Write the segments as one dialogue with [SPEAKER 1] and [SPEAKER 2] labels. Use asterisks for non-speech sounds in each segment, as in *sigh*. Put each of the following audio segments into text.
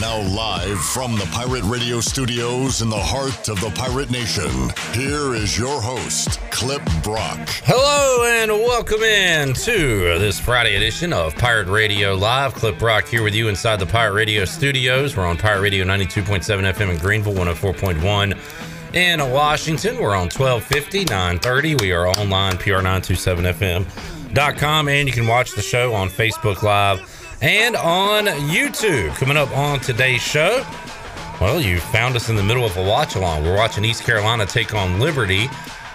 [SPEAKER 1] Now, live from the Pirate Radio studios in the heart of the Pirate Nation, here is your host, Clip Brock.
[SPEAKER 2] Hello and welcome in to this Friday edition of Pirate Radio Live. Clip Brock here with you inside the Pirate Radio studios. We're on Pirate Radio 92.7 FM in Greenville, 104.1 in Washington. We're on 1250, 930. We are online, PR927FM.com, and you can watch the show on Facebook Live and on YouTube. Coming up on today's show, well, you found us in the middle of a watch along. We're watching East Carolina take on Liberty.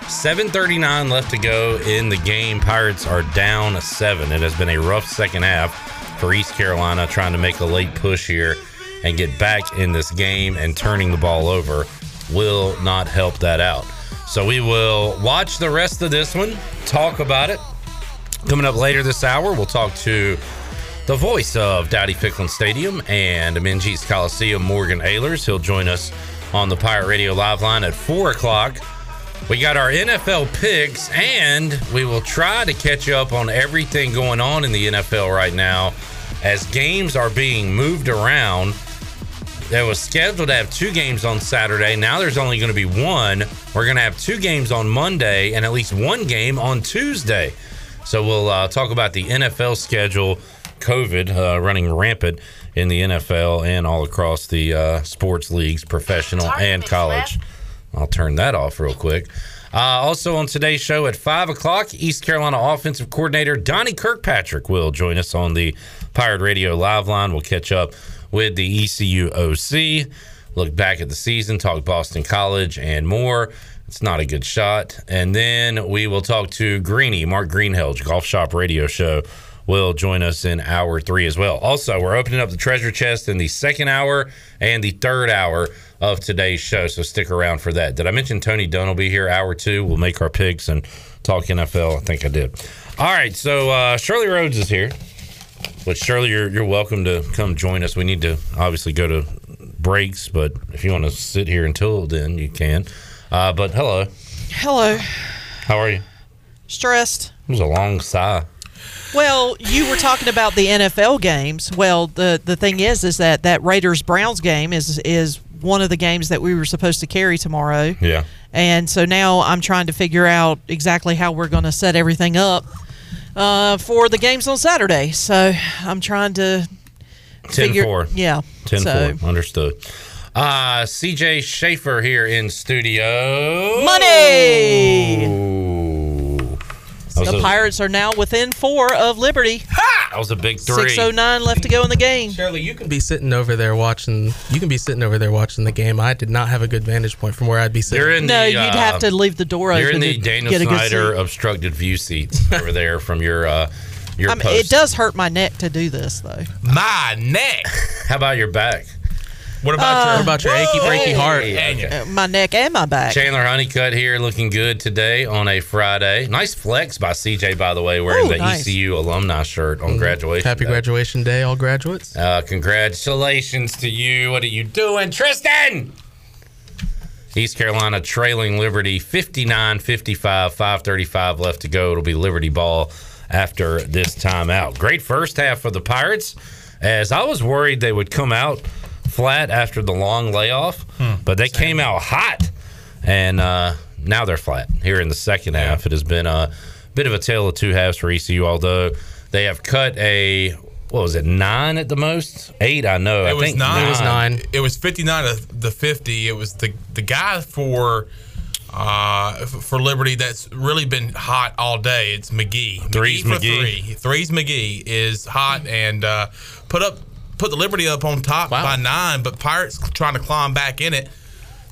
[SPEAKER 2] 7:39 left to go in the game. Pirates are down seven. It has been a rough second half for East Carolina, trying to make a late push here and get back in this game. And turning the ball over will not help that out. So we will watch the rest of this one, talk about it. Coming up later this hour, we'll talk to the voice of Dowdy Ficklen Stadium and Minges Coliseum, Morgan Ehlers. He'll join us on the Pirate Radio Live line at 4 o'clock. We got our NFL picks, and we will try to catch up on everything going on in the NFL right now as games are being moved around. There was scheduled to have two games on Saturday. Now there's only going to be one. We're going to have two games on Monday and at least one game on Tuesday. So we'll uh, talk about the NFL schedule COVID uh, running rampant in the NFL and all across the uh, sports leagues, professional and college. I'll turn that off real quick. Uh, also on today's show at 5 o'clock, East Carolina offensive coordinator Donnie Kirkpatrick will join us on the Pirate Radio live line. We'll catch up with the ECU OC, look back at the season, talk Boston College, and more. It's not a good shot. And then we will talk to Greeny, Mark Greenhelge, Golf Shop Radio Show will join us in hour three as well. Also, we're opening up the treasure chest in the second hour and the third hour of today's show, so stick around for that. Did I mention Tony Dunn will be here hour two? We'll make our picks and talk NFL. I think I did. All right, so uh, Shirley Rhodes is here. But Shirley, you're, you're welcome to come join us. We need to obviously go to breaks, but if you want to sit here until then, you can. Uh, but hello.
[SPEAKER 3] Hello.
[SPEAKER 2] How are you?
[SPEAKER 3] Stressed.
[SPEAKER 2] It was a long sigh.
[SPEAKER 3] Well, you were talking about the NFL games. Well, the the thing is, is that that Raiders Browns game is is one of the games that we were supposed to carry tomorrow.
[SPEAKER 2] Yeah.
[SPEAKER 3] And so now I'm trying to figure out exactly how we're going to set everything up uh, for the games on Saturday. So I'm trying to
[SPEAKER 2] 10
[SPEAKER 3] figure.
[SPEAKER 2] 4.
[SPEAKER 3] Yeah.
[SPEAKER 2] 10
[SPEAKER 3] so,
[SPEAKER 2] 4. Understood. Uh, CJ Schaefer here in studio.
[SPEAKER 3] Money!
[SPEAKER 2] Ooh. That was
[SPEAKER 3] The
[SPEAKER 2] a-
[SPEAKER 3] Pirates are now within four of Liberty.
[SPEAKER 2] That was a big three.
[SPEAKER 3] 609 left to go in the game.
[SPEAKER 4] Shirley, you can be sitting over there watching. You can be sitting over there watching the game. I did not have a good vantage point from where I'd be sitting.
[SPEAKER 2] You're in
[SPEAKER 3] No,
[SPEAKER 2] the,
[SPEAKER 3] you'd
[SPEAKER 2] uh,
[SPEAKER 3] have to leave the door
[SPEAKER 2] You're
[SPEAKER 3] open
[SPEAKER 2] in the
[SPEAKER 3] to
[SPEAKER 2] Daniel
[SPEAKER 3] get a good
[SPEAKER 2] Snyder obstructed view seats *laughs* over there from your uh, your
[SPEAKER 3] I mean,
[SPEAKER 2] post.
[SPEAKER 3] it does hurt my neck to do this, though.
[SPEAKER 4] My neck. *laughs*
[SPEAKER 2] How about your back?
[SPEAKER 4] What about your
[SPEAKER 3] Uh,
[SPEAKER 4] what about your achy breaky heart?
[SPEAKER 2] Hey, okay.
[SPEAKER 3] My neck and my back.
[SPEAKER 2] Chandler Honeycutt here looking good today on a Friday. Nice flex by CJ, by the way, wearing
[SPEAKER 3] Ooh,
[SPEAKER 2] the
[SPEAKER 3] nice.
[SPEAKER 2] ECU alumni shirt on graduation.
[SPEAKER 4] Happy
[SPEAKER 2] day.
[SPEAKER 4] graduation day, all graduates.
[SPEAKER 2] Uh, congratulations to you. What are you doing, Tristan? East Carolina trailing Liberty 59 55, 535 left to go. It'll be Liberty ball after this timeout. Great first half for the Pirates, as I was worried they would come out flat after the long layoff, but they came out hot, and uh, now they're flat here in the second half. It has been a bit of a tale of two halves for ECU, although they have cut a what was it nine at the most? Eight, I know. I
[SPEAKER 5] It was
[SPEAKER 2] think
[SPEAKER 5] nine.
[SPEAKER 4] It was nine.
[SPEAKER 5] It was 59 to the 50. It was the the guy for uh, for Liberty that's really been hot all day. It's McGhee.
[SPEAKER 2] Three's
[SPEAKER 5] for
[SPEAKER 2] McGhee.
[SPEAKER 5] three. Three's McGhee is hot and uh, put up put the Liberty up on top
[SPEAKER 4] Wow.
[SPEAKER 5] by nine, but Pirates trying to climb back in it.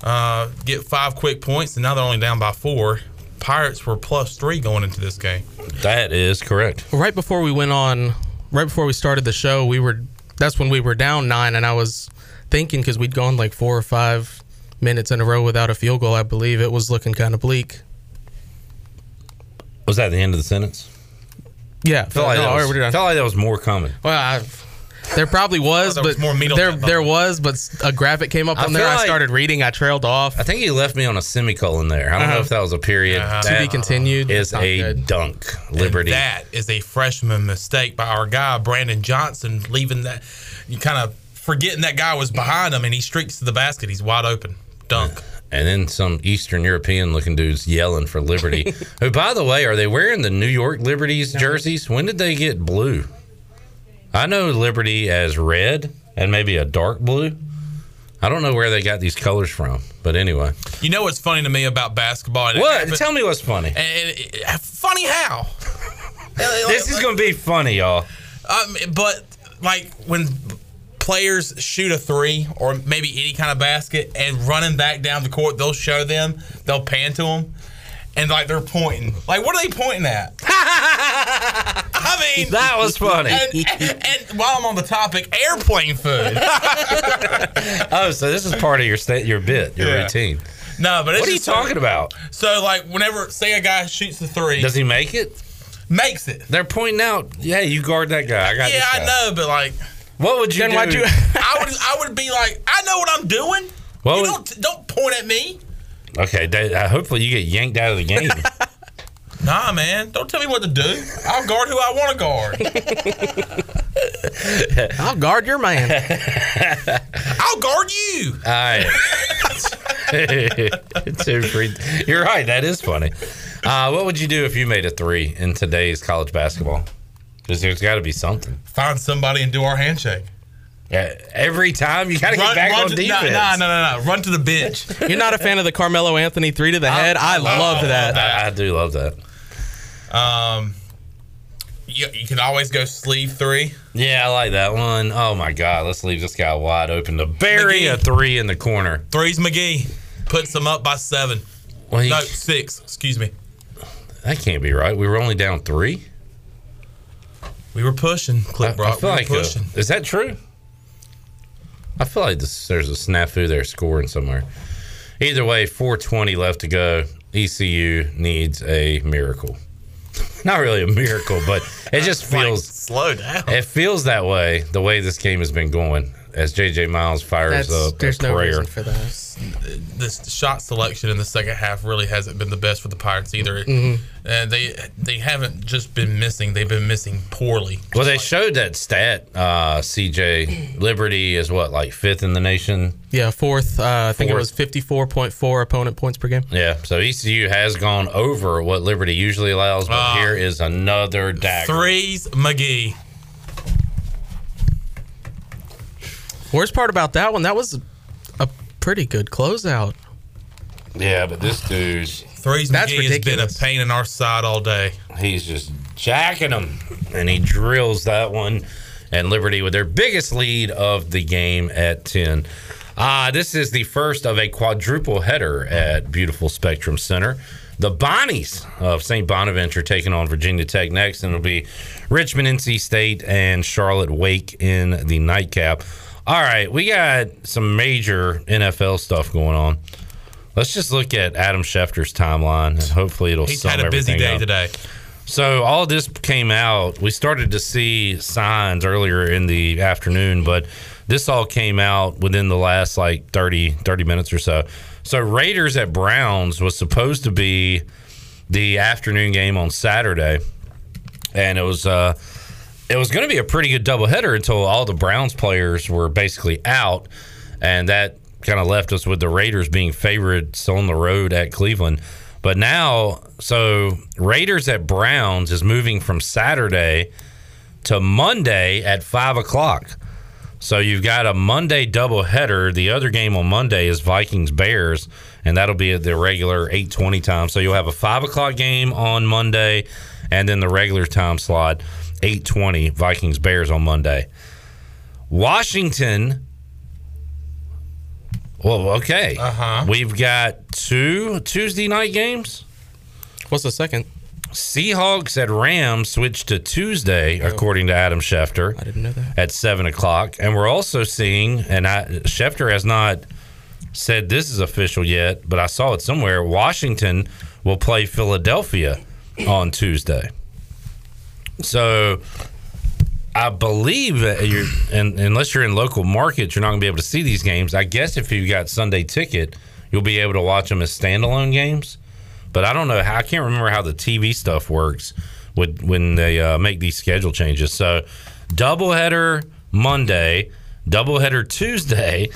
[SPEAKER 5] Uh, get five quick points, and now they're only down by four. Pirates were plus three going into this game.
[SPEAKER 2] That is correct.
[SPEAKER 4] Right before we went on, right before we started the show, we were. That's when we were down nine, and I was thinking because we'd gone like four or five minutes in a row without a field goal. I believe it was looking kind of bleak.
[SPEAKER 2] Was that the end of the sentence?
[SPEAKER 4] Yeah,
[SPEAKER 2] Felt like,
[SPEAKER 4] no,
[SPEAKER 2] that,
[SPEAKER 4] I
[SPEAKER 2] was, felt like that was more coming.
[SPEAKER 4] Well, I, There probably was,
[SPEAKER 5] there
[SPEAKER 4] but
[SPEAKER 5] was more meat on
[SPEAKER 4] there
[SPEAKER 5] that bone.
[SPEAKER 4] there was, but a graphic came up
[SPEAKER 2] I
[SPEAKER 4] on there.
[SPEAKER 2] feel
[SPEAKER 4] I
[SPEAKER 2] like-
[SPEAKER 4] started reading. I trailed off.
[SPEAKER 2] I think he left me on a semicolon there. I don't know if that was a period.
[SPEAKER 5] Uh-huh.
[SPEAKER 4] to be
[SPEAKER 2] That
[SPEAKER 4] continued.
[SPEAKER 2] is
[SPEAKER 4] Not
[SPEAKER 2] a
[SPEAKER 4] good.
[SPEAKER 2] dunk.
[SPEAKER 5] And
[SPEAKER 2] Liberty.
[SPEAKER 5] that is a freshman mistake by our guy Brandon Johnson, leaving that. You kind of forgetting that guy was behind him, and he streaks to the basket. He's wide open. Dunk.
[SPEAKER 2] and then some Eastern European looking dudes yelling for Liberty. *laughs* Who, by the way, are they wearing the New York Liberties jerseys? When did they get blue? I know Liberty as red and maybe a dark blue. I don't know where they got these colors from, but anyway.
[SPEAKER 5] You know what's funny to me about basketball? And
[SPEAKER 2] What?
[SPEAKER 5] happened-
[SPEAKER 2] Tell me what's funny.
[SPEAKER 5] and it- it- funny how? *laughs*
[SPEAKER 2] This is going to be funny, y'all.
[SPEAKER 5] Um, but like when players shoot a three or maybe any kind of basket and running back down the court, they'll show them, they'll pan to them, and like they're pointing. Like, what are they pointing at? *laughs* I mean,
[SPEAKER 2] That was funny.
[SPEAKER 5] And, and, and while I'm on the topic, airplane food. *laughs*
[SPEAKER 2] Oh, so this is part of your sta- your bit, your
[SPEAKER 5] Yeah.
[SPEAKER 2] routine.
[SPEAKER 5] no, but it's
[SPEAKER 2] What are you
[SPEAKER 5] just
[SPEAKER 2] talking about?
[SPEAKER 5] So, like, whenever say a guy shoots the three,
[SPEAKER 2] Does he make it?
[SPEAKER 5] makes it.
[SPEAKER 2] They're pointing out, yeah, you guard that guy. I got
[SPEAKER 5] Yeah,
[SPEAKER 2] this
[SPEAKER 5] I know, but like,
[SPEAKER 2] What would you
[SPEAKER 4] Then
[SPEAKER 2] do?
[SPEAKER 4] why'd you? *laughs* *laughs*
[SPEAKER 5] I would, I would be like, I know what I'm doing.
[SPEAKER 2] What
[SPEAKER 5] you
[SPEAKER 2] would-
[SPEAKER 5] don't, don't point at me.
[SPEAKER 2] okay, that, uh, hopefully you get yanked out of the game.
[SPEAKER 5] Nah, man. Don't tell me what to do. I'll guard who I want to guard. *laughs*
[SPEAKER 4] I'll guard your man. *laughs*
[SPEAKER 5] I'll guard you.
[SPEAKER 2] All right. *laughs* Two free- You're right. That is funny. Uh, what would you do if you made a three in today's college basketball? Because there's got to be something.
[SPEAKER 5] Find somebody and do our handshake.
[SPEAKER 2] Yeah, every time you got to get back on
[SPEAKER 5] to,
[SPEAKER 2] defense.
[SPEAKER 5] Nah, nah, no, no, no. Run to the bench.
[SPEAKER 4] You're not a fan of the Carmelo Anthony three to the head. I love that.
[SPEAKER 2] I, I do love that.
[SPEAKER 5] Um, you, you can always go sleeve three.
[SPEAKER 2] Yeah, I like that one. Oh my God, let's leave this guy wide open to bury
[SPEAKER 5] McGhee.
[SPEAKER 2] a three in the corner.
[SPEAKER 5] Three's McGhee. Puts them up by seven.
[SPEAKER 2] Well,
[SPEAKER 5] No, six. Excuse me.
[SPEAKER 2] that can't be right. We were only down three.
[SPEAKER 5] We were pushing.
[SPEAKER 2] I,
[SPEAKER 5] Clip
[SPEAKER 2] I
[SPEAKER 5] Brock.
[SPEAKER 2] feel
[SPEAKER 5] we
[SPEAKER 2] like uh,
[SPEAKER 5] pushing.
[SPEAKER 2] is that true? I feel like this, there's a snafu there scoring somewhere. Either way, 420 left to go. ECU needs a miracle. Not really a miracle, but it *laughs* just
[SPEAKER 5] Like,
[SPEAKER 2] feels
[SPEAKER 5] slow down.
[SPEAKER 2] it feels that way. The way this game has been going, as JJ Miles fires
[SPEAKER 4] That's,
[SPEAKER 2] up
[SPEAKER 4] there's no
[SPEAKER 2] prayer.
[SPEAKER 4] reason for that.
[SPEAKER 5] this shot selection in the second half really hasn't been the best for the Pirates either.
[SPEAKER 2] Mm-hmm.
[SPEAKER 5] And they they haven't just been missing; they've been missing poorly.
[SPEAKER 2] Well, they showed that stat. Uh, CJ Liberty is what like fifth in the nation.
[SPEAKER 4] Yeah, fourth. Uh, I think it was 54.4 opponent points per game.
[SPEAKER 2] Yeah, so ECU has gone over what Liberty usually allows, but
[SPEAKER 5] Ah.
[SPEAKER 2] here is another dagger.
[SPEAKER 5] Threes, McGhee.
[SPEAKER 4] Worst part about that one, that was a pretty good closeout.
[SPEAKER 2] Yeah, but this dude,
[SPEAKER 5] Threes,
[SPEAKER 4] That's
[SPEAKER 5] McGhee has been a pain in our side all day.
[SPEAKER 2] he's just jacking them, and he drills that one. And Liberty with their biggest lead of the game at ten. Uh, this is the first of a quadruple header at beautiful Spectrum Center. The Bonnies of St. Bonaventure taking on Virginia Tech next, and it'll be Richmond, NC State, and Charlotte Wake in the nightcap. All right, we got some major NFL stuff going on. Let's just look at Adam Schefter's timeline, and hopefully it'll
[SPEAKER 5] He's
[SPEAKER 2] sum
[SPEAKER 5] had a busy day
[SPEAKER 2] up.
[SPEAKER 5] today.
[SPEAKER 2] So all this came out. We started to see signs earlier in the afternoon, but this all came out within the last like 30, 30 minutes or so. So Raiders at Browns was supposed to be the afternoon game on Saturday, and it was uh, it was going to be a pretty good doubleheader until all the Browns players were basically out, and that kind of left us with the Raiders being favorites on the road at Cleveland. But now, so Raiders at Browns is moving from Saturday to Monday at five o'clock. So you've got a Monday doubleheader. The other game on Monday is Vikings Bears, and that'll be at the regular eight twenty time. So you'll have a five o'clock game on Monday, and then the regular time slot eight twenty Vikings Bears on Monday. Washington. Well, okay.
[SPEAKER 5] Uh-huh.
[SPEAKER 2] We've got two Tuesday night games.
[SPEAKER 4] What's the second?
[SPEAKER 2] Seahawks at Rams switched to Tuesday, according to Adam Schefter
[SPEAKER 4] I didn't know that.
[SPEAKER 2] at seven o'clock, and we're also seeing, and I, Schefter has not said this is official yet, but I saw it somewhere. Washington will play Philadelphia on Tuesday. So I believe that you're, and unless you're in local markets, you're not going to be able to see these games. I guess if you got Sunday ticket, you'll be able to watch them as standalone games. But I don't know how. I can't remember how the TV stuff works with when they uh, make these schedule changes. So, doubleheader Monday, doubleheader Tuesday,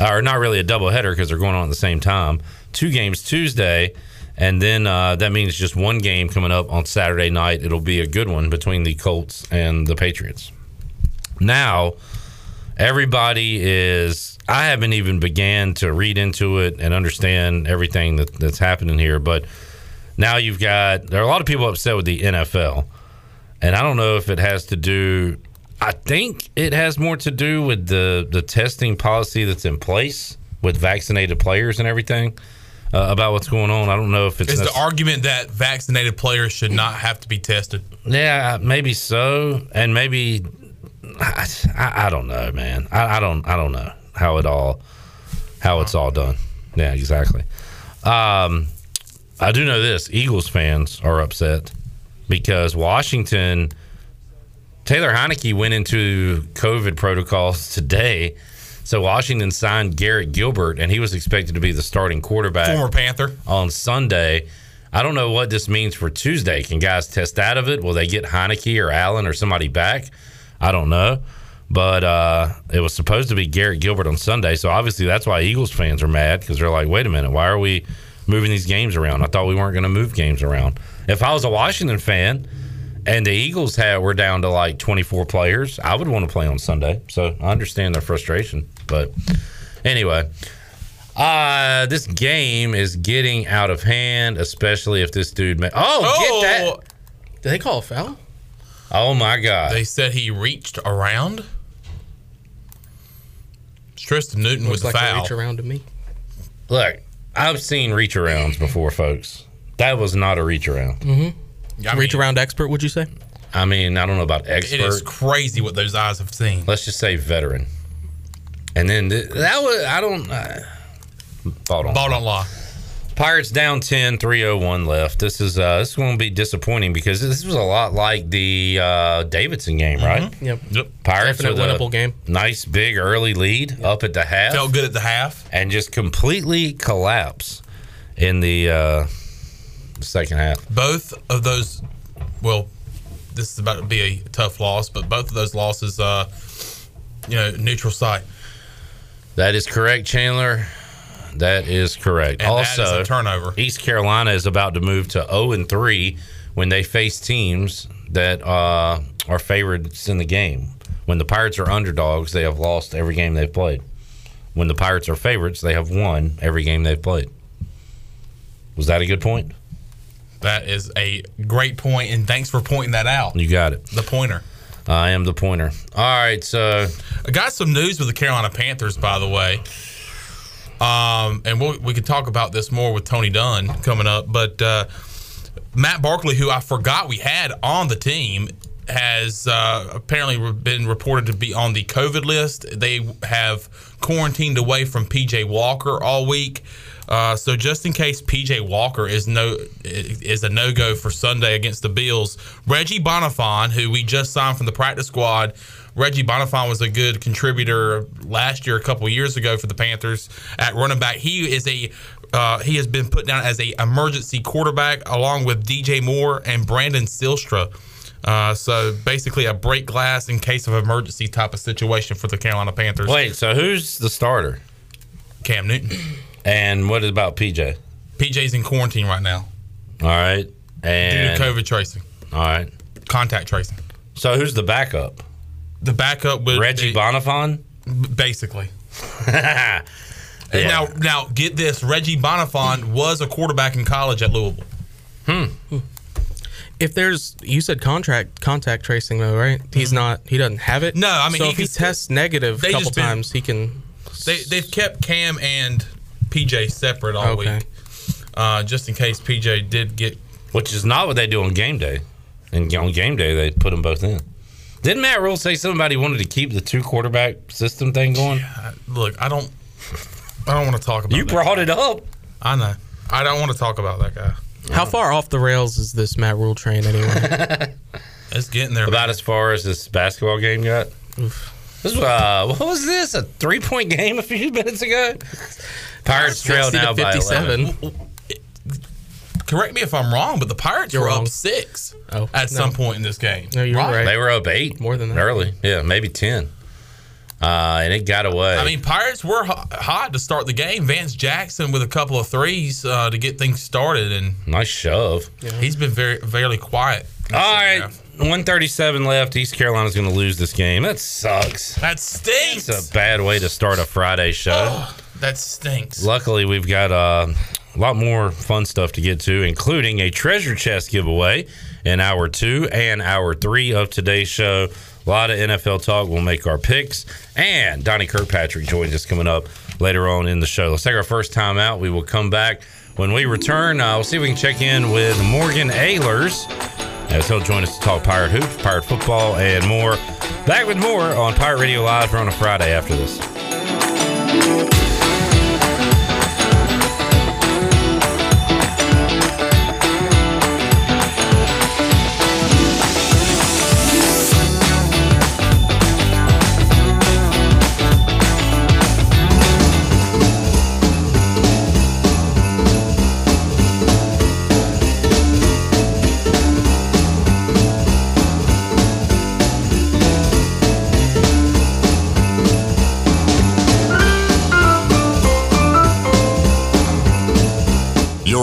[SPEAKER 2] or not really a doubleheader because they're going on at the same time. Two games Tuesday, and then uh, that means just one game coming up on Saturday night. It'll be a good one between the Colts and the Patriots. Now, everybody is. I haven't even began to read into it and understand everything that, that's happening here, but now you've got there are a lot of people upset with the NFL, and I don't know if it has to do. I think it has more to do with the the testing policy that's in place with vaccinated players and everything uh, about what's going on. I don't know if it's
[SPEAKER 5] Is the argument that vaccinated players should not have to be tested?
[SPEAKER 2] yeah, maybe so, and maybe I, I, I don't know, man. I, I don't I don't know how it all how it's all done. Yeah, exactly. Um, I do know this: Eagles fans are upset because Washington. Taylor Heinicke went into COVID protocols today. So Washington signed Garrett Gilbert, and he was expected to be the starting quarterback
[SPEAKER 5] Former Panther.
[SPEAKER 2] on Sunday. I don't know what this means for Tuesday. Can guys test out of it? Will they get Heinicke or Allen or somebody back? I don't know. But uh, it was supposed to be Garrett Gilbert on Sunday. So obviously that's why Eagles fans are mad because they're like, wait a minute, why are we moving these games around? I thought we weren't going to move games around. If I was a Washington fan and the Eagles had were down to like 24 players, I would want to play on Sunday. So I understand their frustration. But anyway, uh, this game is getting out of hand, especially if this dude. Ma- oh, get that!
[SPEAKER 4] Did they call a foul?
[SPEAKER 2] Oh my god!
[SPEAKER 5] They said he reached around. Tristan Newton
[SPEAKER 4] Looks
[SPEAKER 5] with
[SPEAKER 4] like a
[SPEAKER 5] foul.
[SPEAKER 4] reach around to me.
[SPEAKER 2] Look, I've seen reach arounds before, folks. That was not a reach around.
[SPEAKER 5] I mean,
[SPEAKER 4] reach around expert, would you say?
[SPEAKER 2] I mean, I don't know about expert.
[SPEAKER 5] It is crazy what those eyes have seen.
[SPEAKER 2] Let's just say veteran. And then th- that was I don't. Uh, ball don't
[SPEAKER 5] Ball don't.
[SPEAKER 2] Pirates down 10, 301 left. This is uh this is going to be disappointing because this was a lot like the uh Davidson game, right?
[SPEAKER 4] Yep.
[SPEAKER 5] Yep.
[SPEAKER 2] Pirates
[SPEAKER 4] Definite
[SPEAKER 2] with a
[SPEAKER 4] winnable game.
[SPEAKER 2] Nice big early lead up at the half
[SPEAKER 5] Felt good at the half.
[SPEAKER 2] and just completely collapse in the uh second half.
[SPEAKER 5] Both of those, well, this is about to be a tough loss, but both of those losses, uh, you know, neutral site.
[SPEAKER 2] That is correct, Chandler. That is correct.
[SPEAKER 5] And
[SPEAKER 2] also,
[SPEAKER 5] that is a turnover.
[SPEAKER 2] East Carolina is about to move to 0 and 3 when they face teams that uh, are favorites in the game. When the Pirates are underdogs, they have lost every game they've played. When the Pirates are favorites, they have won every game they've played. Was that a good point?
[SPEAKER 5] That is a great point, and thanks for pointing that out.
[SPEAKER 2] You got it.
[SPEAKER 5] The pointer.
[SPEAKER 2] I am the pointer. All right, so
[SPEAKER 5] I got some news with the Carolina Panthers, by the way. Um, and we'll, we can talk about this more with Tony Dunn coming up. But uh, Matt Barkley, who I forgot we had on the team, has uh, apparently been reported to be on the COVID list. They have quarantined away from PJ Walker all week. Uh, so just in case PJ Walker is no is a no go for Sunday against the Bills, Reggie Bonnafon, who we just signed from the practice squad, Reggie Bonnafon was a good contributor last year, a couple years ago for the Panthers at running back. He is a uh, he has been put down as a emergency quarterback along with DJ Moore and Brandon Zylstra. Uh, so basically, a break glass in case of emergency type of situation for the Carolina Panthers.
[SPEAKER 2] wait, so who's the starter?
[SPEAKER 5] Cam Newton,
[SPEAKER 2] And what about PJ?
[SPEAKER 5] PJ's in quarantine right now
[SPEAKER 2] All right. And due
[SPEAKER 5] to COVID tracing,
[SPEAKER 2] all right.
[SPEAKER 5] contact tracing.
[SPEAKER 2] So who's the backup?
[SPEAKER 5] The backup would
[SPEAKER 2] Reggie
[SPEAKER 5] be-
[SPEAKER 2] Bonnafon?
[SPEAKER 5] basically. *laughs*
[SPEAKER 2] yeah.
[SPEAKER 5] Now, now get this: Reggie Bonnafon was a quarterback in college at Louisville. Hmm.
[SPEAKER 4] If there's, you said contract contact tracing though, right? He's not. He doesn't have it.
[SPEAKER 5] Mm-hmm. No, I mean,
[SPEAKER 4] so
[SPEAKER 5] he
[SPEAKER 4] if he tests negative a couple
[SPEAKER 5] just been-
[SPEAKER 4] times, he can.
[SPEAKER 5] They they've kept Cam and PJ separate all
[SPEAKER 4] Okay.
[SPEAKER 5] week, uh, just in case PJ did get.
[SPEAKER 2] Which is not what they do on game day. And on game day, they put them both in. Didn't Matt Rhule say somebody wanted to keep the two quarterback system thing going?
[SPEAKER 5] Look, I don't. I don't want to talk about.
[SPEAKER 2] You
[SPEAKER 5] that.
[SPEAKER 2] brought it up.
[SPEAKER 5] I know. I don't want to talk about that guy.
[SPEAKER 4] How far off the rails is this Matt Rhule train anyway? *laughs*
[SPEAKER 5] It's getting there.
[SPEAKER 2] About as far as this basketball game got. This was, uh, what was this? A three point game a few minutes ago? Pirates trail now by
[SPEAKER 4] 57.
[SPEAKER 2] 11.
[SPEAKER 5] Correct me if I'm wrong, but the Pirates
[SPEAKER 4] You're
[SPEAKER 5] were
[SPEAKER 4] wrong.
[SPEAKER 5] up six
[SPEAKER 4] Oh,
[SPEAKER 5] at
[SPEAKER 4] no.
[SPEAKER 5] some point in this game.
[SPEAKER 4] No, you're right.
[SPEAKER 2] They were up eight.
[SPEAKER 4] More than that.
[SPEAKER 2] Early. Yeah, maybe 10. Uh, and it got away.
[SPEAKER 5] I mean, Pirates were hot to start the game. Vance Jackson with a couple of threes uh, to get things started, and
[SPEAKER 2] nice shove.
[SPEAKER 5] he's been very, very quiet. in the
[SPEAKER 2] All
[SPEAKER 5] second
[SPEAKER 2] right.
[SPEAKER 5] half.
[SPEAKER 2] 137 left. East Carolina's going to lose this game. That sucks.
[SPEAKER 5] That stinks.
[SPEAKER 2] It's a bad way to start a Friday show.
[SPEAKER 5] that stinks.
[SPEAKER 2] Luckily, we've got uh, a lot more fun stuff to get to, including a treasure chest giveaway in hour two and hour three of today's show. A lot of NFL talk. We'll make our picks. And Donnie Kirkpatrick joins us coming up later on in the show. Let's take our first time out. We will come back. When we return, uh, we'll see if we can check in with Morgan Ehlers as he'll join us to talk Pirate Hoops, Pirate Football, and more. Back with more on Pirate Radio Live for on a Friday after this.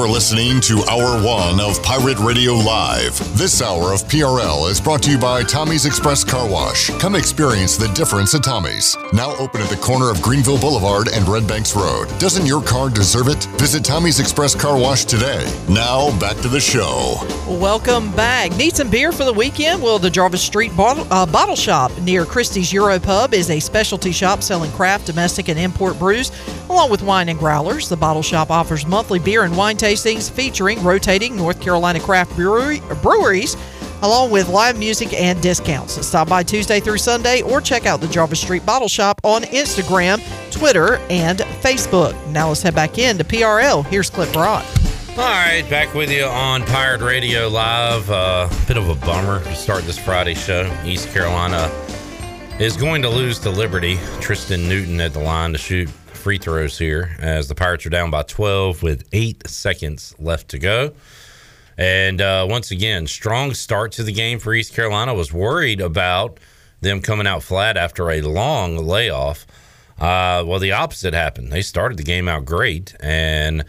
[SPEAKER 1] You're listening to Hour One of Pirate Radio Live. This hour of PRL is brought to you by Tommy's Express Car Wash. Come experience the difference at Tommy's. Now open at the corner of Greenville Boulevard and Red Banks Road. Doesn't your car deserve it? Visit Tommy's Express Car Wash today. Now back to the show.
[SPEAKER 3] Welcome back. Need some beer for the weekend? Well, the Jarvis Street Bottle, uh, bottle Shop near Christie's Euro Pub is a specialty shop selling craft, domestic, and import brews, along with wine and growlers. The Bottle Shop offers monthly beer and wine tastings featuring rotating North Carolina craft brewery, breweries, along with live music and discounts. Stop by Tuesday through Sunday or check out the Jarvis Street Bottle Shop on Instagram, Twitter, and Facebook. Now let's head back in to PRL. Here's Clip Brock.
[SPEAKER 2] All right, back with you on Pirate Radio Live. Uh, bit of a bummer to start this Friday show. East Carolina is going to lose to Liberty. Tristan Newton at the line to shoot free throws here as the Pirates are down by 12 with eight seconds left to go. And uh, once again, strong start to the game for East Carolina. Was worried about them coming out flat after a long layoff. Uh, well, the opposite happened. They started the game out great and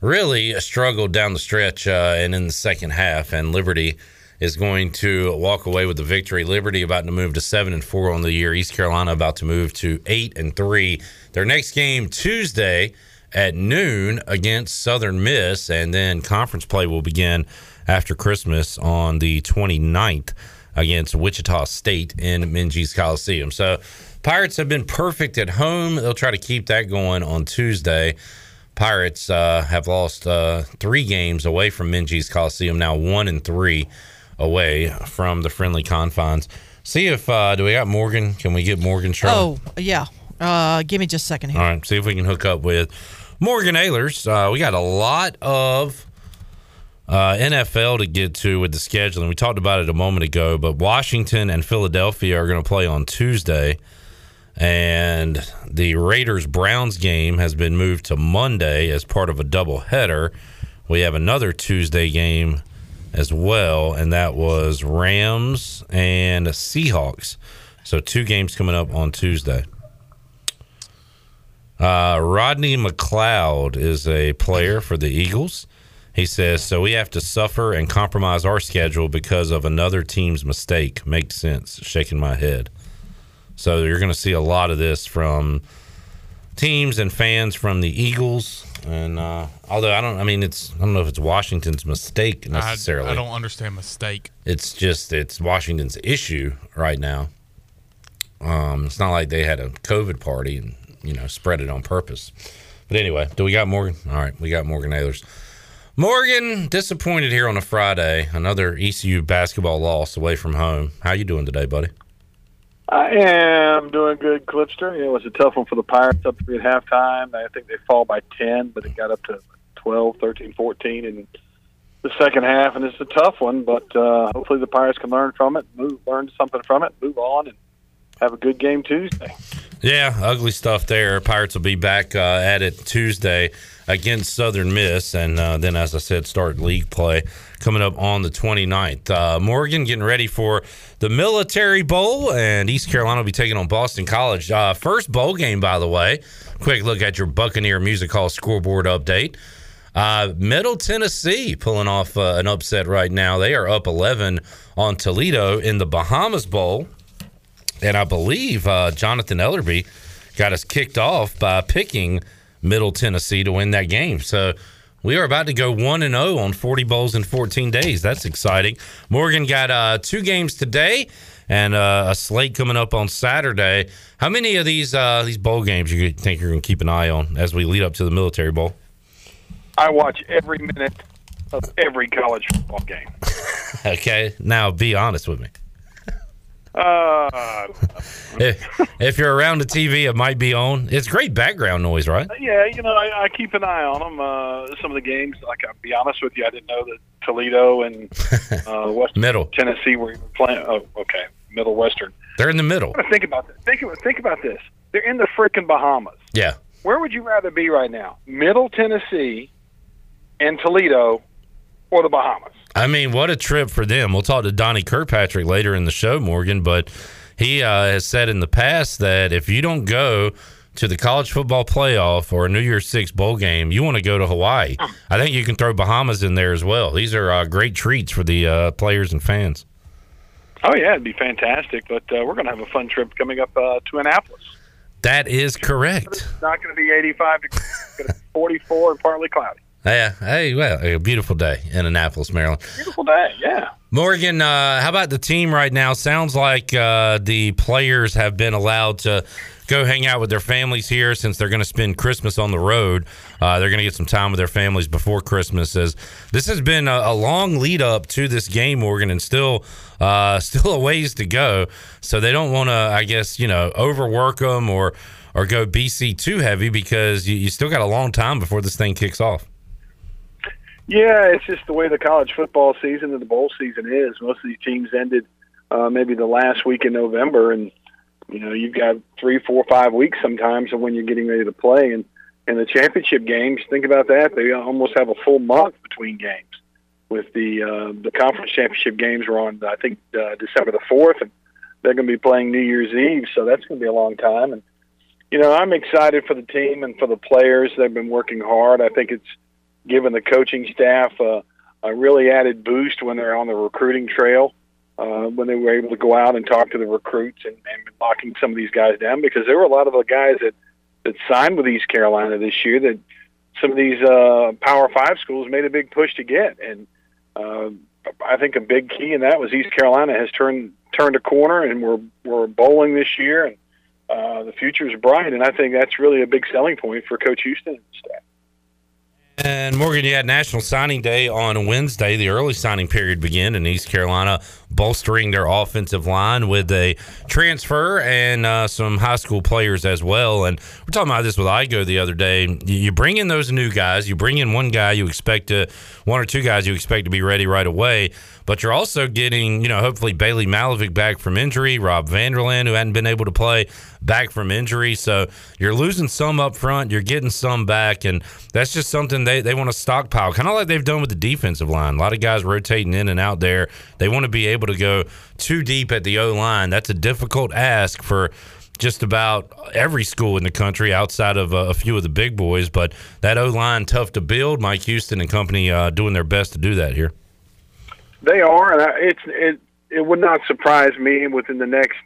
[SPEAKER 2] really struggled down the stretch uh, and in the second half. And Liberty is going to walk away with the victory. Liberty about to move to seven and four on the year. East Carolina about to move to eight and three. Their next game Tuesday at noon against Southern Miss, and then conference play will begin after Christmas on the 29th against Wichita State in Minges Coliseum. So Pirates have been perfect at home. They'll try to keep that going on Tuesday. Pirates uh, have lost uh, three games away from Minges Coliseum, now one and three away from the friendly confines. See if uh, do we got Morgan? Can we get Morgan Charlotte?
[SPEAKER 3] Oh, yeah. Uh, give me just a second here.
[SPEAKER 2] All right, see if we can hook up with Morgan Ehlers. Uh, we got a lot of uh, NFL to get to with the scheduling. We talked about it a moment ago, but Washington and Philadelphia are going to play on Tuesday, and the Raiders Browns game has been moved to Monday as part of a doubleheader. We have another Tuesday game as well, and that was Rams and Seahawks. So two games coming up on Tuesday. Uh, Rodney McLeod is a player for the Eagles. He says, so we have to suffer and compromise our schedule because of another team's mistake. Makes sense. Shaking my head. So you're going to see a lot of this from teams and fans from the Eagles. And uh, although I don't, I mean, it's I don't know if it's Washington's mistake necessarily.
[SPEAKER 5] I, I don't understand mistake.
[SPEAKER 2] It's just it's Washington's issue right now. Um, it's not like they had a COVID party and you know spread it on purpose. But anyway, do we got Morgan? All right, we got Morgan Ehlers. Morgan, disappointed here on a Friday. Another ECU basketball loss away from home. How you doing today, buddy?
[SPEAKER 6] I am doing good, Clipster. It was a tough one for the Pirates up three at halftime. I think they fall by 10, but it got up to 12, 13, 14 in the second half, and it's a tough one. But uh, hopefully, the Pirates can learn from it, move, learn something from it, move on, and have a good game Tuesday.
[SPEAKER 2] Yeah, ugly stuff there. Pirates will be back uh, at it Tuesday against Southern Miss, and uh, then, as I said, start league play coming up on the 29th. Uh, Morgan getting ready for the Military Bowl, and East Carolina will be taking on Boston College. Uh, first bowl game, by the way. Quick look at your Buccaneer Music Hall scoreboard update. Uh, Middle Tennessee pulling off uh, an upset right now. They are up 11 on Toledo in the Bahamas Bowl. And I believe uh, Jonathan Ellerby got us kicked off by picking Middle Tennessee to win that game. So we are about to go 1 and 0 on 40 bowls in 14 days. That's exciting. Morgan got uh, two games today and uh, a slate coming up on Saturday. How many of these uh, these bowl games you think you're going to keep an eye on as we lead up to the Military Bowl?
[SPEAKER 6] I watch every minute of every college football game. *laughs*
[SPEAKER 2] okay, now be honest with me.
[SPEAKER 6] Uh,
[SPEAKER 2] if, if you're around the TV, it might be on. It's great background noise, right?
[SPEAKER 6] yeah, you know, I, I keep an eye on them. Uh, some of the games, like I'll be honest with you, I didn't know that Toledo and *laughs* uh, West
[SPEAKER 2] Middle.
[SPEAKER 6] Tennessee were even playing. Oh, okay, Middle Western.
[SPEAKER 2] They're in the middle.
[SPEAKER 6] Think about this. Think think about this. They're in the freaking Bahamas.
[SPEAKER 2] Yeah.
[SPEAKER 6] Where would you rather be right now? Middle Tennessee and Toledo, or the Bahamas?
[SPEAKER 2] I mean, what a trip for them. We'll talk to Donnie Kirkpatrick later in the show, Morgan, but he uh, has said in the past that if you don't go to the college football playoff or a New Year's Six bowl game, you want to go to Hawaii. I think you can throw Bahamas in there as well. These are uh, great treats for the uh, players and fans.
[SPEAKER 6] Oh yeah, it'd be fantastic. But uh, we're going to have a fun trip coming up uh, to Annapolis.
[SPEAKER 2] That is correct.
[SPEAKER 6] It's not going to be 85 degrees. It's going to be 44 and partly cloudy.
[SPEAKER 2] Yeah. Hey, well, a beautiful day in Annapolis, Maryland.
[SPEAKER 6] Beautiful day. Yeah.
[SPEAKER 2] Morgan, uh, how about the team right now? Sounds like uh, the players have been allowed to go hang out with their families here since they're going to spend Christmas on the road. Uh, they're going to get some time with their families before Christmas. As this has been a, a long lead up to this game, Morgan, and still, uh, *laughs* still a ways to go. So they don't want to, I guess, you know, overwork them or or go BC too heavy because you, you still got a long time before this thing kicks off.
[SPEAKER 6] Yeah, it's just the way the college football season and the bowl season is. Most of these teams ended uh, maybe the last week in November, and you know you've got three, four, five weeks sometimes of when you're getting ready to play. And and the championship games, think about that. They almost have a full month between games. With the uh, the conference championship games were on, I think uh, December the fourth, and they're going to be playing New Year's Eve, so that's going to be a long time. And you know, I'm excited for the team and for the players. They've been working hard. I think it's given the coaching staff uh, a really added boost when they're on the recruiting trail, uh, when they were able to go out and talk to the recruits and, and locking some of these guys down because there were a lot of the guys that that signed with East Carolina this year that some of these uh, Power Five schools made a big push to get, and uh, I think a big key in that was East Carolina has turned turned a corner and we're we're bowling this year and. Uh, the future is bright, and I think that's really a big selling point for Coach Houston and staff.
[SPEAKER 2] And Morgan, you had National Signing Day on Wednesday. The early signing period began in East Carolina, bolstering their offensive line with a transfer and uh, some high school players as well. And we're talking about this with Igo the other day. You bring in those new guys. You bring in one guy you expect to, one or two guys you expect to be ready right away. But you're also getting, you know, hopefully Bailey Malovic back from injury, Rob Vanderland, who hadn't been able to play, back from injury. So you're losing some up front, you're getting some back, and that's just something they, they want to stockpile, kind of like they've done with the defensive line. A lot of guys rotating in and out there. They want to be able to go too deep at the O line. That's a difficult ask for just about every school in the country outside of uh, a few of the big boys. But that O line tough to build. Mike Houston and company uh, doing their best to do that here.
[SPEAKER 6] They are, and I- it's it. It would not surprise me within the next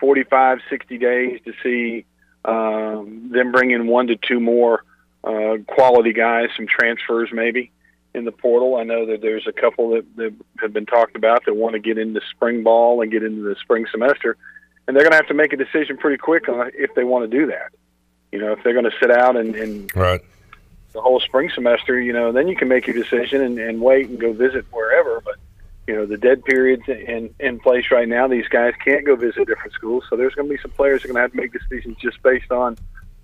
[SPEAKER 6] 45, 60 days to see um, them bring in one to two more uh, quality guys, some transfers maybe in the portal. I know that there's a couple that, that have been talked about that want to get into spring ball and get into the spring semester, and they're going to have to make a decision pretty quick on if they want to do that. You know, if they're going to sit out and, and
[SPEAKER 2] Right.
[SPEAKER 6] the whole spring semester, you know, then you can make your decision and, and wait and go visit wherever. But you know, the dead periods in in place right now, these guys can't go visit different schools. So there's going to be some players that are going to have to make decisions just based on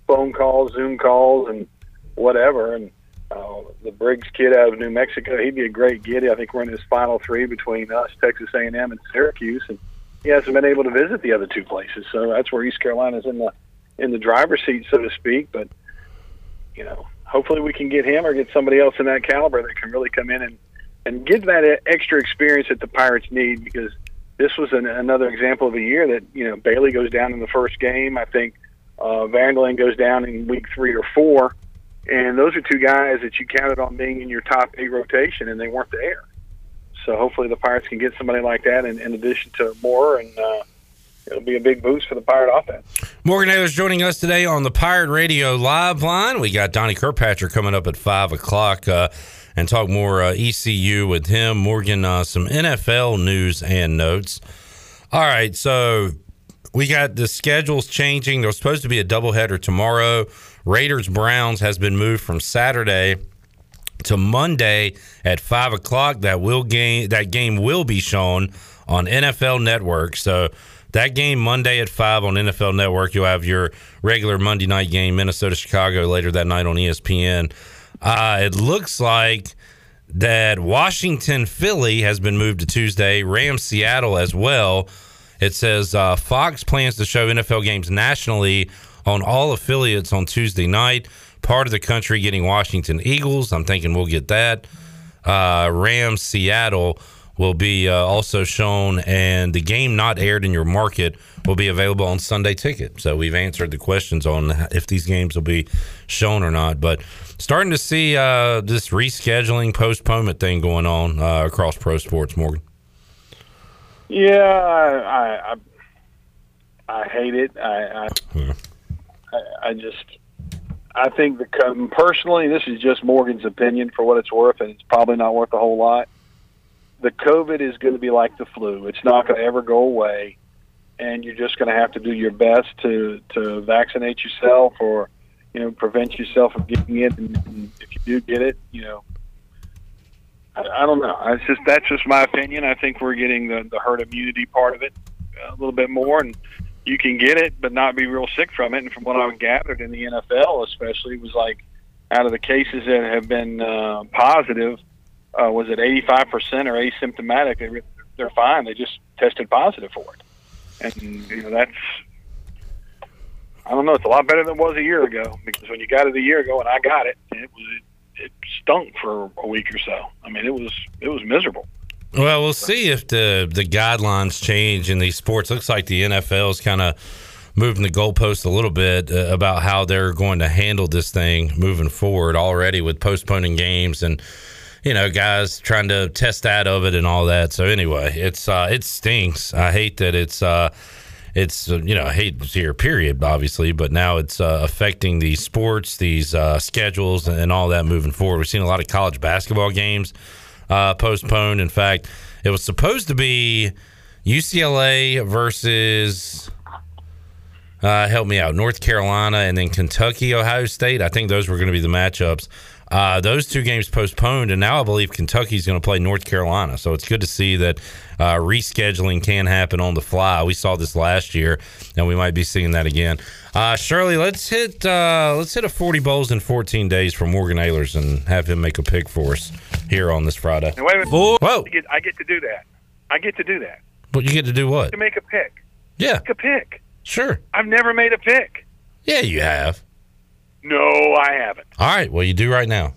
[SPEAKER 6] phone calls, Zoom calls, and whatever. And Uh, the Briggs kid out of New Mexico, he'd be a great get. I think we're in his final three between us, Texas A&M, and Syracuse, and he hasn't been able to visit the other two places. So that's where East Carolina's in the in the driver's seat, so to speak. But you know, hopefully we can get him or get somebody else in that caliber that can really come in and and get that extra experience that the Pirates need because this was an, another example of a year that you know Bailey goes down in the first game. I think uh, Vanderlyn goes down in week three or four, and those are two guys that you counted on being in your top eight rotation, and they weren't there. So hopefully the Pirates can get somebody like that in, in addition to Moore, and uh, it'll be a big boost for the Pirate offense.
[SPEAKER 2] Morgan Ehlers joining us today on the Pirate Radio live line. We got Donnie Kirkpatrick coming up at five o'clock. Uh, and talk more uh, ECU with him. Morgan, uh, some NFL news and notes. All right, so we got the schedules changing. There's supposed to be a doubleheader tomorrow. Raiders Browns has been moved from Saturday to Monday at five o'clock. That will game that game will be shown on NFL Network. So that game Monday at five on NFL Network. You'll have your regular Monday night game, Minnesota Chicago later that night on ESPN. Uh, it looks like that Washington Philly has been moved to Tuesday, Rams Seattle as well. It says uh, Fox plans to show NFL games nationally on all affiliates on Tuesday night. Part of the country getting Washington Eagles. I'm thinking we'll get that. Uh, Rams Seattle will be uh, also shown, and the game not aired in your market will be available on Sunday Ticket. So we've answered the questions on if these games will be shown or not. But starting to see uh, this rescheduling, postponement thing going on uh, across pro sports, Morgan.
[SPEAKER 6] Yeah, I I, I hate it. I I, yeah. I, I just I think the personally, this is just Morgan's opinion for what it's worth, and it's probably not worth a whole lot the COVID is going to be like the flu. It's not going to ever go away, and you're just going to have to do your best to to vaccinate yourself or you know prevent yourself from getting it. And, and if you do get it, you know, I, I don't know. It's just that's just my opinion. I think we're getting the the herd immunity part of it uh, a little bit more, and you can get it but not be real sick from it. And from what I've gathered in the NFL, especially, was like out of the cases that have been uh, positive uh, was it 85% or asymptomatic, they, they're fine. They just tested positive for it. And, you know, that's, I don't know, it's a lot better than it was a year ago because when you got it a year ago and I got it, it was, it, it stunk for a week or so. I mean, it was, it was miserable.
[SPEAKER 2] Well, we'll see if the the guidelines change in these sports. Looks like the NFL is kind of moving the goalpost a little bit uh, about how they're going to handle this thing moving forward already with postponing games and you know, guys trying to test out of it and all that. So anyway, it's uh, it stinks. I hate that it's uh, it's uh, you know, I hate here period, obviously, but now it's uh, affecting these sports, these uh, schedules, and all that moving forward. We've seen a lot of college basketball games uh, postponed. In fact, it was supposed to be UCLA versus. Uh, help me out. North Carolina and then Kentucky, Ohio State. I think those were going to be the matchups. Uh, those two games postponed, and now I believe Kentucky's going to play North Carolina. So it's good to see that uh, rescheduling can happen on the fly. We saw this last year, and we might be seeing that again. Uh, Shirley, let's hit uh, let's hit a forty bowls in fourteen days for Morgan Ehlers and have him make a pick for us here on this Friday.
[SPEAKER 6] wait a minute. Whoa! I get, I get to do that. I get to do that.
[SPEAKER 2] But you get to do what?
[SPEAKER 6] To make a pick.
[SPEAKER 2] Yeah.
[SPEAKER 6] Make a pick.
[SPEAKER 2] Sure.
[SPEAKER 6] I've never made a pick.
[SPEAKER 2] Yeah, you have.
[SPEAKER 6] No, I haven't.
[SPEAKER 2] All right. Well, you do right now.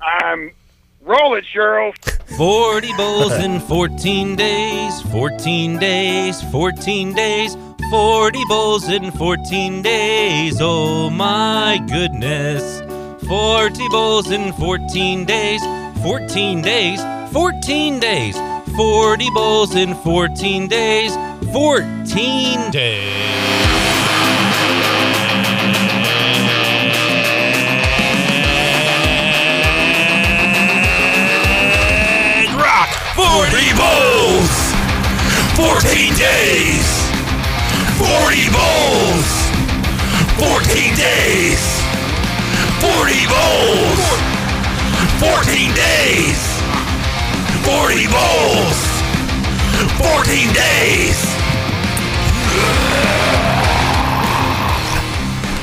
[SPEAKER 6] I'm. Roll it, Cheryl.
[SPEAKER 7] 40 bowls in 14 days, 14 days, 14 days, 40 bowls in 14 days. Oh my goodness. 40 bowls in 14 days, 14 days, 14 days, 40 bowls in 14 days, 14 days.
[SPEAKER 8] Bowls! 14 days! 40 bowls! 14 days! 40 bowls! 14 days! 40 bowls! 14 days!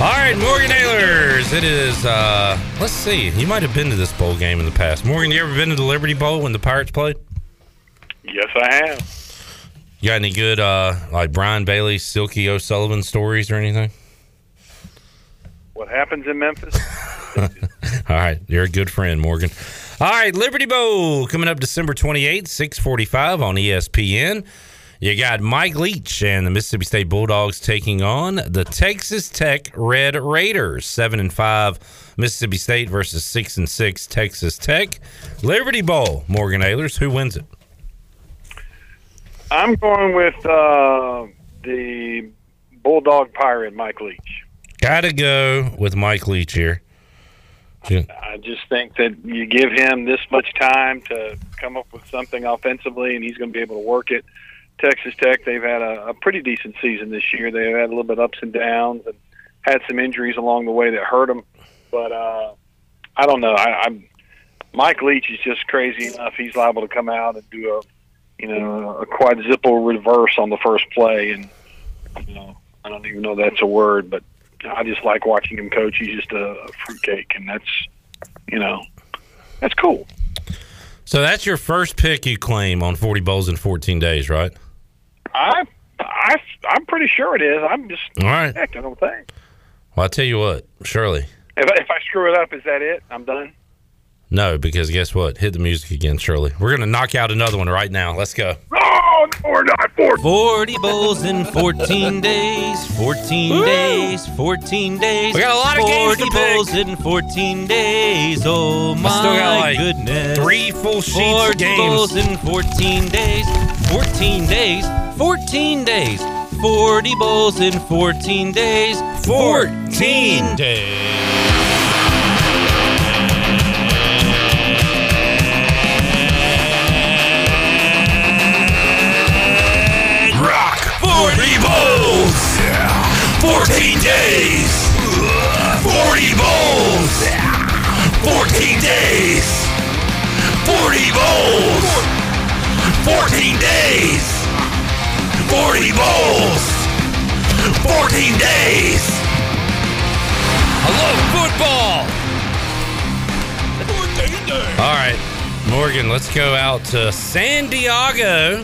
[SPEAKER 2] All right, Morgan Ehlers. It is. uh Let's see. You might have been to this bowl game in the past. Morgan, you ever been to the Liberty Bowl when the Pirates played?
[SPEAKER 6] Yes, I have.
[SPEAKER 2] You got any good uh like Brian Bailey, Silky O'Sullivan stories or anything?
[SPEAKER 6] What happens in Memphis? *laughs*
[SPEAKER 2] All right, you're a good friend, Morgan. All right, Liberty Bowl coming up December 28th, 645 on ESPN. You got Mike Leach and the Mississippi State Bulldogs taking on the Texas Tech Red Raiders. Seven and five Mississippi State versus six and six Texas Tech. Liberty Bowl, Morgan Ehlers. Who wins it?
[SPEAKER 6] I'm going with uh, the Bulldog Pirate, Mike Leach.
[SPEAKER 2] Gotta go with Mike Leach here.
[SPEAKER 6] I just think that you give him this much time to come up with something offensively, and he's going to be able to work it. Texas Tech, they've had a, a pretty decent season this year. They've had a little bit ups and downs, and had some injuries along the way that hurt them. But uh, I don't know. I, I'm Mike Leach is just crazy enough. He's liable to come out and do a, you know, a quadruple reverse on the first play, and you know, I don't even know that's a word, but I just like watching him coach. He's just a, fruitcake, and that's, you know, that's cool.
[SPEAKER 2] So that's your first pick you claim on 40 bowls in 14 days, right?
[SPEAKER 6] I, I, I'm pretty sure it is. I'm just
[SPEAKER 2] All right.
[SPEAKER 6] heck, I don't think.
[SPEAKER 2] Well, I'll tell you what, Shirley.
[SPEAKER 6] If, if I screw it up, is that it? I'm done.
[SPEAKER 2] No, because guess what? Hit the music again, Shirley. We're going to knock out another one right now. Let's go.
[SPEAKER 6] Oh, no, we're not. Four.
[SPEAKER 7] 40 bowls in 14 *laughs* days, 14 days, 14 days.
[SPEAKER 2] We got a lot of games
[SPEAKER 7] 40
[SPEAKER 2] to pick.
[SPEAKER 7] bowls in 14 days. Oh my
[SPEAKER 2] still got, like,
[SPEAKER 7] goodness.
[SPEAKER 2] three full sheets of
[SPEAKER 7] 40
[SPEAKER 2] games.
[SPEAKER 7] bowls in 14 days, 14 days, 14 days. 40 bowls in 14 days,
[SPEAKER 2] 14 days.
[SPEAKER 8] 14 days. 40 bowls. 14 days. 40 bowls. 14 days. 40 bowls. 14 days.
[SPEAKER 2] Love football. All right, Morgan, let's go out to San Diego.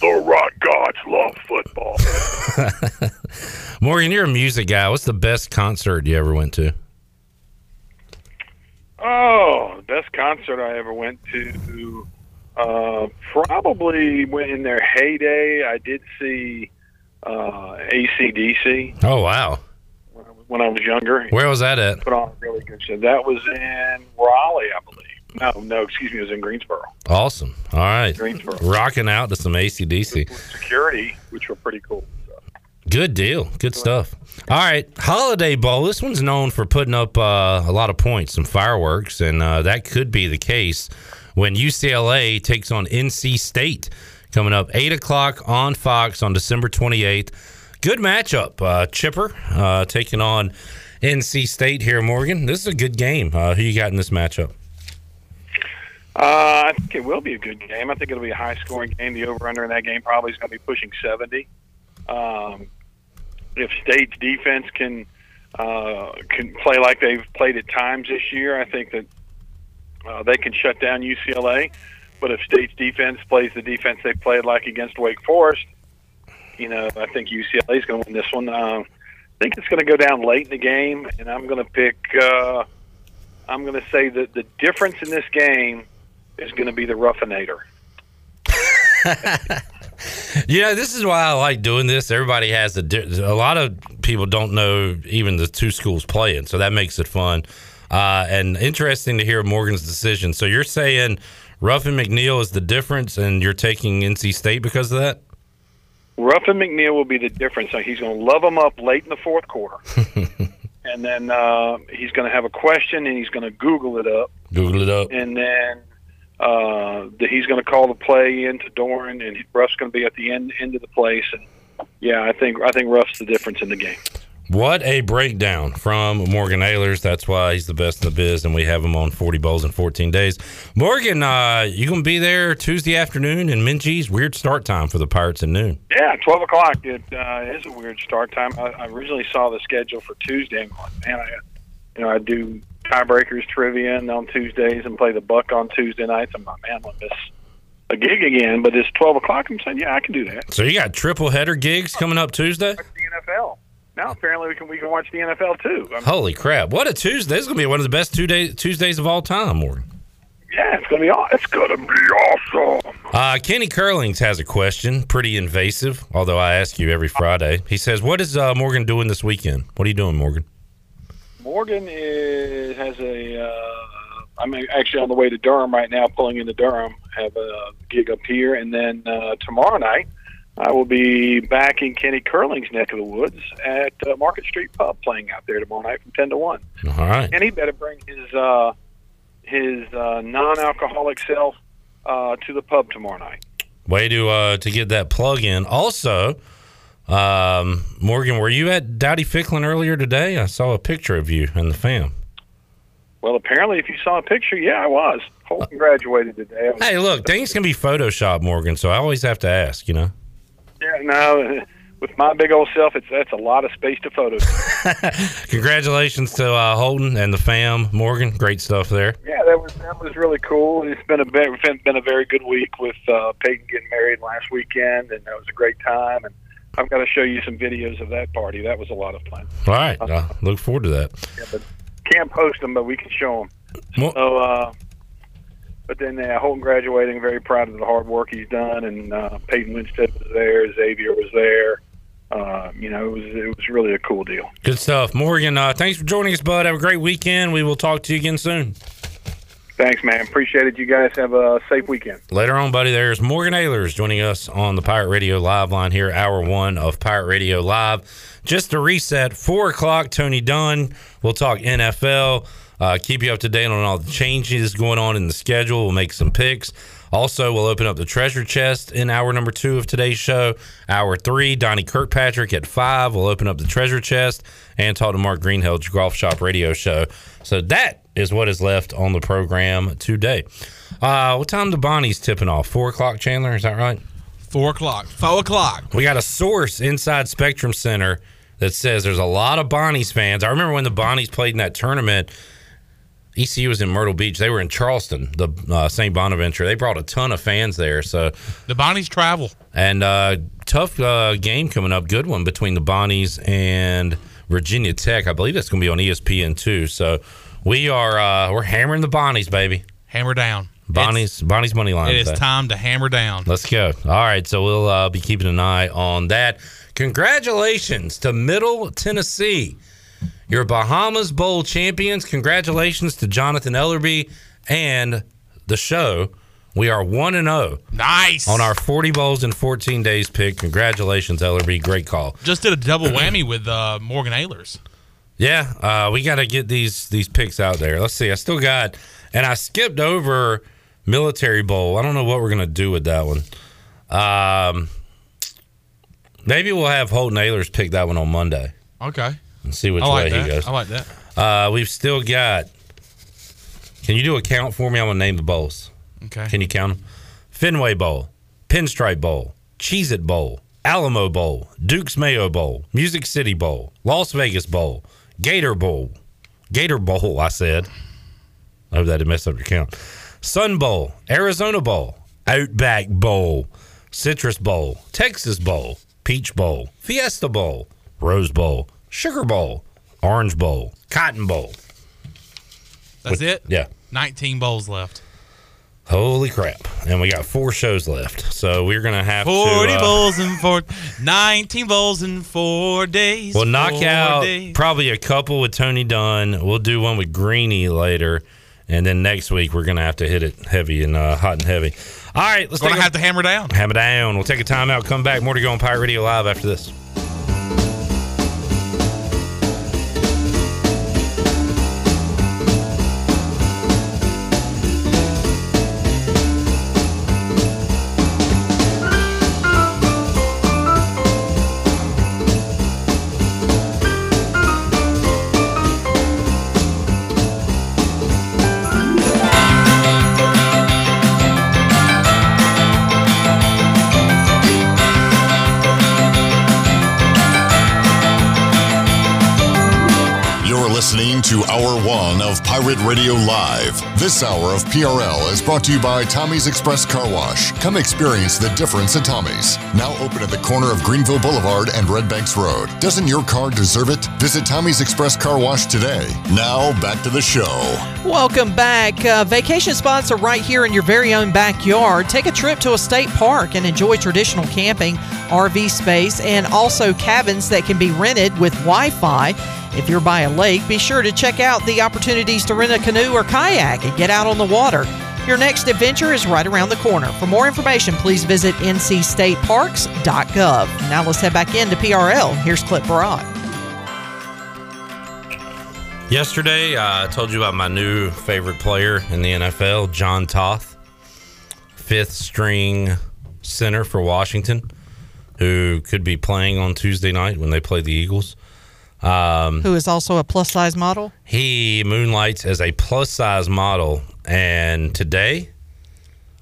[SPEAKER 6] The rock gods love football. *laughs*
[SPEAKER 2] Morgan, you're a music guy. What's the best concert you ever went to?
[SPEAKER 6] Oh, the best concert I ever went to. Uh, probably when in their heyday, I did see uh, ACDC
[SPEAKER 2] Oh, wow.
[SPEAKER 6] when I was younger.
[SPEAKER 2] Where was that at?
[SPEAKER 6] Put on a really good show. That was in Raleigh, I believe. No, no, excuse me, it was in Greensboro.
[SPEAKER 2] Awesome. All right.
[SPEAKER 6] Greensboro.
[SPEAKER 2] Rocking out to some ACDC.
[SPEAKER 6] Security, which were pretty cool.
[SPEAKER 2] Good deal. Good stuff. All right. Holiday Bowl. This one's known for putting up uh, a lot of points, some fireworks, and uh, that could be the case when UCLA takes on NC State coming up 8 o'clock on Fox on December 28th. Good matchup. Uh, Chipper uh, taking on NC State here, Morgan. This is a good game. Uh, who you got in this matchup?
[SPEAKER 6] Uh, I think it will be a good game. I think it'll be a high scoring game. The over under in that game probably is going to be pushing 70. Um, if State's defense can uh, can play like they've played at times this year, I think that uh, they can shut down UCLA. But if State's defense plays the defense they played like against Wake Forest, you know, I think UCLA is going to win this one. Uh, I think it's going to go down late in the game, and I'm going to pick. Uh, I'm going to say that the difference in this game is going to be the Roughinator. *laughs*
[SPEAKER 2] Yeah, this is why I like doing this. Everybody has a di- a lot of people don't know even the two schools playing, so that makes it fun uh, and interesting to hear Morgan's decision. So you're saying Ruffin McNeill is the difference, and you're taking NC State because of that?
[SPEAKER 6] Ruffin McNeill will be the difference. So he's going to love them up late in the fourth quarter, *laughs* and then uh, he's going to have a question, and he's going to Google it up,
[SPEAKER 2] Google it up.
[SPEAKER 6] and then uh, that he's going to call the play into Doeren, and Ruff's going to be at the end end of the place. And yeah, I think I think Ruff's the difference in the game.
[SPEAKER 2] What a breakdown from Morgan Ayers. That's why he's the best in the biz, and we have him on 40 bowls in 14 days. Morgan, uh, you going to be there Tuesday afternoon in Minges? Weird start time for the Pirates at noon.
[SPEAKER 6] Yeah, twelve o'clock. It uh, is a weird start time. I, I originally saw the schedule for Tuesday. and going, man, I, you know, I do tiebreakers trivia and on Tuesdays and play the Buck on Tuesday nights. I'm like, man, I'm gonna miss a gig again. But it's twelve o'clock. I'm saying, yeah, I can do that.
[SPEAKER 2] So you got triple header gigs coming up Tuesday?
[SPEAKER 6] The NFL. Now apparently we can we can watch the NFL too. I mean,
[SPEAKER 2] Holy crap! What a Tuesday! This is going to be one of the best two day, Tuesdays of all time, Morgan.
[SPEAKER 6] yeah, it's gonna be it's gonna be awesome.
[SPEAKER 2] Uh, Kenny Curlings has a question, pretty invasive, although I ask you every Friday. He says, What is uh, Morgan doing this weekend? What are you doing, Morgan?
[SPEAKER 6] Morgan is, has a. Uh, I'm actually on the way to Durham right now, pulling into Durham. Have a gig up here, and then uh, tomorrow night I will be back in Kenny Curling's neck of the woods at uh, Market Street Pub, playing out there tomorrow night from ten to one.
[SPEAKER 2] All right.
[SPEAKER 6] And he better bring his uh, his uh, non-alcoholic self uh, to the pub tomorrow night.
[SPEAKER 2] Way to uh, to get that plug in. Also, um, Morgan, were you at Dowdy Ficklen earlier today? I saw a picture of you and the fam.
[SPEAKER 6] Well, apparently, if you saw a picture, yeah, I was. Holton graduated today. Was-
[SPEAKER 2] Hey, look, things can be Photoshop, Morgan, so I always have to ask, you know.
[SPEAKER 6] Yeah, no, *laughs* with my big old self, it's that's a lot of space to photos. *laughs*
[SPEAKER 2] Congratulations to uh, Holton and the fam, Morgan. Great stuff there.
[SPEAKER 6] yeah, that was that was really cool. It's been a been, been a very good week with uh, Peyton getting married last weekend, and that was a great time. And I've got to show you some videos of that party. That was a lot of fun.
[SPEAKER 2] All right, uh, look forward to that.
[SPEAKER 6] Yeah, but can't post them, but we can show them.
[SPEAKER 2] Well-
[SPEAKER 6] So, uh, but then uh, Holton graduating, very proud of the hard work he's done, and uh, Peyton Winstead was there, Xavier was there. Uh, you know, it was it was really a cool deal.
[SPEAKER 2] Good stuff. Morgan, uh, thanks for joining us, bud. Have a great weekend. We will talk to you again soon.
[SPEAKER 6] Thanks, man. Appreciate it. You guys have a safe weekend.
[SPEAKER 2] Later on, buddy, there's Morgan Ayers joining us on the Pirate Radio Live line here, hour one of Pirate Radio Live. Just to reset, four o'clock, Tony Dunn. We'll talk NFL, uh, keep you up to date on all the changes going on in the schedule. We'll make some picks. Also, we'll open up the treasure chest in hour number two of today's show. Hour three, Donnie Kirkpatrick at five. We'll open up the treasure chest and talk to Mark Greenhill's Golf Shop Radio Show. So that is what is left on the program today. Uh, what time the Bonnie's tipping off? Four o'clock, Chandler. Is that right?
[SPEAKER 5] Four o'clock. Four o'clock.
[SPEAKER 2] We got a source inside Spectrum Center that says there's a lot of Bonnie's fans. I remember when the Bonnies played in that tournament. ECU was in Myrtle Beach. They were in Charleston, the uh, St. Bonaventure. They brought a ton of fans there. So
[SPEAKER 5] The Bonnies travel.
[SPEAKER 2] and uh, tough uh, game coming up, good one between the Bonnies and Virginia Tech. I believe that's going to be on ESPN too. So we are uh, we're hammering the Bonnies, baby.
[SPEAKER 5] Hammer down.
[SPEAKER 2] Bonnies, Bonnies money line.
[SPEAKER 5] It is
[SPEAKER 2] today.
[SPEAKER 5] time to hammer down.
[SPEAKER 2] Let's go. All right, so we'll uh, be keeping an eye on that. Congratulations to Middle Tennessee, your Bahamas Bowl champions. Congratulations to Jonathan Ellerby and the show. We are one and zero
[SPEAKER 5] Nice.
[SPEAKER 2] on our forty bowls in fourteen days pick. Congratulations, Ellerby. Great call.
[SPEAKER 5] Just did a double whammy with uh, Morgan Ayers.
[SPEAKER 2] Yeah, uh, we got to get these these picks out there. Let's see. I still got, and I skipped over Military Bowl. I don't know what we're gonna do with that one. Um, maybe we'll have Holton Ayers pick that one on Monday
[SPEAKER 5] Okay.
[SPEAKER 2] and see which
[SPEAKER 5] like
[SPEAKER 2] way
[SPEAKER 5] that.
[SPEAKER 2] he goes.
[SPEAKER 5] I like that.
[SPEAKER 2] Uh, we've still got. Can you do a count for me? I'm gonna name the bowls.
[SPEAKER 5] Okay.
[SPEAKER 2] Can you count them? Fenway Bowl, Pinstripe Bowl, Cheez It Bowl, Alamo Bowl, Duke's Mayo Bowl, Music City Bowl, Las Vegas Bowl, Gator Bowl, Gator Bowl, I said. I hope that didn't mess up your count. Sun Bowl, Arizona Bowl, Outback Bowl, Citrus Bowl, Texas Bowl, Peach Bowl, Fiesta Bowl, Rose Bowl, Sugar Bowl, Orange Bowl, Cotton Bowl.
[SPEAKER 5] That's it.
[SPEAKER 2] Yeah.
[SPEAKER 5] 19 bowls left.
[SPEAKER 2] Holy crap. And we got four shows left. So we're going to have
[SPEAKER 5] 40
[SPEAKER 2] to. uh,
[SPEAKER 5] bowls in four, 19 bowls in four days.
[SPEAKER 2] We'll knock out
[SPEAKER 5] days.
[SPEAKER 2] probably a couple with Tony Dunn. We'll do one with Greeny later. And then next week, we're going to have to hit it heavy and uh, hot and heavy. All right, let's
[SPEAKER 5] Gonna have to hammer down.
[SPEAKER 2] hammer down. We'll take a timeout, come back. More to go on Pirate Radio Live after this.
[SPEAKER 1] Listening to Hour One of Pirate Radio Live. This hour of PRL is brought to you by Tommy's Express Car Wash. Come experience the difference at Tommy's. Now open at the corner of Greenville Boulevard and Red Banks Road. Doesn't your car deserve it? Visit Tommy's Express Car Wash today. Now back to the show.
[SPEAKER 3] Welcome back. Uh, vacation spots are right here in your very own backyard. Take a trip to a state park and enjoy traditional camping, RV space, and also cabins that can be rented with Wi Fi. If you're by a lake, be sure to check out the opportunities to rent a canoe or kayak and get out on the water. Your next adventure is right around the corner. For more information, please visit ncstateparks.gov. Now let's head back into PRL. Here's Clip Brock.
[SPEAKER 2] Yesterday, uh, I told you about my new favorite player in the NFL, John Toth, fifth string center for Washington, who could be playing on Tuesday night when they play the Eagles. Um,
[SPEAKER 3] Who is also a plus size model?
[SPEAKER 2] he moonlights as a plus size model, and today,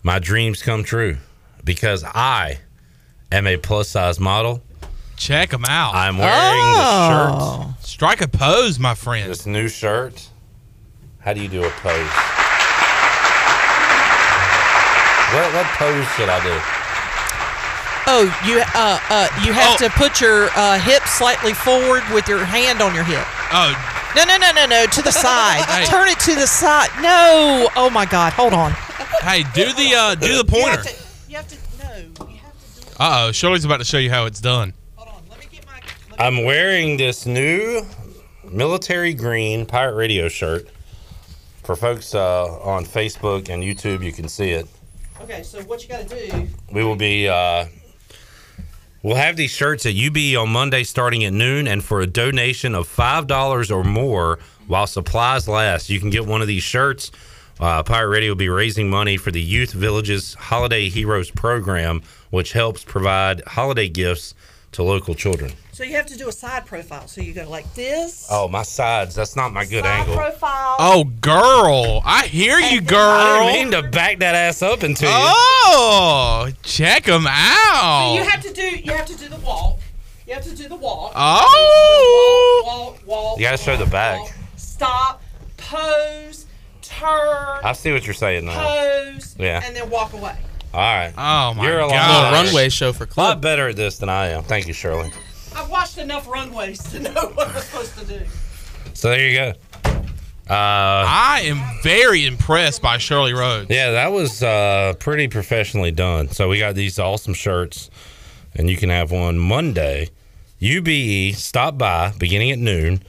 [SPEAKER 2] my dreams come true because I am a plus size model.
[SPEAKER 5] Check them out.
[SPEAKER 2] I'm wearing
[SPEAKER 3] Oh. The shirt.
[SPEAKER 5] Strike a pose, my friend.
[SPEAKER 2] this new shirt. How do you do a pose? What, what pose should I do?
[SPEAKER 3] Oh, you uh, uh, you have
[SPEAKER 5] Oh.
[SPEAKER 3] to put your uh, hip slightly forward with your hand on your hip.
[SPEAKER 5] Oh,
[SPEAKER 3] No, no, no, no, no, to the side. *laughs*
[SPEAKER 5] Hey.
[SPEAKER 3] Turn it to the side. No. Oh my God. Hold on.
[SPEAKER 5] hey, do the uh, do the
[SPEAKER 3] You
[SPEAKER 5] pointer.
[SPEAKER 3] have to. You have to. No. You have to do.
[SPEAKER 5] Uh oh, Shirley's about to show you how it's done.
[SPEAKER 3] Hold on. Let me get my. me-
[SPEAKER 2] I'm wearing this new military green pirate radio shirt. For folks uh, on Facebook and YouTube, you can see it.
[SPEAKER 3] Okay. So what you got to do?
[SPEAKER 2] We will be. Uh, we'll have these shirts at UB on Monday starting at noon, and for a donation of five dollars or more while supplies last, you can get one of these shirts. Uh, Pirate Radio will be raising money for the Youth Villages Holiday Heroes program, which helps provide holiday gifts to local children.
[SPEAKER 3] So you have to do a side profile. So you go like this.
[SPEAKER 2] Oh, my sides. That's not my good
[SPEAKER 3] side
[SPEAKER 2] angle.
[SPEAKER 3] profile.
[SPEAKER 5] Oh, girl, I hear you,
[SPEAKER 2] I
[SPEAKER 5] girl.
[SPEAKER 2] didn't mean to back that ass up into you.
[SPEAKER 5] Oh, check them out.
[SPEAKER 3] You have to do. You have to do the walk. You have to do the walk.
[SPEAKER 5] Oh.
[SPEAKER 3] Walk, walk.
[SPEAKER 2] You gotta show the back.
[SPEAKER 3] walk, Stop. Pose. Turn.
[SPEAKER 2] I see what you're saying now.
[SPEAKER 3] pose.
[SPEAKER 2] Yeah.
[SPEAKER 3] And then walk away.
[SPEAKER 2] All right.
[SPEAKER 5] Oh my
[SPEAKER 2] You're a lot
[SPEAKER 5] god.
[SPEAKER 4] Little runway show for
[SPEAKER 2] A lot better at this than I am. Thank you, Shirley.
[SPEAKER 3] I've watched enough runways to know what I'm supposed to do.
[SPEAKER 2] So there you go. Uh,
[SPEAKER 5] I am very impressed by Shirley Rhodes.
[SPEAKER 2] yeah, that was uh, pretty professionally done. So we got these awesome shirts, and you can have one Monday. UBE, stop by beginning at noon,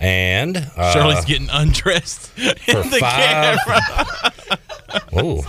[SPEAKER 2] and uh,
[SPEAKER 5] Shirley's getting undressed in
[SPEAKER 2] for
[SPEAKER 5] the
[SPEAKER 2] five.
[SPEAKER 5] camera. *laughs*
[SPEAKER 2] Oh,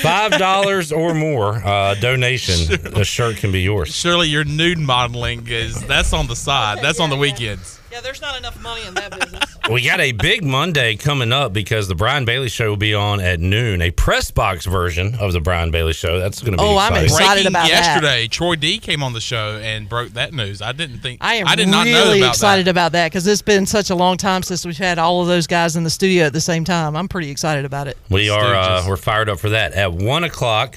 [SPEAKER 2] five dollars or more uh, donation. The shirt can be yours.
[SPEAKER 5] Surely your nude modeling is that's on the side. That's on the weekends.
[SPEAKER 3] Yeah, there's not enough money in that business. *laughs*
[SPEAKER 2] We got a big Monday coming up because the Brian Bailey Show will be on at noon. A press box version of the Brian Bailey Show. That's going to be
[SPEAKER 3] Oh, I'm excited
[SPEAKER 5] Breaking
[SPEAKER 3] about that.
[SPEAKER 5] yesterday, Troy D came on the show and broke that news. I didn't think
[SPEAKER 3] I am
[SPEAKER 5] I did not know
[SPEAKER 3] really
[SPEAKER 5] about
[SPEAKER 3] excited
[SPEAKER 5] that.
[SPEAKER 3] about that because it's been such a long time since we've had all of those guys in the studio at the same time. I'm pretty excited about it.
[SPEAKER 2] We are uh, we're fired up for that. At one o'clock,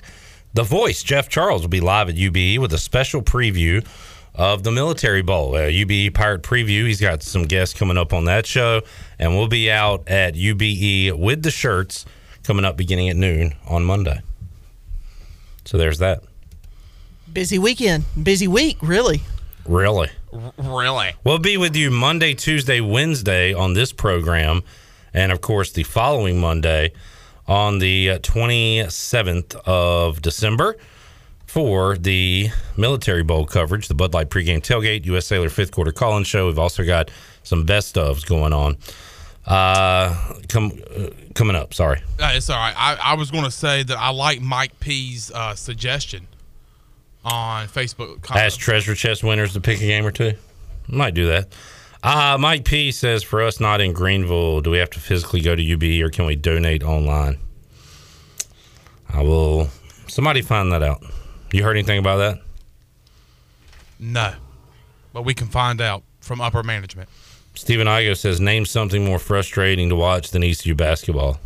[SPEAKER 2] the voice Jeff Charles will be live at UBE with a special preview of the Military Bowl. Uh, UBE Pirate Preview. He's got some guests coming up on that show, and we'll be out at UBE with the shirts coming up beginning at noon on Monday. So there's that.
[SPEAKER 3] Busy weekend, busy week, really.
[SPEAKER 2] Really.
[SPEAKER 5] Really?
[SPEAKER 2] We'll be with you Monday, Tuesday, Wednesday on this program, and of course the following Monday on the uh, 27th of December for the Military Bowl coverage, the Bud Light pregame tailgate, U.S. Sailor fifth quarter call-in show. We've also got some best ofs going on. Uh, come uh, coming up. Sorry.
[SPEAKER 5] Uh, it's all right. I, I was going to say that I like Mike P's uh, suggestion on Facebook.
[SPEAKER 2] Ask treasure chest winners to pick a game or two. Might do that. Uh, Mike P says for us not in Greenville, do we have to physically go to UB or can we donate online? I will. Somebody find that out. You heard anything about that?
[SPEAKER 5] no, but we can find out from upper management.
[SPEAKER 2] Stephen Igo says name something more frustrating to watch than ECU basketball.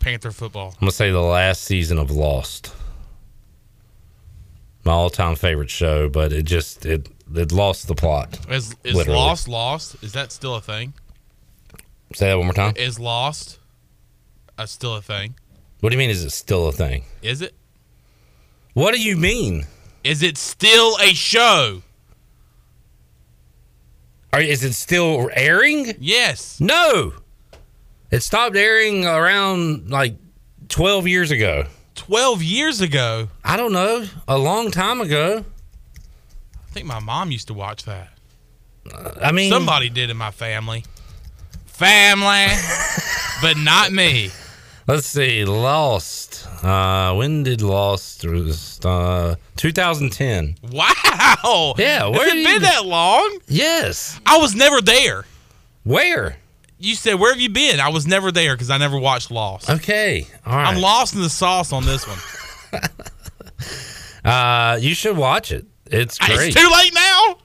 [SPEAKER 5] Panther football.
[SPEAKER 2] I'm gonna say the last season of Lost. my all-time favorite show, but it just it it lost the plot.
[SPEAKER 5] Is is
[SPEAKER 2] Literally.
[SPEAKER 5] Lost lost? Is that still a thing?
[SPEAKER 2] Say that one more time.
[SPEAKER 5] Is Lost uh, still a thing?
[SPEAKER 2] What do you mean? Is it still a thing?
[SPEAKER 5] Is it?
[SPEAKER 2] What do you mean?
[SPEAKER 5] Is it still a show?
[SPEAKER 2] Are, is it still airing?
[SPEAKER 5] Yes.
[SPEAKER 2] No, it stopped airing around like twelve years ago.
[SPEAKER 5] 12 years ago.
[SPEAKER 2] I don't know, a long time ago.
[SPEAKER 5] I think my mom used to watch that.
[SPEAKER 2] I mean,
[SPEAKER 5] Somebody did in my family. Family. *laughs* but not me.
[SPEAKER 2] Let's see, Lost. Uh, when did Lost? Uh, 2010.
[SPEAKER 5] Wow.
[SPEAKER 2] Yeah,
[SPEAKER 5] Has
[SPEAKER 2] where
[SPEAKER 5] it
[SPEAKER 2] do you-
[SPEAKER 5] been that long?
[SPEAKER 2] Yes.
[SPEAKER 5] I was never there.
[SPEAKER 2] Where?
[SPEAKER 5] You said, where have you been? I was never there because I never watched Lost.
[SPEAKER 2] Okay. All right.
[SPEAKER 5] I'm lost in the sauce on this one. *laughs*
[SPEAKER 2] Uh, you should watch it. It's great.
[SPEAKER 5] It's too late now.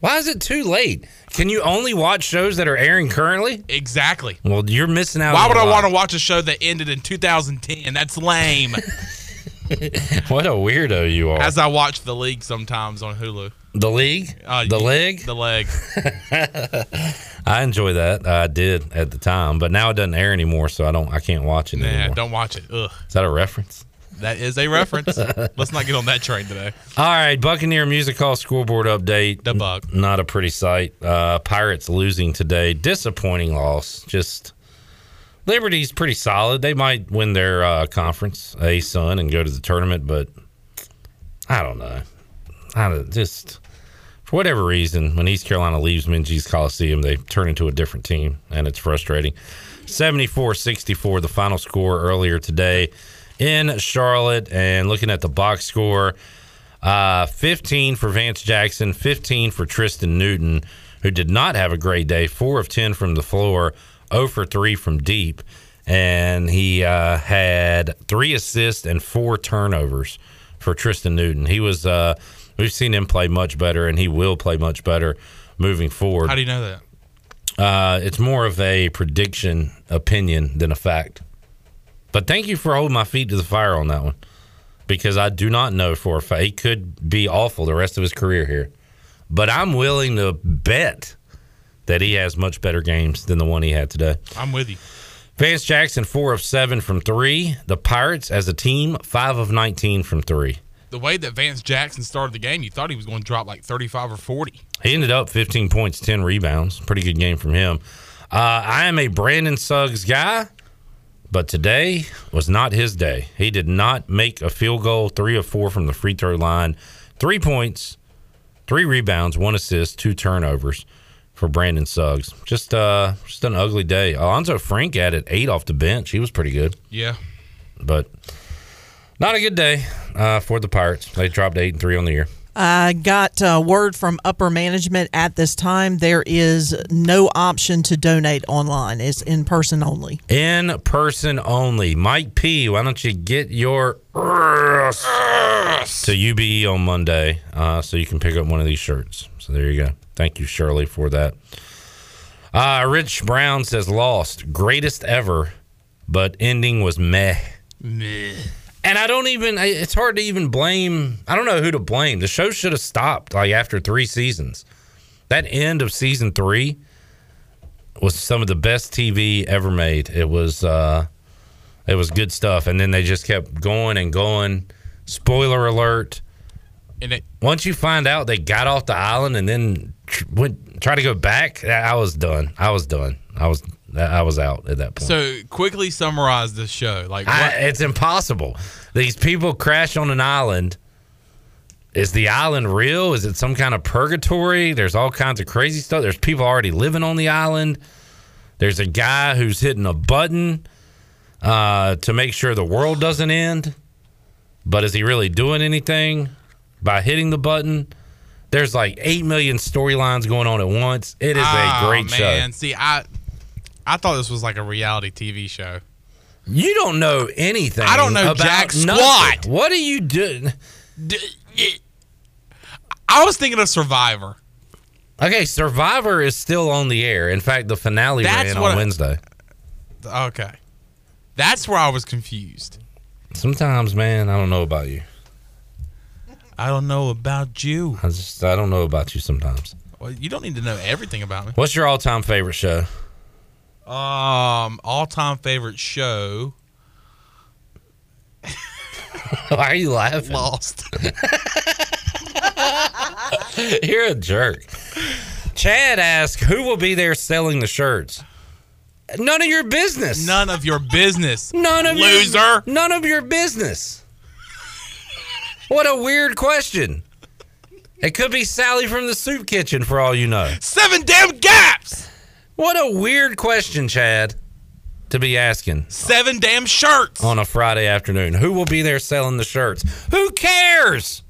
[SPEAKER 2] Why is it too late? Can you only watch shows that are airing currently?
[SPEAKER 5] Exactly.
[SPEAKER 2] Well, you're missing out.
[SPEAKER 5] Why would I want to watch a show that ended in 2010? That's lame. *laughs* *laughs*
[SPEAKER 2] What a weirdo you are.
[SPEAKER 5] As I watch The League sometimes on Hulu.
[SPEAKER 2] the league,
[SPEAKER 5] Uh,
[SPEAKER 2] the leg.
[SPEAKER 5] The leg. *laughs*
[SPEAKER 2] I enjoy that. I did at the time, but now it doesn't air anymore, so I don't. I can't watch it
[SPEAKER 5] Nah,
[SPEAKER 2] anymore.
[SPEAKER 5] don't watch it. Ugh.
[SPEAKER 2] Is that a reference?
[SPEAKER 5] That is a reference. Let's not get on that train today.
[SPEAKER 2] All right, Buccaneer Music Hall scoreboard update.
[SPEAKER 5] The bug.
[SPEAKER 2] Not a pretty sight. Uh, Pirates losing today. Disappointing loss. Just Liberty's pretty solid. They might win their uh, conference A Sun and go to the tournament, but I don't know. I don't, just for whatever reason, when East Carolina leaves Minges Coliseum, they turn into a different team, and it's frustrating. 74-64, the final score earlier today in Charlotte. And looking at the box score, uh, 15 for Vance Jackson, 15 for Tristan Newton, who did not have a great day. Four of 10 from the floor, 0 for 3 from deep. And he uh, had three assists and four turnovers for Tristan Newton. He was, uh, we've seen him play much better, and he will play much better moving forward.
[SPEAKER 5] How do you know that?
[SPEAKER 2] Uh, it's more of a prediction opinion than a fact. But thank you for holding my feet to the fire on that one because I do not know for a fact. He could be awful the rest of his career here. But I'm willing to bet that he has much better games than the one he had today.
[SPEAKER 5] I'm with you.
[SPEAKER 2] Vance Jackson, four of seven from three. The Pirates, as a team, five of 19 from three.
[SPEAKER 5] The way that Vance Jackson started the game, you thought he was going to drop like 35 or 40.
[SPEAKER 2] He ended up 15 points, 10 rebounds. Pretty good game from him. Uh, I am a Brandon Suggs guy, but today was not his day. He did not make a field goal, three of four from the free throw line, three points, three rebounds, one assist, two turnovers for Brandon Suggs. Just uh, just an ugly day. Alonzo Frank added eight off the bench. He was pretty good,
[SPEAKER 5] Yeah.
[SPEAKER 2] but not a good day uh, for the Pirates. They dropped eight and three on the year.
[SPEAKER 3] I got uh, word from upper management at this time. There is no option to donate online. It's in person only.
[SPEAKER 2] In person only. Mike P, why don't you get your ass to UBE on Monday uh, so you can pick up one of these shirts? So there you go. Thank you, Shirley, for that. Uh, Rich Brown says, lost. Greatest ever, but ending was meh.
[SPEAKER 5] Meh.
[SPEAKER 2] And I don't even, it's hard to even blame, I don't know who to blame. The show should have stopped like after three seasons. That end of season three was some of the best TV ever made. It was, uh, it was good stuff. And then they just kept going and going. Spoiler alert.
[SPEAKER 5] And it,
[SPEAKER 2] Once you find out they got off the island and then tr- went, try to go back, I I was done. I was done. I was, I was out at that point.
[SPEAKER 5] so quickly summarize this show. Like,
[SPEAKER 2] I, it's impossible. These people crash on an island. Is the island real? Is it some kind of purgatory? There's all kinds of crazy stuff. There's people already living on the island. There's a guy who's hitting a button uh, to make sure the world doesn't end. But is he really doing anything by hitting the button? There's like 8 million storylines going on at once. It is
[SPEAKER 5] Oh,
[SPEAKER 2] a great
[SPEAKER 5] man.
[SPEAKER 2] show.
[SPEAKER 5] See, I, I thought this was like a reality TV show.
[SPEAKER 2] You don't know anything.
[SPEAKER 5] I don't know
[SPEAKER 2] about
[SPEAKER 5] jack
[SPEAKER 2] nothing.
[SPEAKER 5] squat.
[SPEAKER 2] What are you doing?
[SPEAKER 5] I was thinking of Survivor.
[SPEAKER 2] Okay, Survivor is still on the air. In fact, the finale
[SPEAKER 5] That's
[SPEAKER 2] ran on
[SPEAKER 5] I-
[SPEAKER 2] Wednesday.
[SPEAKER 5] Okay, that's where I was confused.
[SPEAKER 2] Sometimes, man, I don't know about you.
[SPEAKER 5] I don't know about you.
[SPEAKER 2] I just I don't know about you sometimes.
[SPEAKER 5] Well, you don't need to know everything about me.
[SPEAKER 2] What's your all-time favorite show?
[SPEAKER 5] Um, all time favorite show. *laughs*
[SPEAKER 2] Why are you laughing?
[SPEAKER 5] Lost. *laughs*
[SPEAKER 2] You're a jerk. Chad asked, "Who will be there selling the shirts?" None of your business.
[SPEAKER 5] None of your business.
[SPEAKER 2] None of your
[SPEAKER 5] loser.
[SPEAKER 2] Your, none of your business. What a weird question. It could be Sally from the soup kitchen for all you know.
[SPEAKER 5] Seven damn gaps.
[SPEAKER 2] What a weird question, Chad, to be asking
[SPEAKER 5] Seven damn shirts.
[SPEAKER 2] on a Friday afternoon. Who will be there selling the shirts? Who cares?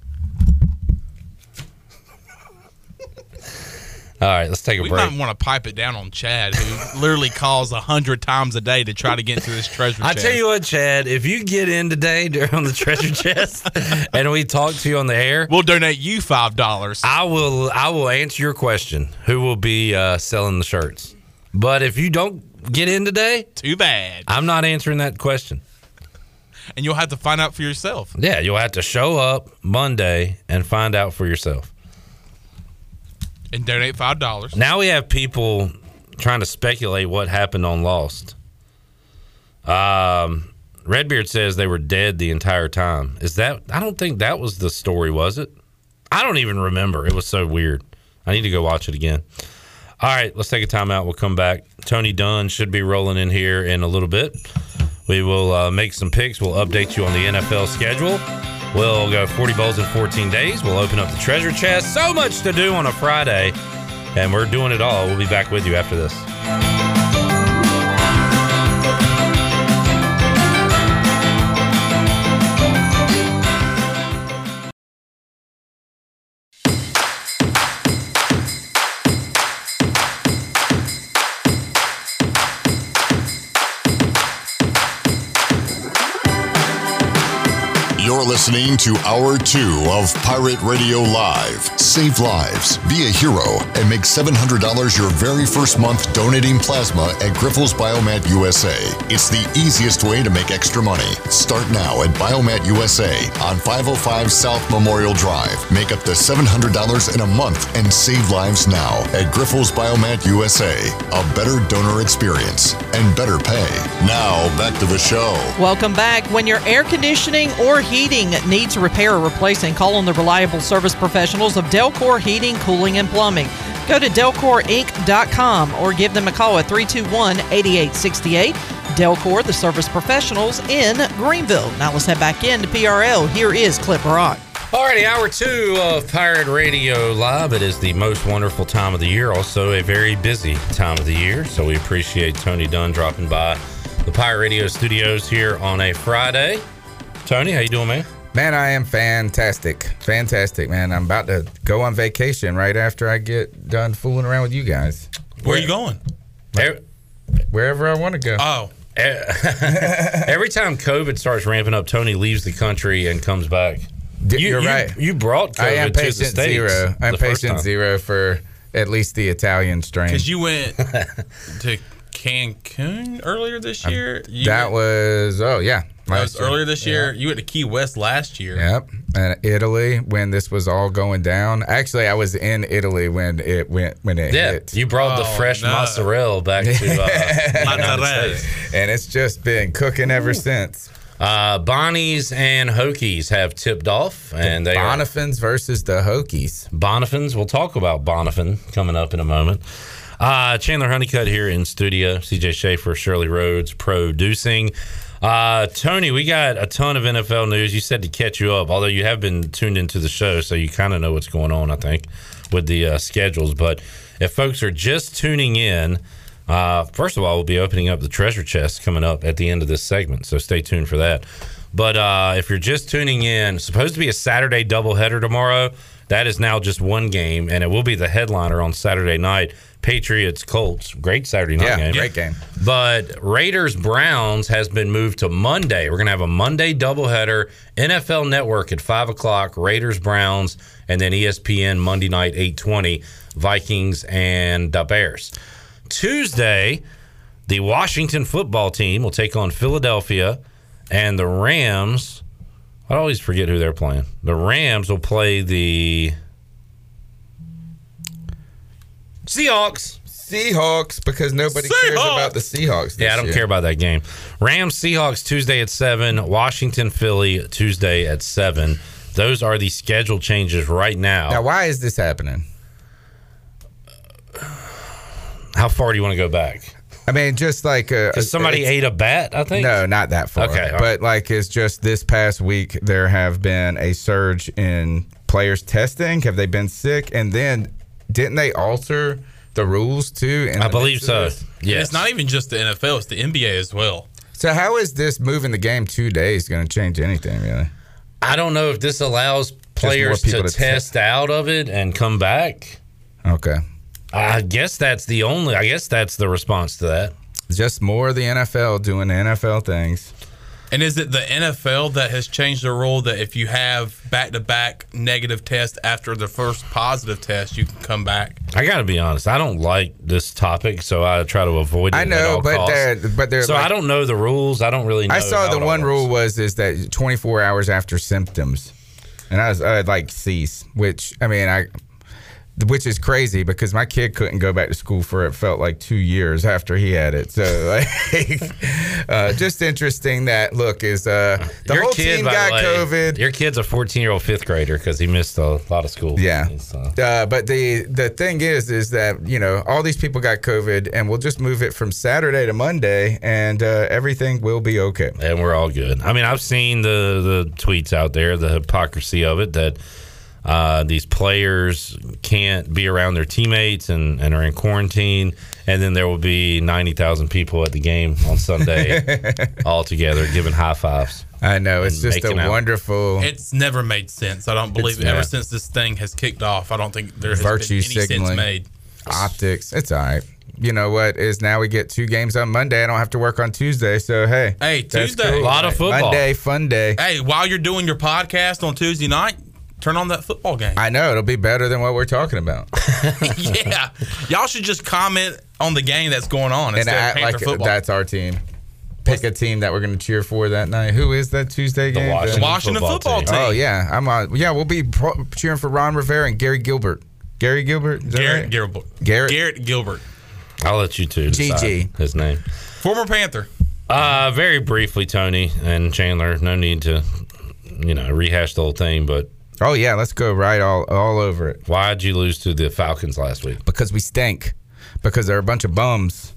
[SPEAKER 2] All right, let's take a break.
[SPEAKER 5] We
[SPEAKER 2] break.
[SPEAKER 5] might want to pipe it down on Chad, who literally calls a hundred times a day to try to get into this treasure
[SPEAKER 2] I
[SPEAKER 5] chest.
[SPEAKER 2] I tell you what, Chad, if you get in today *laughs* during the treasure chest *laughs* and we talk to you on the air,
[SPEAKER 5] we'll donate you five dollars.
[SPEAKER 2] I will I will answer your question. Who will be uh, selling the shirts? But if you don't get in today,
[SPEAKER 5] Too bad.
[SPEAKER 2] I'm not answering that question.
[SPEAKER 5] And you'll have to find out for yourself.
[SPEAKER 2] Yeah, you'll have to show up Monday and find out for yourself.
[SPEAKER 5] And donate five dollars.
[SPEAKER 2] Now we have people trying to speculate what happened on Lost. Um, Redbeard says they were dead the entire time. Is that? I don't think that was the story, was it? I don't even remember. It was so weird. I need to go watch it again. All right, let's take a timeout. We'll come back. Tony Dunn should be rolling in here in a little bit. We will uh, make some picks. We'll update you on the NFL schedule. We'll go 40 bowls in 14 days. We'll open up the treasure chest. So much to do on a Friday, and we're doing it all. We'll be back with you after this.
[SPEAKER 1] Listening to Hour 2 of Pirate Radio Live. Save lives, be a hero, and make $700 your very first month donating plasma at Grifols Biomat USA. It's the easiest way to make extra money. Start now at Biomat USA on 505 South Memorial Drive. Make up to $700 in a month and save lives now at Grifols Biomat USA. A better donor experience and better pay. Now, back to the show.
[SPEAKER 3] Welcome back. When your air conditioning or heating needs to repair or replacing, call on the reliable service professionals of Delcor Heating, Cooling, and Plumbing. Go to delcorinc.com or give them a call at 321 8868. Delcor, the service professionals in Greenville. Now let's head back into PRL. Here is Clip Brock.
[SPEAKER 2] Alrighty, hour two of Pirate Radio Live. It is the most wonderful time of the year, also a very busy time of the year. So we appreciate Tony Dunn dropping by the Pirate Radio studios here on a Friday. Tony, how you doing, man?
[SPEAKER 9] Man, I am fantastic. Fantastic, man. I'm about to go on vacation right after I get done fooling around with you guys.
[SPEAKER 5] Where are you going?
[SPEAKER 2] Every,
[SPEAKER 9] Wherever I want to go.
[SPEAKER 5] Oh, *laughs*
[SPEAKER 2] every time COVID starts ramping up, Tony leaves the country and comes back.
[SPEAKER 9] D-
[SPEAKER 2] You,
[SPEAKER 9] You're
[SPEAKER 2] you-
[SPEAKER 9] right.
[SPEAKER 2] You brought COVID
[SPEAKER 9] I am
[SPEAKER 2] to the
[SPEAKER 9] patient
[SPEAKER 2] States
[SPEAKER 9] zero. I'm
[SPEAKER 2] the
[SPEAKER 9] patient zero for at least the Italian strain.
[SPEAKER 5] because you went *laughs* to Cancun earlier this year. You
[SPEAKER 9] that
[SPEAKER 5] went-
[SPEAKER 9] was oh yeah.
[SPEAKER 5] that was
[SPEAKER 9] year.
[SPEAKER 5] earlier this year. You went to Key West last year.
[SPEAKER 9] Yep. And Italy when this was all going down. Actually, I was in Italy when it went when it
[SPEAKER 2] Yeah,
[SPEAKER 9] hit.
[SPEAKER 2] you brought the
[SPEAKER 5] Oh,
[SPEAKER 2] fresh
[SPEAKER 5] no.
[SPEAKER 2] mozzarella back to uh, *laughs*
[SPEAKER 5] Mozzarella.
[SPEAKER 9] And it's just been cooking ever since.
[SPEAKER 2] Uh, Bonnie's and Hokies have tipped off, and they are
[SPEAKER 9] Bonifans versus the Hokies.
[SPEAKER 2] Bonifans. We'll talk about Bonifan coming up in a moment. Uh, Chandler Honeycutt here in studio. CJ Schaefer, Shirley Rhodes producing. Uh, Tony, we got a ton of NFL news. You said to catch you up, although you have been tuned into the show, so you kind of know what's going on, I think, with the uh, schedules. But if folks are just tuning in, uh, first of all, we'll be opening up the treasure chest coming up at the end of this segment, so stay tuned for that. But uh, if you're just tuning in, supposed to be a Saturday doubleheader tomorrow. That is now just one game, and it will be the headliner on Saturday night. Patriots Colts, great Saturday night
[SPEAKER 9] Yeah,
[SPEAKER 2] game.
[SPEAKER 9] great game.
[SPEAKER 2] But Raiders Browns has been moved to Monday. We're gonna have a Monday doubleheader. NFL Network at five o'clock. Raiders Browns, and then ESPN Monday night eight twenty. Vikings and the Bears. Tuesday, the Washington football team will take on Philadelphia, and the Rams I always forget who they're playing. The Rams will play the Seahawks.
[SPEAKER 9] Seahawks because nobody cares about the Seahawks.
[SPEAKER 2] Yeah, I don't
[SPEAKER 9] year.
[SPEAKER 2] care about that game. Rams Seahawks Tuesday at seven. Washington Philly Tuesday at seven. Those are the schedule changes right now.
[SPEAKER 9] Now, why is this happening? *sighs*
[SPEAKER 2] How far do you want to go back?
[SPEAKER 9] I mean, just like uh,
[SPEAKER 2] Because somebody ate a bat, I think.
[SPEAKER 9] No, not that far.
[SPEAKER 2] Okay, all right.
[SPEAKER 9] but like it's just this past week there have been a surge in players testing. Have they been sick? And then didn't they alter the rules too?
[SPEAKER 2] I believe so.
[SPEAKER 5] Yeah, It's not even just the NFL; it's the NBA as well.
[SPEAKER 9] So how is this moving the game two days going to change anything really?
[SPEAKER 2] I don't know if this allows players to,
[SPEAKER 9] to
[SPEAKER 2] test out of it and come back.
[SPEAKER 9] Okay.
[SPEAKER 2] I guess that's the only. I guess that's the response to that.
[SPEAKER 9] Just more of the NFL doing the NFL things.
[SPEAKER 5] And is it the NFL that has changed the rule that if you have back-to-back negative tests after the first positive test, you can come back?
[SPEAKER 2] I got to be honest. I don't like this topic, so I try to avoid it.
[SPEAKER 9] I
[SPEAKER 2] at
[SPEAKER 9] know,
[SPEAKER 2] all
[SPEAKER 9] but
[SPEAKER 2] costs.
[SPEAKER 9] they're but they're.
[SPEAKER 2] so
[SPEAKER 9] like-
[SPEAKER 2] I don't know the rules. I don't really. know
[SPEAKER 9] I saw the one rule was is that 24 hours after symptoms, and I was I would like cease, which I mean I, which is crazy because my kid couldn't go back to school for it felt like two years after he had it. So *laughs* like, uh, just interesting that look is uh the
[SPEAKER 2] Your
[SPEAKER 9] whole
[SPEAKER 2] kid,
[SPEAKER 9] team got COVID.
[SPEAKER 2] Your kid's a 14 year old fifth grader because he missed a lot of school.
[SPEAKER 9] Yeah.
[SPEAKER 2] Uh,
[SPEAKER 9] Uh, but the the thing is, is that you know all these people got COVID, and we'll just move it from Saturday to Monday, and uh, everything will be okay.
[SPEAKER 2] and we're all good. I mean, I've seen the the tweets out there, the hypocrisy of it that uh, these players can't be around their teammates and, and are in quarantine, and then there will be ninety thousand people at the game on Sunday *laughs* all together giving high fives.
[SPEAKER 9] I know it's just a
[SPEAKER 2] out.
[SPEAKER 9] wonderful.
[SPEAKER 5] It's never made sense. I don't believe it. Ever since this thing has kicked off, I don't think there has
[SPEAKER 9] virtue
[SPEAKER 5] been any
[SPEAKER 9] signaling,
[SPEAKER 5] sense made.
[SPEAKER 9] optics. It's all right. You know what? Is now we get two games on Monday. I don't have to work on Tuesday, so hey,
[SPEAKER 5] Hey, Tuesday.
[SPEAKER 9] cool.
[SPEAKER 5] A lot of football.
[SPEAKER 9] Monday, fun day.
[SPEAKER 5] Hey, while you're doing your podcast on Tuesday night, turn on that football game.
[SPEAKER 9] I know it'll be better than what we're talking about, *laughs*
[SPEAKER 5] yeah, y'all should just comment on the game that's going on
[SPEAKER 9] and
[SPEAKER 5] instead of
[SPEAKER 9] act like
[SPEAKER 5] football.
[SPEAKER 9] that's our team. Pick a team that we're going to cheer for that night. Who is that Tuesday game?
[SPEAKER 5] Washington Washington football football team. team.
[SPEAKER 9] Oh yeah, I'm on. Yeah, we'll be pro- cheering for Ron Rivera and Gary Gilbert. Gary Gilbert.
[SPEAKER 5] Garrett
[SPEAKER 9] right?
[SPEAKER 5] Gilbert.
[SPEAKER 9] Garrett.
[SPEAKER 5] Garrett Gilbert.
[SPEAKER 2] I'll let you two decide
[SPEAKER 9] GG.
[SPEAKER 2] his name.
[SPEAKER 5] Former Panther.
[SPEAKER 2] Uh, very briefly, Tony and Chandler. No need to, you know, rehash the whole thing. But
[SPEAKER 9] Oh yeah, let's go right all all over it.
[SPEAKER 2] why'd you lose to the Falcons last week?
[SPEAKER 9] Because we stink. Because they're a bunch of bums.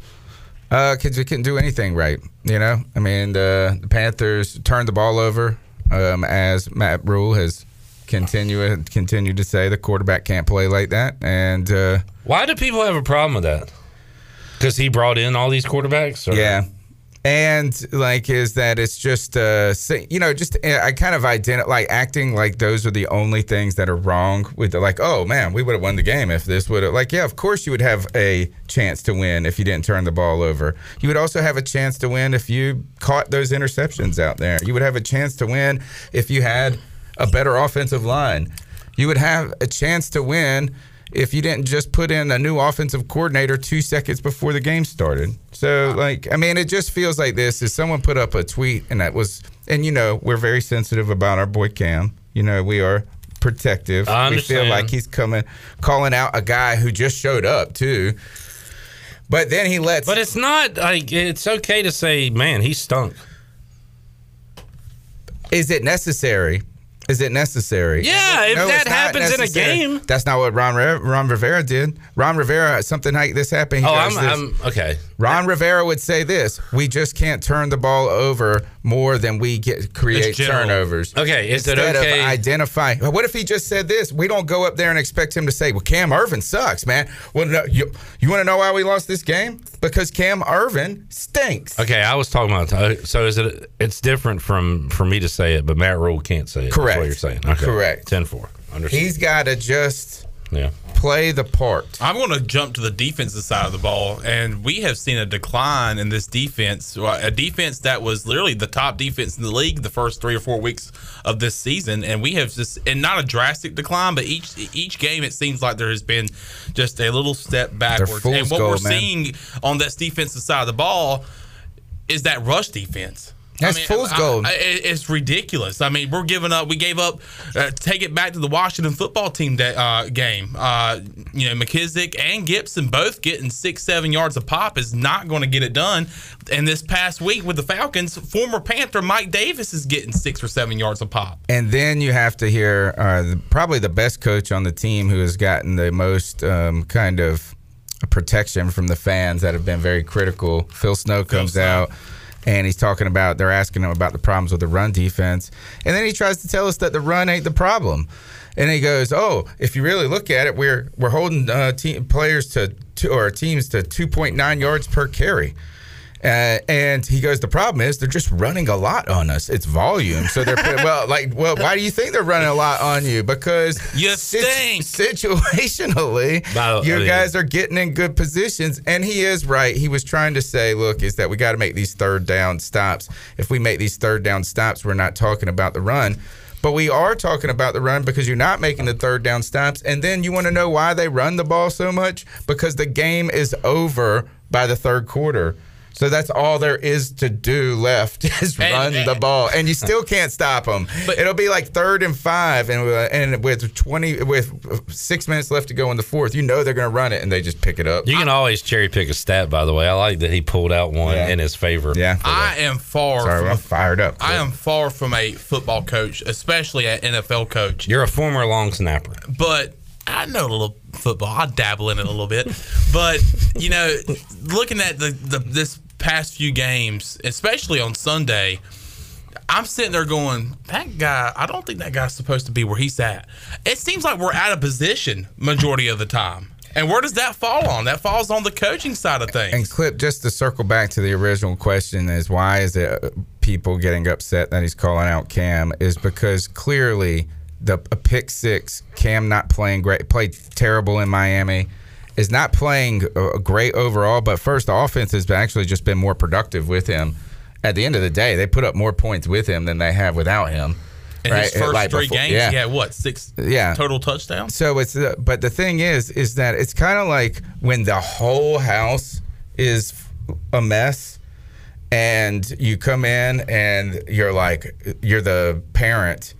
[SPEAKER 9] Uh, kids, we couldn't do anything right. You know, I mean, the, the Panthers turned the ball over, um, as Matt Rhule has continued continued to say. The quarterback can't play like that, and uh,
[SPEAKER 2] Why do people have a problem with that? Because he brought in all these quarterbacks. Or?
[SPEAKER 9] Yeah. And like, is that it's just, uh, you know, just uh, I kind of identify like acting like those are the only things that are wrong with the, like, oh man, we would have won the game if this would have, like, yeah, of course you would have a chance to win if you didn't turn the ball over. You would also have a chance to win if you caught those interceptions out there. You would have a chance to win if you had a better offensive line. You would have a chance to win if you didn't just put in a new offensive coordinator two seconds before the game started. So, like, I mean, it just feels like this is someone put up a tweet, and that was, and you know, we're very sensitive about our boy Cam. You know, we are protective.
[SPEAKER 2] I
[SPEAKER 9] we feel like he's coming, calling out a guy who just showed up too. But then he lets.
[SPEAKER 2] But it's not like it's okay to say, man, he stunk.
[SPEAKER 9] Is it necessary? Is it necessary?
[SPEAKER 2] Yeah, if that happens in a game.
[SPEAKER 9] that's not what Ron Re- Ron Rivera did. Ron Rivera, something like this happened. He
[SPEAKER 2] Oh, I'm. I'm okay.
[SPEAKER 9] Ron Rivera would say this: "We just can't turn the ball over more than we get create turnovers."
[SPEAKER 2] Okay, is
[SPEAKER 9] Instead
[SPEAKER 2] okay-
[SPEAKER 9] of identifying, what if he just said this? We don't go up there and expect him to say, "Well, Cam Irvin sucks, man." Well, no, you you want to know why we lost this game? Because Cam Irvin stinks.
[SPEAKER 2] Okay, I was talking about. uh, So is it? It's different from for me to say it, but Matt Rhule can't say it.
[SPEAKER 9] Correct.
[SPEAKER 2] That's what you're saying. Okay.
[SPEAKER 9] Correct.
[SPEAKER 2] 10-4. Understood.
[SPEAKER 9] He's got to just
[SPEAKER 2] yeah.
[SPEAKER 9] play the part.
[SPEAKER 5] I'm going to jump to the defensive side of the ball, and we have seen a decline in this defense. A defense that was literally the top defense in the league the first three or four weeks of this season, and we have just and not a drastic decline, but each each game it seems like there has been just a little step backwards. And what
[SPEAKER 9] gold,
[SPEAKER 5] we're
[SPEAKER 9] man.
[SPEAKER 5] seeing on that defensive side of the ball is that rush defense.
[SPEAKER 9] That's
[SPEAKER 5] I mean,
[SPEAKER 9] fool's
[SPEAKER 5] I-
[SPEAKER 9] gold.
[SPEAKER 5] I- it- it's ridiculous. I mean, we're giving up. We gave up. Uh, take it back to the Washington football team uh, game. Uh, you know, McKissic and Gibson both getting six, seven yards a pop is not going to get it done. And this past week with the Falcons, former Panther Mike Davis is getting six or seven yards a pop.
[SPEAKER 9] And then you have to hear uh, the- probably the best coach on the team who has gotten the most um, kind of protection from the fans that have been very critical. Phil Snow comes out and he's talking about, they're asking him about the problems with the run defense. And then he tries to tell us that the run ain't the problem. And he goes, "Oh, if you really look at it, we're we're holding uh, team players to, to or teams to 2.9 yards per carry." Uh, and he goes, the problem is they're just running a lot on us. It's volume. So they're well, *laughs* like, well, why do you think they're running a lot on you? Because
[SPEAKER 5] You
[SPEAKER 9] sit-
[SPEAKER 5] stink.
[SPEAKER 9] situationally,
[SPEAKER 2] By the-
[SPEAKER 9] your
[SPEAKER 2] oh, yeah.
[SPEAKER 9] guys are getting in good positions. And he is right. He was trying to say, look, is that we got to make these third down stops. If we make these third down stops, we're not talking about the run. But we are talking about the run because you're not making the third down stops. And then you want to know why they run the ball so much? Because the game is over by the third quarter. So that's all there is to do left *laughs* is
[SPEAKER 5] And-
[SPEAKER 9] run the *laughs* ball, and you still can't stop them.
[SPEAKER 5] But-
[SPEAKER 9] It'll be like third and five, and uh, and with twenty with six minutes left to go in the fourth, you know they're going to run it, and they just pick it up.
[SPEAKER 2] You can always cherry pick a stat, by the way. I like that he pulled out one
[SPEAKER 9] Yeah.
[SPEAKER 2] in his favor.
[SPEAKER 9] yeah,
[SPEAKER 5] I am far
[SPEAKER 9] sorry,
[SPEAKER 5] from
[SPEAKER 9] I'm fired up.
[SPEAKER 5] I am far from a football coach, especially an NFL coach.
[SPEAKER 2] You're a former long snapper.
[SPEAKER 5] But I know a little football. I dabble in it a little bit. But you know, looking at the, the this past few games, especially on Sunday, I'm sitting there going, that guy. I don't think that guy's supposed to be where he's at. It seems like we're out of position majority of the time. And where does that fall on? That falls on the coaching side of things.
[SPEAKER 9] And clip just to circle back to the original question is why is it uh, people getting upset that he's calling out Cam is because clearly the a pick six Cam not playing great played terrible in Miami is not playing uh, great overall but first the offense has been actually just been more productive with him at the end of the day they put up more points with him than they have without him
[SPEAKER 5] In his first
[SPEAKER 9] Like
[SPEAKER 5] three
[SPEAKER 9] before-
[SPEAKER 5] games,
[SPEAKER 9] yeah.
[SPEAKER 5] he had what six
[SPEAKER 9] Yeah.
[SPEAKER 5] total touchdowns?
[SPEAKER 9] So it's uh, but the thing is is that it's kind of like when the whole house is a mess and you come in and you're like you're the parent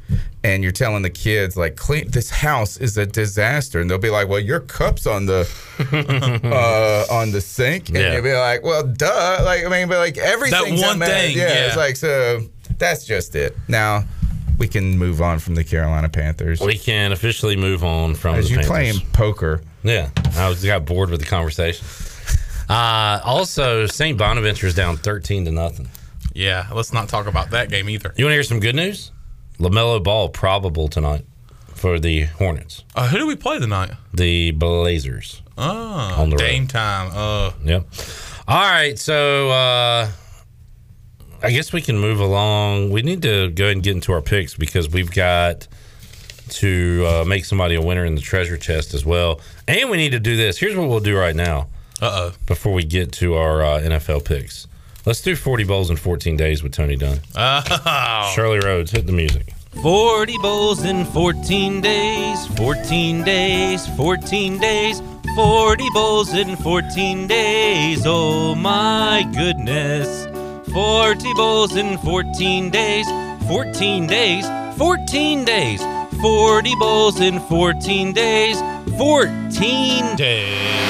[SPEAKER 9] and you're telling the kids like clean this house is a disaster and they'll be like well your cups on the *laughs* uh, on the sink and
[SPEAKER 2] Yeah.
[SPEAKER 9] you'll be like well duh like I mean but like everything a
[SPEAKER 5] one thing,
[SPEAKER 9] yeah,
[SPEAKER 5] yeah.
[SPEAKER 9] it's like so that's just it now we can move on from the Carolina Panthers
[SPEAKER 2] We can officially move on from
[SPEAKER 9] as you
[SPEAKER 2] Panthers.
[SPEAKER 9] playing poker
[SPEAKER 2] Yeah, I was got bored with the conversation. Uh, also, St. Bonaventure's down thirteen to nothing.
[SPEAKER 5] Yeah, let's not talk about that game either.
[SPEAKER 2] You want to hear some good news? LaMelo Ball probable tonight for the Hornets.
[SPEAKER 5] Uh, who do we play tonight?
[SPEAKER 2] The Blazers.
[SPEAKER 5] Oh,
[SPEAKER 2] On the road.
[SPEAKER 5] Time. Uh,
[SPEAKER 2] Yep. All right, so uh, I guess we can move along. We need to go ahead and get into our picks because we've got to uh, make somebody a winner in the treasure chest as well, and we need to do this. Here's what we'll do right now.
[SPEAKER 5] Uh oh.
[SPEAKER 2] before we get to our uh, NFL picks. Let's do 40 bowls in 14 days with Tony Dunn. *laughs*
[SPEAKER 5] Oh.
[SPEAKER 2] Shirley Rhodes, hit the music.
[SPEAKER 7] 40 bowls in 14 days, 14 days, 14 days, 40 bowls in 14 days. Oh my goodness. 40 bowls in 14 days, 14 days, 14 days, 40 bowls in 14 days, 14 days.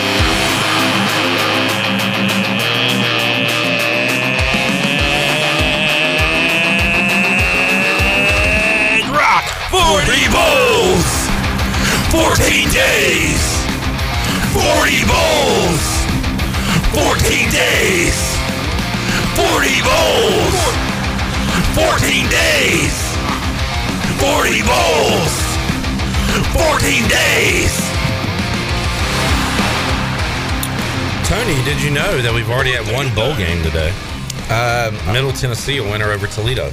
[SPEAKER 8] Bowls. 14 days. 40 bowls. 14 days. 40 bowls. 14 days. 40 bowls. 14 days.
[SPEAKER 2] Tony, did you know that we've already had one bowl game today?
[SPEAKER 9] Um,
[SPEAKER 2] Middle Tennessee, a winner over Toledo.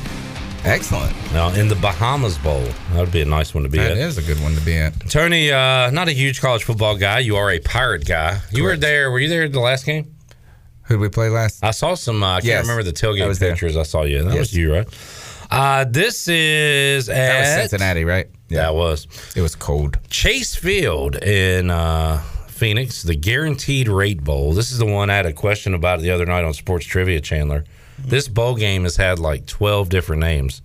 [SPEAKER 9] Excellent.
[SPEAKER 2] Now, in the Bahamas Bowl. That would be a nice one to be
[SPEAKER 9] That
[SPEAKER 2] at.
[SPEAKER 9] is a good one to be at.
[SPEAKER 2] Tony, uh, not a huge college football guy. You are a pirate guy. You were there. Were you there the last game?
[SPEAKER 9] Who did we play last?
[SPEAKER 2] I saw some. Uh, I can't remember the tailgate
[SPEAKER 9] was there.
[SPEAKER 2] pictures. I saw you. That
[SPEAKER 9] Yes.
[SPEAKER 2] was you, right? Uh, this is at
[SPEAKER 9] That was Cincinnati, right?
[SPEAKER 2] Yeah, that was
[SPEAKER 9] It was cold.
[SPEAKER 2] Chase Field in uh, Phoenix, the Guaranteed Rate Bowl. This is the one I had a question about the other night on Sports Trivia, Chandler. This bowl game has had like 12 different names.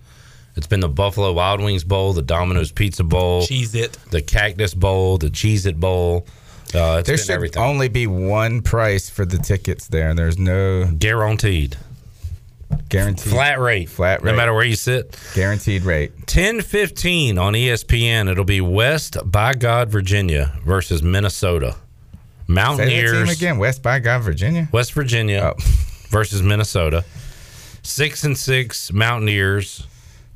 [SPEAKER 2] It's been the Buffalo Wild Wings Bowl, the Domino's Pizza Bowl,
[SPEAKER 5] Cheez-It.
[SPEAKER 2] the Cactus Bowl, the Cheez-It Bowl. Uh, it's
[SPEAKER 9] There
[SPEAKER 2] been
[SPEAKER 9] should
[SPEAKER 2] everything.
[SPEAKER 9] only be one price for the tickets there. There's no
[SPEAKER 2] Guaranteed.
[SPEAKER 9] guaranteed
[SPEAKER 2] Flat rate.
[SPEAKER 9] Flat rate, No
[SPEAKER 2] matter where you sit.
[SPEAKER 9] guaranteed rate.
[SPEAKER 2] 1015 on E ESPN. It'll be West by God, Virginia versus Minnesota.
[SPEAKER 9] Say that team
[SPEAKER 2] Mountaineers.
[SPEAKER 9] again. West by God, Virginia.
[SPEAKER 2] West Virginia
[SPEAKER 9] Oh.
[SPEAKER 2] versus Minnesota. Six and six Mountaineers.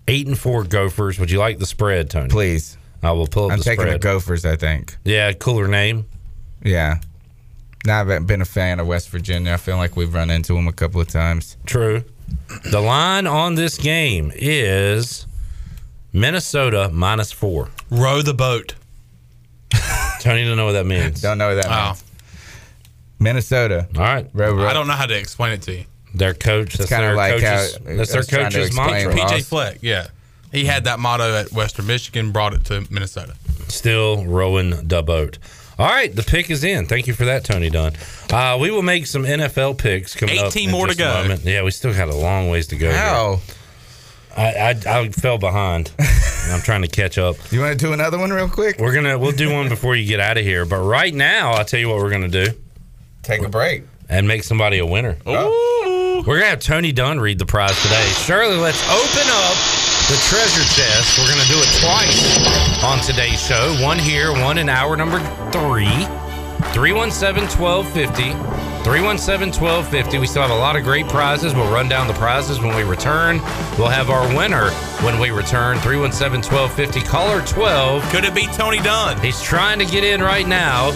[SPEAKER 2] Eight and four Gophers. Would you like the spread, Tony?
[SPEAKER 9] Please.
[SPEAKER 2] I will pull up
[SPEAKER 9] I'm
[SPEAKER 2] the
[SPEAKER 9] taking the. Gophers. I think.
[SPEAKER 2] yeah, cooler name.
[SPEAKER 9] Yeah. Now I've been a fan of West Virginia. I feel like we've run into them a couple of times.
[SPEAKER 2] True. The line on this game is Minnesota minus four.
[SPEAKER 5] Row the boat.
[SPEAKER 2] Tony don't know what that *laughs* means.
[SPEAKER 9] Don't know what that
[SPEAKER 5] Oh.
[SPEAKER 9] means. Minnesota.
[SPEAKER 2] All right.
[SPEAKER 9] Row, row.
[SPEAKER 5] I don't know how to explain it to you.
[SPEAKER 2] Their coach. That's
[SPEAKER 9] kinda
[SPEAKER 2] their
[SPEAKER 9] like
[SPEAKER 2] coach's,
[SPEAKER 9] how-
[SPEAKER 2] that's their
[SPEAKER 9] was trying
[SPEAKER 2] coach's mantra.
[SPEAKER 5] PJ Fleck, yeah. He had that motto at Western Michigan, brought it to Minnesota.
[SPEAKER 2] Still rowing the boat. All right, the pick is in. Thank you for that, Tony Dunn. Uh, we will make some NFL picks coming up.
[SPEAKER 5] 18 more to
[SPEAKER 2] just a
[SPEAKER 5] go.
[SPEAKER 2] moment. Yeah, we still got a long ways to go. here.
[SPEAKER 9] How?
[SPEAKER 2] I, I I fell behind. *laughs* I'm trying to catch up.
[SPEAKER 9] You want to do another one real quick?
[SPEAKER 2] We're gonna we'll do one before you get out of here. But right now, I'll tell you what we're gonna do
[SPEAKER 9] Take a break.
[SPEAKER 2] and make somebody a winner.
[SPEAKER 9] Oh.
[SPEAKER 2] We're gonna have Tony Dunn read the prize today. Shirley, let's open up the treasure chest. We're gonna do it twice on today's show. One here, one in hour number three. 317 1250. 317 1250. We still have a lot of great prizes. We'll run down the prizes when we return. We'll have our winner when we return. 317 1250. Caller 12.
[SPEAKER 5] Could it be Tony Dunn?
[SPEAKER 2] He's trying to get in right now.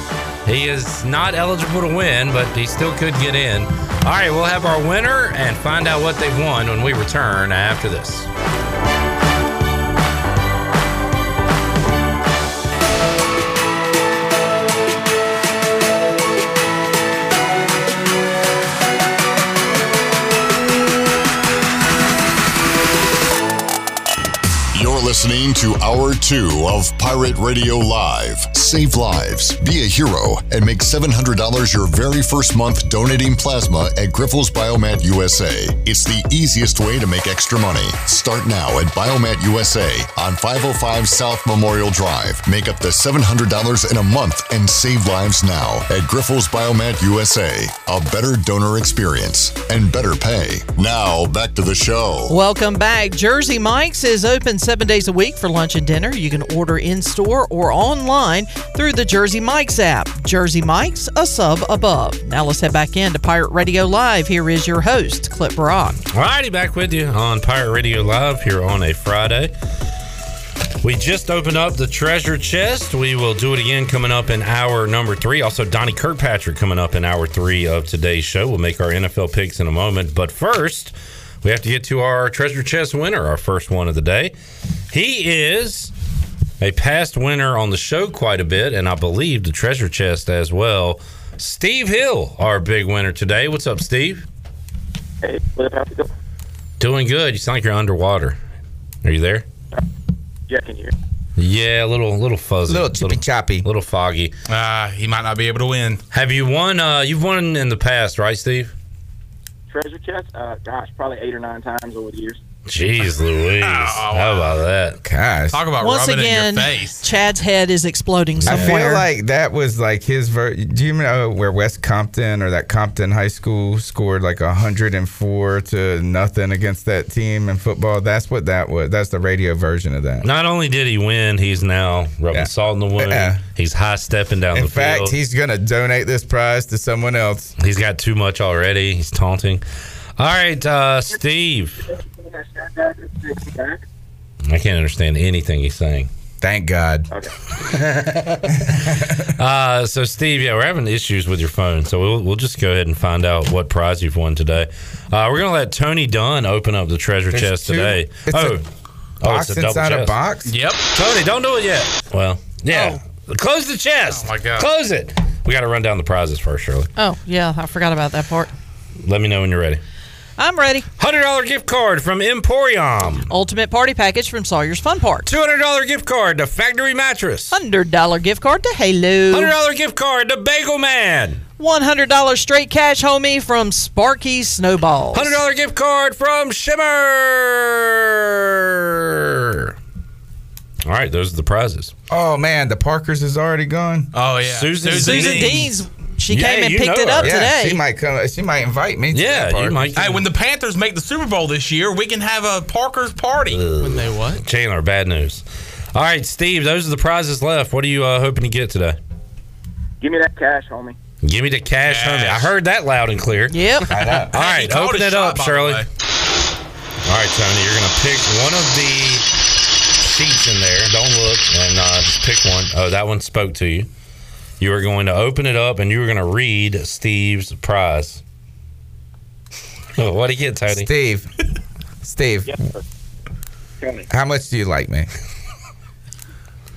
[SPEAKER 2] He is not eligible to win, but he still could get in. All right, we'll have our winner and find out what they've won when we return after this.
[SPEAKER 1] Listening to Hour 2 of Pirate Radio Live. Save lives, be a hero, and make $700 your very first month donating plasma at Grifols Biomat USA. It's the easiest way to make extra money. Start now at Biomat USA on 505 South Memorial Drive. Make up to $700 in a month and save lives now at Grifols Biomat USA. A better donor experience and better pay. Now, back to the show.
[SPEAKER 3] Welcome back. Jersey Mike's is open seven days a week for lunch and dinner. You can order in store or online through the Jersey Mike's app. Jersey Mike's, a sub above. Now let's head back into Pirate Radio Live. Here is your host, Clip Brock.
[SPEAKER 2] Alrighty, back with you on Pirate Radio Live here on a Friday. We just opened up the treasure chest. We will do it again coming up in hour number three. Also, Donnie Kirkpatrick coming up in hour three of today's show. We'll make our NFL picks in a moment. But first, we have to get to our treasure chest winner, our first one of the day. He is a past winner on the show quite a bit, and I believe the treasure chest as well. Steve Hill, our big winner today. What's up, Steve?
[SPEAKER 10] Hey, Flip, how's it going?
[SPEAKER 2] Doing good. You sound like you're underwater. Are you there?
[SPEAKER 10] Yeah, I can hear.
[SPEAKER 2] Yeah, a little, little fuzzy, a
[SPEAKER 9] Little chippy choppy.
[SPEAKER 2] A little foggy.
[SPEAKER 5] Uh, he might not be able to win.
[SPEAKER 2] Have you won? Uh, you've won in the past, right, Steve?
[SPEAKER 10] Treasure chest? Uh, gosh, probably eight or nine times over the years.
[SPEAKER 2] Jeez Louise. *laughs* How about that?
[SPEAKER 9] Gosh.
[SPEAKER 5] Talk about
[SPEAKER 3] Once
[SPEAKER 5] rubbing
[SPEAKER 3] again,
[SPEAKER 5] in your face.
[SPEAKER 3] Chad's head is exploding somewhere.
[SPEAKER 9] I feel like that was like his ver- Do you know where West Compton or that Compton High School scored like 104 to nothing against that team in football? That's what that was. That's the radio version of that.
[SPEAKER 2] Not only did he win, he's now rubbing
[SPEAKER 9] Yeah.
[SPEAKER 2] salt in the wound.
[SPEAKER 9] Yeah.
[SPEAKER 2] He's high stepping down the face.
[SPEAKER 9] In
[SPEAKER 2] the
[SPEAKER 9] fact,
[SPEAKER 2] field.
[SPEAKER 9] he's going to donate this prize to someone else.
[SPEAKER 2] he's got too much already. He's taunting. All right, uh, Steve. I can't understand anything he's saying.
[SPEAKER 9] Thank God. *laughs*
[SPEAKER 2] Uh, so, Steve, yeah, we're having issues with your phone, so we'll, we'll just go ahead and find out what prize you've won today. Uh, we're gonna let Tony Dunn open up the treasure
[SPEAKER 9] There's
[SPEAKER 2] chest
[SPEAKER 9] two-
[SPEAKER 2] today.
[SPEAKER 9] it's
[SPEAKER 2] oh,
[SPEAKER 9] a
[SPEAKER 2] oh,
[SPEAKER 9] Box
[SPEAKER 2] it's a double
[SPEAKER 9] inside a box?
[SPEAKER 5] Yep.
[SPEAKER 2] Tony, don't do it yet. Well, yeah, close the chest.
[SPEAKER 5] Oh, my God.
[SPEAKER 2] close it. We got to run down the prizes first, Shirley.
[SPEAKER 3] oh, yeah, I forgot about that part.
[SPEAKER 2] Let me know when you're ready.
[SPEAKER 3] I'm ready.
[SPEAKER 2] $100 gift card from Emporium.
[SPEAKER 3] Ultimate party package from Sawyer's Fun Park.
[SPEAKER 2] $200 gift card to Factory Mattress.
[SPEAKER 3] $100 gift card to Halo.
[SPEAKER 2] $100 gift card to Bagel Man.
[SPEAKER 3] $100 straight cash homie from Sparky Snowballs.
[SPEAKER 2] $100 gift card from Shimmer. All right, those are the prizes.
[SPEAKER 9] Oh man, the Parkers is already gone.
[SPEAKER 5] Oh yeah,
[SPEAKER 2] Susan
[SPEAKER 3] Susan
[SPEAKER 2] Deans.
[SPEAKER 3] Deans, she
[SPEAKER 2] Yeah,
[SPEAKER 3] came and picked
[SPEAKER 2] know
[SPEAKER 3] it up.
[SPEAKER 9] Yeah,
[SPEAKER 3] today.
[SPEAKER 9] she might come. She might invite me. To
[SPEAKER 2] Yeah,
[SPEAKER 9] that
[SPEAKER 2] you might.
[SPEAKER 5] Hey, when the Panthers make the Super Bowl this year, we can have a Parker's party.
[SPEAKER 4] When they what?
[SPEAKER 2] Chandler, bad news. All right, Steve, those are the prizes left. What are you uh, hoping to get today?
[SPEAKER 10] Give me that cash, homie.
[SPEAKER 2] Give me the cash,
[SPEAKER 5] Cash.
[SPEAKER 2] homie. I heard that loud and clear.
[SPEAKER 3] Yep.
[SPEAKER 2] All right, open it up,
[SPEAKER 5] shot, by
[SPEAKER 2] Shirley. All right, Tony, you're going to pick one of the sheets in there. Don't look and uh, just pick one. Oh, that one spoke to you. You are going to open it up and you are going to read Steve's prize. *laughs* Oh, what do you get, Tony?
[SPEAKER 9] Steve. Steve,
[SPEAKER 10] Yes. Tell me.
[SPEAKER 9] how much do you like me?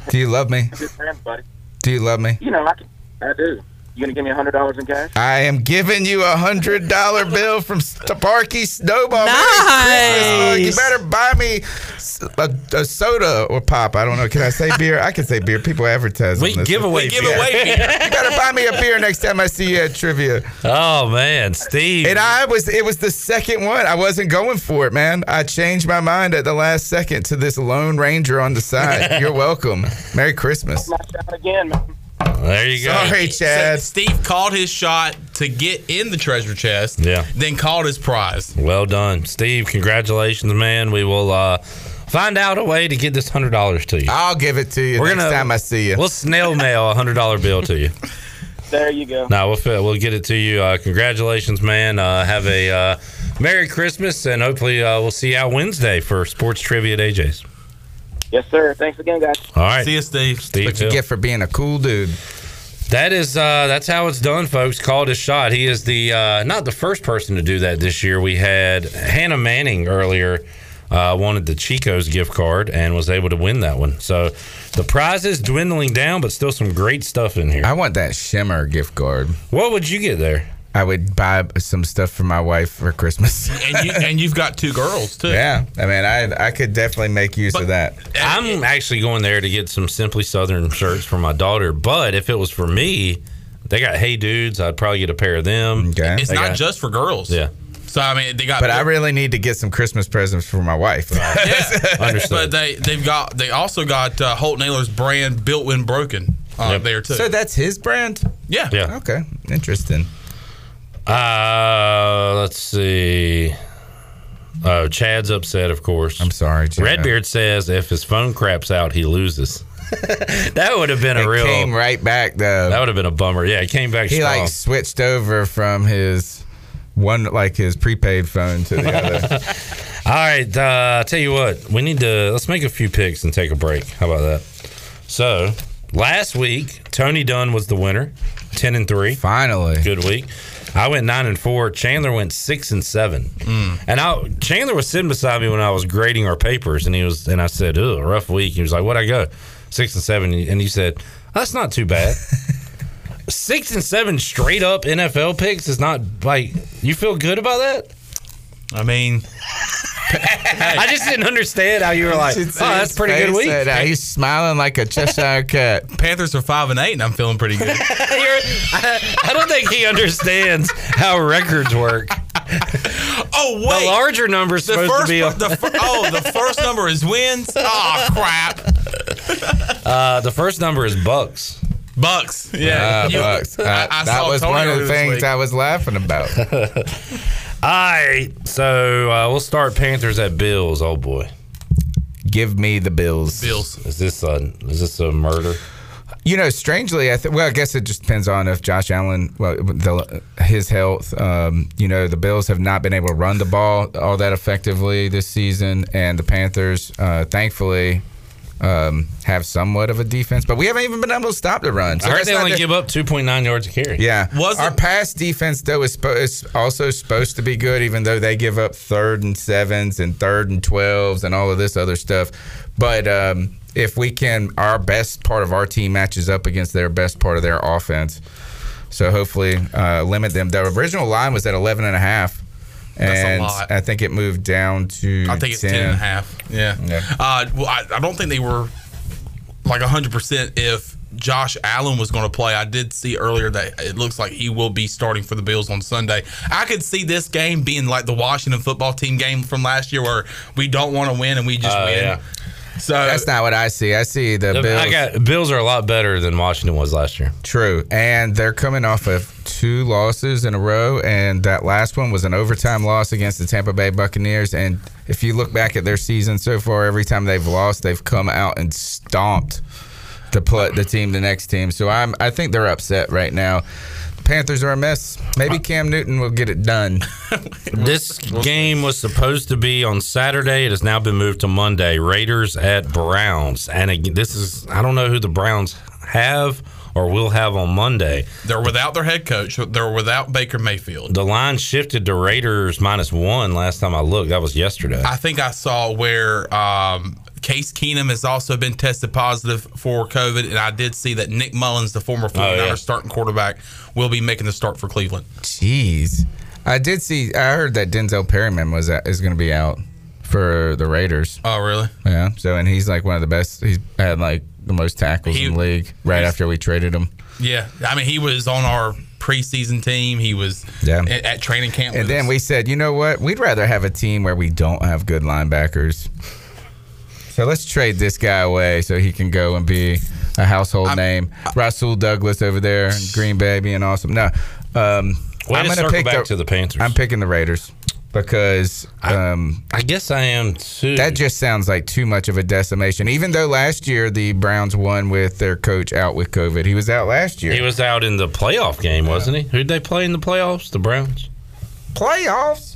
[SPEAKER 9] Do you love me?
[SPEAKER 10] Good friends, buddy.
[SPEAKER 9] Do you love me?
[SPEAKER 10] You know, I, can, I do. You gonna give me a hundred dollars in cash?
[SPEAKER 9] I am giving you a hundred dollar bill from Sparky Snowball.
[SPEAKER 3] Nice.
[SPEAKER 9] Christmas. You better buy me a soda or pop. I don't know. Can I say beer? I can say beer. People advertise.
[SPEAKER 2] We
[SPEAKER 9] on this.
[SPEAKER 2] give away
[SPEAKER 5] We give
[SPEAKER 2] beer.
[SPEAKER 5] away beer. *laughs*
[SPEAKER 9] You better buy me a beer next time I see you at trivia.
[SPEAKER 2] Oh man, Steve.
[SPEAKER 9] And I was it was the second one. I wasn't going for it, man. I changed my mind at the last second to this Lone Ranger on the side. *laughs* You're welcome. Merry Christmas.
[SPEAKER 10] Again, man.
[SPEAKER 2] There you go.
[SPEAKER 9] Sorry, Chad.
[SPEAKER 5] So Steve called his shot to get in the treasure chest.
[SPEAKER 2] Yeah.
[SPEAKER 5] Then called his prize.
[SPEAKER 2] Well done, Steve. Congratulations, man. We will uh, find out a way to get this hundred dollars to you.
[SPEAKER 9] I'll give it to you
[SPEAKER 2] We're
[SPEAKER 9] next
[SPEAKER 2] gonna-
[SPEAKER 9] time I see you.
[SPEAKER 2] We'll snail mail a hundred dollar bill to you.
[SPEAKER 10] There you go.
[SPEAKER 2] No, we'll we'll get it to you. Uh, congratulations, man. Uh, have a uh, Merry Christmas, and hopefully uh, we'll see you out Wednesday for sports trivia at AJ's.
[SPEAKER 10] Yes, sir. Thanks again, guys.
[SPEAKER 2] All right,
[SPEAKER 5] See you, Steve.
[SPEAKER 2] Steve.
[SPEAKER 9] what you
[SPEAKER 2] Hill.
[SPEAKER 9] get for being a cool dude.
[SPEAKER 2] That is uh, that's how it's done, folks. Called his shot. He is the uh, not the first person to do that this year. We had Hannah Manning earlier. Uh, wanted the Chico's gift card and was able to win that one. So the prize is dwindling down, but still some great stuff in here.
[SPEAKER 9] I want that Shimmer gift card.
[SPEAKER 2] What would you get there?
[SPEAKER 9] I would buy some stuff for my wife for Christmas. *laughs*
[SPEAKER 5] And you and you've got two girls too.
[SPEAKER 9] yeah, I mean, I I could definitely make use
[SPEAKER 5] But-
[SPEAKER 9] of that.
[SPEAKER 2] I'm actually going there to get some Simply Southern shirts for my daughter. But if it was for me, they got Hey Dudes. I'd probably get a pair of them.
[SPEAKER 9] Okay,
[SPEAKER 5] It's
[SPEAKER 2] They
[SPEAKER 5] not
[SPEAKER 2] got-
[SPEAKER 5] just for girls.
[SPEAKER 2] Yeah,
[SPEAKER 5] So I mean, they got.
[SPEAKER 9] but I really need to get some Christmas presents for my wife. *laughs*
[SPEAKER 5] yeah. *laughs*
[SPEAKER 2] understood.
[SPEAKER 5] But they they've got they also got uh, Holt Naylor's brand built when broken uh,
[SPEAKER 2] Yep.
[SPEAKER 5] there too.
[SPEAKER 9] So that's his brand.
[SPEAKER 5] yeah.
[SPEAKER 2] yeah.
[SPEAKER 9] Okay, interesting.
[SPEAKER 2] Uh, let's see. Oh, Chad's upset, of course.
[SPEAKER 9] I'm sorry, Chad.
[SPEAKER 2] Redbeard says if his phone craps out, he loses. *laughs* that would have been
[SPEAKER 9] It
[SPEAKER 2] a real.
[SPEAKER 9] came right back though.
[SPEAKER 2] that would have been a bummer. Yeah, it came back
[SPEAKER 9] he
[SPEAKER 2] strong.
[SPEAKER 9] like switched over from his one like his prepaid phone to the *laughs* other.
[SPEAKER 2] All right, uh, I tell you what, we need to let's make a few picks and take a break. How about that? So last week, Tony Dunn was the winner, ten and three.
[SPEAKER 9] Finally,
[SPEAKER 2] Good week. I went nine and four. Chandler went six and seven. Mm. And I Chandler was sitting beside me when I was grading our papers, and he was and I said, "Ugh, rough week." He was like, "What I go?" Six and seven, and he said, "That's not too bad." *laughs* Six and seven straight up NFL picks is not like you feel good about that.
[SPEAKER 5] I mean,
[SPEAKER 2] I just didn't understand how you were like, "Oh, that's pretty good week."
[SPEAKER 9] Said, uh, he's smiling like a Cheshire *laughs* cat.
[SPEAKER 5] Panthers are five and eight, and I'm feeling pretty good. *laughs*
[SPEAKER 2] You're- I, I don't think he understands how records work.
[SPEAKER 5] oh
[SPEAKER 2] The larger number's
[SPEAKER 5] the
[SPEAKER 2] supposed
[SPEAKER 5] first
[SPEAKER 2] to be.
[SPEAKER 5] the fir- *laughs* oh the first number is wins. Oh crap,
[SPEAKER 2] Uh, the first number is bucks.
[SPEAKER 5] Bucks. Yeah,
[SPEAKER 9] Ah,
[SPEAKER 5] You-
[SPEAKER 9] bucks.
[SPEAKER 5] I-
[SPEAKER 9] Uh,
[SPEAKER 5] I
[SPEAKER 9] that
[SPEAKER 5] saw
[SPEAKER 9] was
[SPEAKER 5] Tony
[SPEAKER 9] one of the things
[SPEAKER 5] week.
[SPEAKER 9] I was laughing about.
[SPEAKER 2] All right, so uh, we'll start Panthers at Bills. Oh boy,
[SPEAKER 9] Give me the Bills.
[SPEAKER 5] Bills.
[SPEAKER 2] is this a is this a murder?
[SPEAKER 9] You know, strangely, I think. Well, I guess it just depends on if Josh Allen, well, the, his health. Um, you know, the Bills have not been able to run the ball all that effectively this season, and the Panthers, uh, thankfully, um, have somewhat of a defense. But we haven't even been able to stop the run. So
[SPEAKER 2] I heard they only
[SPEAKER 9] the-
[SPEAKER 2] give up two point nine yards a carry.
[SPEAKER 9] Yeah,
[SPEAKER 5] Was
[SPEAKER 9] our
[SPEAKER 5] it-
[SPEAKER 9] pass defense though is, spo- is also supposed to be good, even though they give up third and sevens and third and twelves and all of this other stuff. But um, if we can, our best part of our team matches up against their best part of their offense. So hopefully uh, limit them. The original line was at 11 and a half.
[SPEAKER 5] That's a
[SPEAKER 9] and
[SPEAKER 5] lot.
[SPEAKER 9] I think it moved down to.
[SPEAKER 5] I think it's 10 and a half. Yeah.
[SPEAKER 9] Yeah.
[SPEAKER 5] Uh, well, I, I don't think they were like 100% if Josh Allen was going to play. I did see earlier that it looks like he will be starting for the Bills on Sunday. I could see this game being like the Washington football team game from last year where we don't want to win and we just
[SPEAKER 2] Oh,
[SPEAKER 5] win.
[SPEAKER 2] yeah.
[SPEAKER 5] So
[SPEAKER 9] That's not what I see. I see the,
[SPEAKER 2] The-
[SPEAKER 9] Bills.
[SPEAKER 2] Got Bills are a lot better than Washington was last year.
[SPEAKER 9] True. And they're coming off of two losses in a row. And that last one was an overtime loss against the Tampa Bay Buccaneers. And if you look back at their season so far, every time they've lost, they've come out and stomped the the team, the next team. So I'm I think they're upset right now. Panthers are a mess. Maybe Cam Newton will get it done. *laughs*
[SPEAKER 2] This game was supposed to be on Saturday. It has now been moved to Monday. Raiders at Browns, and again, this is I don't know who the Browns have or will have on Monday.
[SPEAKER 5] they're without their head coach. They're without Baker Mayfield.
[SPEAKER 2] The line shifted to Raiders minus one last time I looked. That was yesterday.
[SPEAKER 5] I think I saw where um, Case Keenum has also been tested positive for COVID, and I did see that Nick Mullens, the former 49ers
[SPEAKER 2] Oh, yeah.
[SPEAKER 5] starting quarterback, will be making the start for Cleveland.
[SPEAKER 9] Jeez. I did see I heard that Denzel Perryman was at, is going to be out for the Raiders.
[SPEAKER 5] Oh, really?
[SPEAKER 9] Yeah. So and he's like one of the best. He's had like the most tackles
[SPEAKER 5] He-
[SPEAKER 9] in the league right after we traded him.
[SPEAKER 5] Yeah, I mean, he was on our preseason team. He was
[SPEAKER 9] Yeah.
[SPEAKER 5] at, at training camp.
[SPEAKER 9] And then
[SPEAKER 5] us.
[SPEAKER 9] we said, you know what? We'd rather have a team where we don't have good linebackers. So let's trade this guy away so he can go and be a household name. Rasul Douglas over there in Green Bay being awesome. No, um,
[SPEAKER 2] Way
[SPEAKER 9] I'm gonna
[SPEAKER 2] circle
[SPEAKER 9] pick
[SPEAKER 2] back
[SPEAKER 9] the,
[SPEAKER 2] to the Panthers.
[SPEAKER 9] I'm picking the Raiders because um,
[SPEAKER 2] I guess I am too.
[SPEAKER 9] that just sounds like too much of a decimation. Even though last year the Browns won with their coach out with COVID, he was out last year.
[SPEAKER 2] he was out in the playoff game, wasn't he? Who'd they play in the playoffs? The Browns.
[SPEAKER 9] playoffs.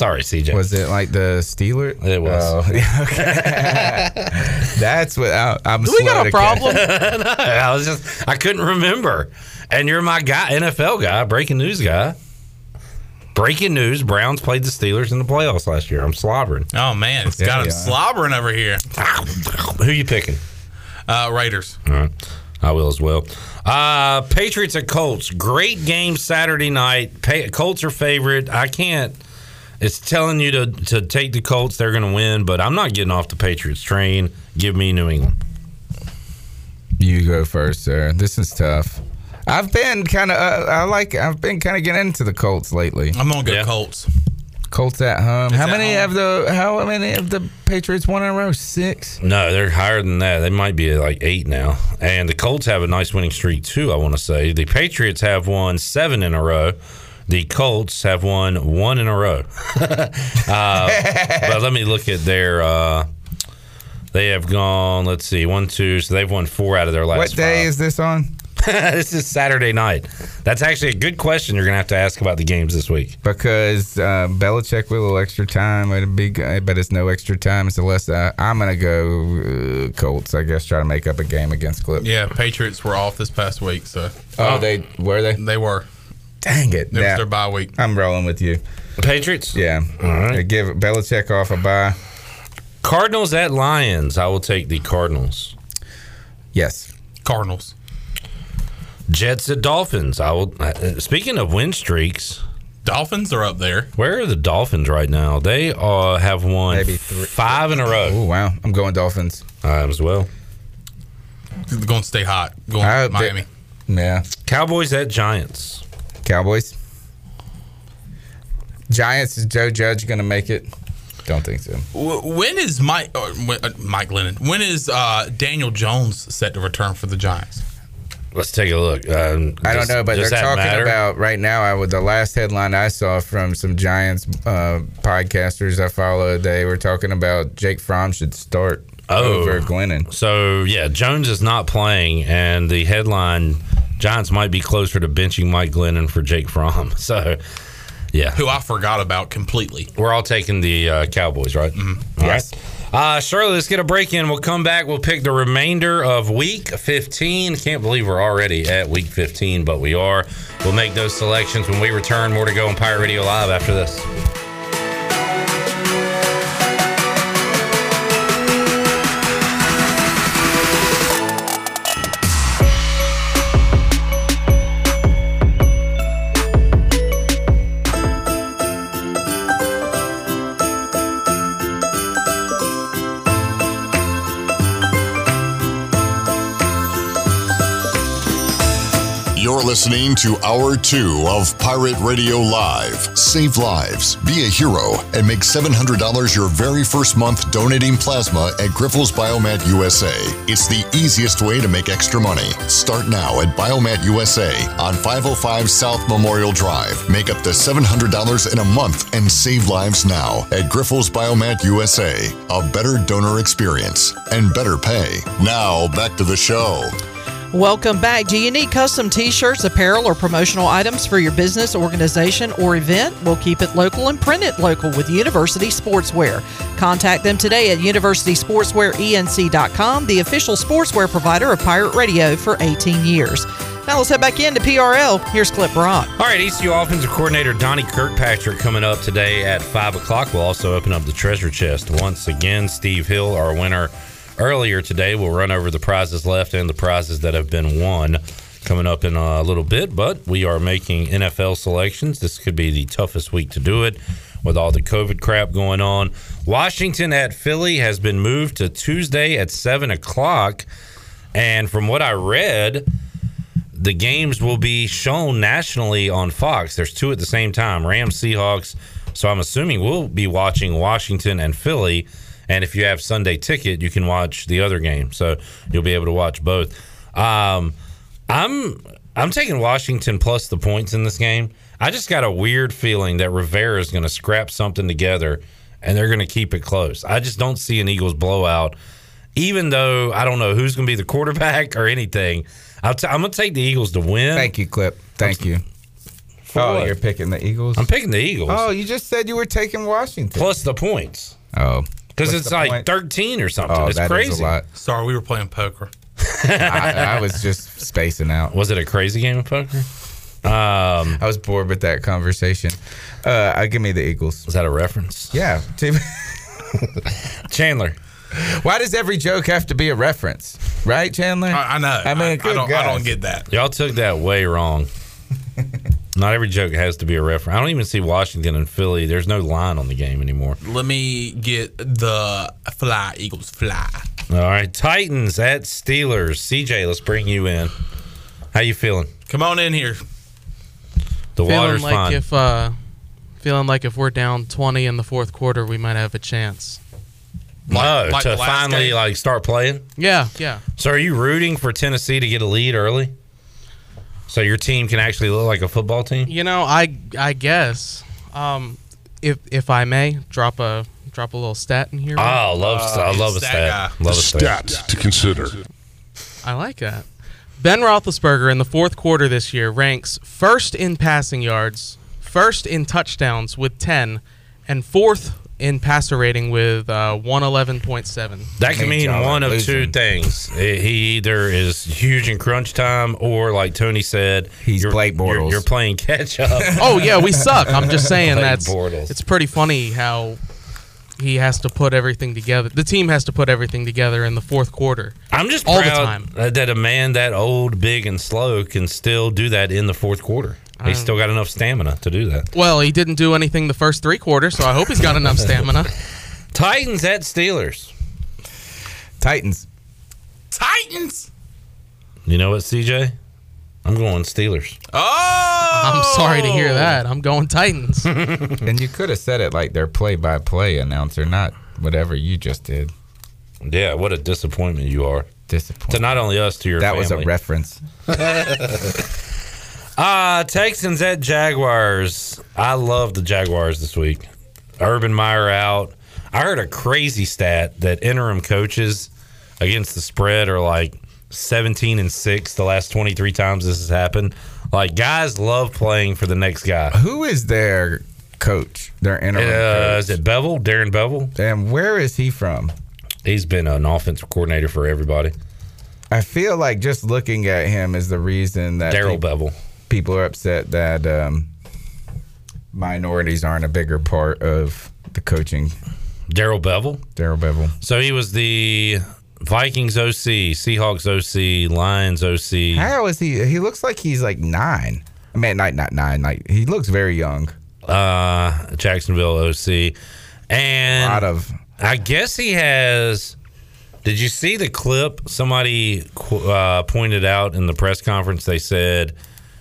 [SPEAKER 2] Sorry, CJ.
[SPEAKER 9] Was it like the Steelers?
[SPEAKER 2] It was.
[SPEAKER 9] Oh, *laughs* yeah, okay. *laughs* That's what I, I'm.
[SPEAKER 3] Do we got a
[SPEAKER 9] to catch.
[SPEAKER 3] problem? *laughs*
[SPEAKER 2] I was just I couldn't remember. And you're my guy, NFL guy, breaking news guy. Breaking news: Browns played the Steelers in the playoffs last year. I'm slobbering.
[SPEAKER 5] oh man, it's
[SPEAKER 9] Yeah,
[SPEAKER 5] got him
[SPEAKER 9] yeah.
[SPEAKER 5] slobbering over here.
[SPEAKER 2] Who you picking?
[SPEAKER 5] Uh, Raiders.
[SPEAKER 2] All right. I will as well. Uh, Patriots at Colts. Great game Saturday night. Pa- Colts are favorite. I can't. It's telling you to, to take the Colts. They're going to win, but I'm not getting off the Patriots train. Give me New England.
[SPEAKER 9] You go first, sir. This is tough. I've been kind of. Uh, I like. I've been kind of getting into the Colts lately.
[SPEAKER 5] I'm gonna go
[SPEAKER 2] Yeah.
[SPEAKER 5] Colts.
[SPEAKER 9] Colts at home. how
[SPEAKER 5] at
[SPEAKER 9] many
[SPEAKER 5] home.
[SPEAKER 9] of the? How many of the Patriots won in a row? Six.
[SPEAKER 2] No, they're higher than that. They might be like eight now. And the Colts have a nice winning streak too. I want to say the Patriots have won seven in a row. The Colts have won one in a row. *laughs* uh, but let me look at their. Uh, they have gone. Let's see, one, two. So they've won four out of their last.
[SPEAKER 9] What day
[SPEAKER 2] five.
[SPEAKER 9] is this on? *laughs*
[SPEAKER 2] this is Saturday night. That's actually a good question. You're gonna have to ask about the games this week.
[SPEAKER 9] Because uh, Belichick with a little extra time, it'd be, but it's no extra time. It's less. Uh, I'm gonna go uh, Colts. I guess try to make up a game against Clip.
[SPEAKER 5] Yeah, Patriots were off this past week, so
[SPEAKER 9] Oh, they were they?
[SPEAKER 5] they were.
[SPEAKER 9] Dang it!
[SPEAKER 5] It was their bye week.
[SPEAKER 9] I'm rolling with you.
[SPEAKER 2] Patriots.
[SPEAKER 9] Yeah.
[SPEAKER 2] All right.
[SPEAKER 9] They Give Belichick off a bye.
[SPEAKER 2] Cardinals at Lions. I will take the Cardinals.
[SPEAKER 9] Yes.
[SPEAKER 5] Cardinals.
[SPEAKER 2] Jets at Dolphins. I will. Uh, speaking of win streaks,
[SPEAKER 5] Dolphins are up there.
[SPEAKER 2] where are the Dolphins right now? They uh, have won
[SPEAKER 9] Maybe three-
[SPEAKER 2] five in a row.
[SPEAKER 9] Oh wow! I'm going Dolphins.
[SPEAKER 2] I am as well.
[SPEAKER 5] They're going to stay hot. Going
[SPEAKER 9] I
[SPEAKER 5] to
[SPEAKER 9] hope they-
[SPEAKER 5] Miami.
[SPEAKER 9] Yeah.
[SPEAKER 2] Cowboys at Giants.
[SPEAKER 9] Cowboys. Giants. Is Joe Judge going to make it? Don't think so.
[SPEAKER 5] When is Mike uh, when- uh, Mike Glennon? When is uh, Daniel Jones set to return for the Giants?
[SPEAKER 2] Let's take a look. Um,
[SPEAKER 9] I don't know, but they're talking
[SPEAKER 2] matter?
[SPEAKER 9] about right now. I would the last headline I saw from some Giants uh, podcasters I followed. They were talking about Jake Fromm should start
[SPEAKER 2] Oh.
[SPEAKER 9] over Glennon.
[SPEAKER 2] So yeah, Jones is not playing, and the headline: Giants might be closer to benching Mike Glennon for Jake Fromm. *laughs* So yeah,
[SPEAKER 5] Who I forgot about completely.
[SPEAKER 2] we're all taking the uh, Cowboys, right? Mm-hmm.
[SPEAKER 9] Yes.
[SPEAKER 2] Uh, Shirley, let's get a break in. We'll come back. We'll pick the remainder of week 15. Can't believe we're already at week 15, but we are. We'll make those selections when we return. More to go on Pirate Radio Live after this.
[SPEAKER 1] Listening to Hour 2 of Pirate Radio Live. Save lives, be a hero, and make $700 your very first month donating plasma at Grifols Biomat USA. It's the easiest way to make extra money. Start now at Biomat USA on 505 South Memorial Drive. Make up to $700 in a month and save lives now at Grifols Biomat USA. A better donor experience and better pay. Now, back to the show.
[SPEAKER 3] Welcome back. Do you need custom t shirts, apparel, or promotional items for your business, organization, or event? We'll keep it local and print it local with University Sportswear. Contact them today at universitysportswearenc.com, the official sportswear provider of Pirate Radio for 18 years. Now let's head back into PRL. Here's Clip Brock.
[SPEAKER 2] All right, ECU offensive coordinator Donnie Kirkpatrick coming up today at 5 o'clock. We'll also open up the treasure chest. Once again, Steve Hill, our winner earlier today, We'll run over the prizes left and the prizes that have been won coming up in a little bit. But we are making NFL selections. This could be the toughest week to do it with all the COVID crap going on. Washington at Philly has been moved to Tuesday at 7 o'clock. And from what I read, the games will be shown nationally on Fox. There's two at the same time Rams, Seahawks. So I'm assuming we'll be watching Washington and Philly. And if you have Sunday ticket, you can watch the other game. So you'll be able to watch both. Um, I'm I'm taking Washington plus the points in this game. I just got a weird feeling that Rivera is going to scrap something together and they're going to keep it close. I just don't see an Eagles blowout, even though I don't know who's going to be the quarterback *laughs* or anything. I'll t- I'm going to take the Eagles to win.
[SPEAKER 9] Thank you, Clip. Thank you. oh,
[SPEAKER 2] what?
[SPEAKER 9] you're picking the Eagles?
[SPEAKER 2] I'm picking the Eagles.
[SPEAKER 9] Oh, you just said you were taking Washington.
[SPEAKER 2] Plus the points.
[SPEAKER 9] Oh.
[SPEAKER 2] Because it's like
[SPEAKER 9] point?
[SPEAKER 2] 13 or something.
[SPEAKER 9] Oh,
[SPEAKER 2] it's
[SPEAKER 9] that is
[SPEAKER 2] crazy.
[SPEAKER 9] a lot.
[SPEAKER 5] Sorry, we were playing poker. *laughs*
[SPEAKER 9] I, I was just spacing out.
[SPEAKER 2] Was it a crazy game of poker? Um,
[SPEAKER 9] I was bored with that conversation. Uh, I give me the Eagles.
[SPEAKER 2] Was that a reference?
[SPEAKER 9] Yeah. *laughs*
[SPEAKER 2] Chandler.
[SPEAKER 9] Why does every joke have to be a reference? Right, Chandler?
[SPEAKER 5] I, I know.
[SPEAKER 9] I mean,
[SPEAKER 5] I,
[SPEAKER 9] good
[SPEAKER 5] don't. I don't get that.
[SPEAKER 2] Y'all took that way wrong. Not every joke has to be a reference. I don't even see Washington and Philly. There's no line on the game anymore.
[SPEAKER 5] Let me get the fly. Eagles fly.
[SPEAKER 2] All right, Titans at Steelers. CJ, let's bring you in. How you feeling?
[SPEAKER 5] Come on in here.
[SPEAKER 2] The
[SPEAKER 4] feeling
[SPEAKER 2] water's
[SPEAKER 4] like
[SPEAKER 2] fine.
[SPEAKER 4] if uh, feeling like if we're down 20 in the fourth quarter, we might have a chance.
[SPEAKER 2] no,
[SPEAKER 5] like
[SPEAKER 2] to finally
[SPEAKER 5] game?
[SPEAKER 2] like start playing.
[SPEAKER 4] Yeah, yeah.
[SPEAKER 2] So, are you rooting for Tennessee to get a lead early, so your team can actually look like a football team?
[SPEAKER 4] You know, I I guess um, if if I may drop a drop a little stat in here.
[SPEAKER 2] Oh, I love I love a
[SPEAKER 5] stat
[SPEAKER 2] stat. Love a stat.
[SPEAKER 11] Stats to consider.
[SPEAKER 4] I like that. Ben Roethlisberger in the fourth quarter this year ranks first in passing yards, first in touchdowns with 10, and fourth in passer rating with uh, 111.7.
[SPEAKER 2] That can mean
[SPEAKER 9] y'all
[SPEAKER 2] one of two things. He either is huge in crunch time, or like Tony said,
[SPEAKER 9] He's
[SPEAKER 2] you're,
[SPEAKER 9] Blake
[SPEAKER 2] you're,
[SPEAKER 9] Bortles.
[SPEAKER 2] you're playing catch up. *laughs*
[SPEAKER 4] Oh yeah, we suck. I'm just *laughs* saying
[SPEAKER 2] Blake
[SPEAKER 4] that's
[SPEAKER 2] Bortles.
[SPEAKER 4] it's pretty funny how he has to put everything together. The team has to put everything together in the fourth quarter.
[SPEAKER 2] I'm just
[SPEAKER 4] all the
[SPEAKER 2] proud
[SPEAKER 4] time.
[SPEAKER 2] that that a man that old, big, and slow can still do that in the fourth quarter. He's still got enough stamina to do that.
[SPEAKER 4] Well, he didn't do anything the first three quarters, so I hope he's got enough *laughs* stamina.
[SPEAKER 2] Titans at Steelers.
[SPEAKER 9] Titans.
[SPEAKER 5] Titans.
[SPEAKER 2] You know what, CJ? I'm going Steelers.
[SPEAKER 5] Oh,
[SPEAKER 4] I'm sorry to hear that. I'm going Titans. *laughs*
[SPEAKER 9] And you could have said it like their play-by-play announcer, not whatever you just did.
[SPEAKER 2] Yeah, what a disappointment you are to not only us to your
[SPEAKER 9] That was a reference. *laughs*
[SPEAKER 2] Uh, Texans at Jaguars. I love the Jaguars this week. Urban Meyer out. I heard a crazy stat that interim coaches against the spread are like 17 and 6 the last 23 times this has happened. Like guys love playing for the next guy.
[SPEAKER 9] Who is their coach? Their interim
[SPEAKER 2] Uh,
[SPEAKER 9] coach.
[SPEAKER 2] is it Bevell? Darren Bevell?
[SPEAKER 9] And where is he from?
[SPEAKER 2] He's been an offensive coordinator for everybody.
[SPEAKER 9] I feel like just looking at him is the reason that Darrell
[SPEAKER 2] Bevell.
[SPEAKER 9] People are upset that um, minorities aren't a bigger part of the coaching.
[SPEAKER 2] Darrell Bevell.
[SPEAKER 9] Darrell Bevell.
[SPEAKER 2] So he was the Vikings OC, Seahawks OC, Lions OC.
[SPEAKER 9] How is he? He looks like he's like nine. I mean, not not nine. Like he looks very young.
[SPEAKER 2] uh, Jacksonville OC, and A
[SPEAKER 9] lot of
[SPEAKER 2] I guess he has Did you see the clip? Somebody uh, pointed out in the press conference. They said,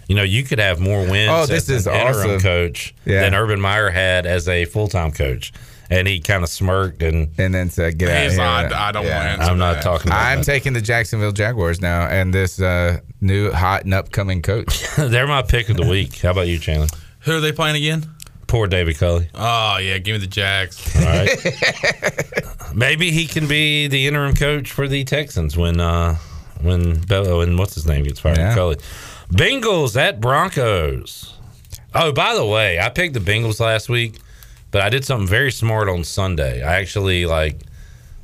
[SPEAKER 2] you know, you could have more wins
[SPEAKER 9] Oh, this
[SPEAKER 2] as
[SPEAKER 9] is
[SPEAKER 2] an interim
[SPEAKER 9] awesome.
[SPEAKER 2] coach
[SPEAKER 9] Yeah.
[SPEAKER 2] than Urban Meyer had as a full time coach, and he kind of smirked and
[SPEAKER 9] and then said, "Get out of
[SPEAKER 5] He's
[SPEAKER 9] here."
[SPEAKER 5] like, I don't wanna answer
[SPEAKER 2] I'm not
[SPEAKER 5] that.
[SPEAKER 2] talking. About
[SPEAKER 9] I'm
[SPEAKER 2] that.
[SPEAKER 9] taking the Jacksonville Jaguars now, and this uh, new hot and upcoming coach. *laughs*
[SPEAKER 2] They're my pick of the week. How about you, Chandler?
[SPEAKER 5] Who are they playing again?
[SPEAKER 2] Poor David Culley.
[SPEAKER 5] Oh yeah, give me the Jags.
[SPEAKER 2] All right. *laughs* Maybe he can be the interim coach for the Texans when uh when Bello and what's his name gets fired.
[SPEAKER 9] Yeah.
[SPEAKER 2] Culley. Bengals at Broncos. Oh, by the way, I picked the Bengals last week, but I did something very smart on Sunday. I actually like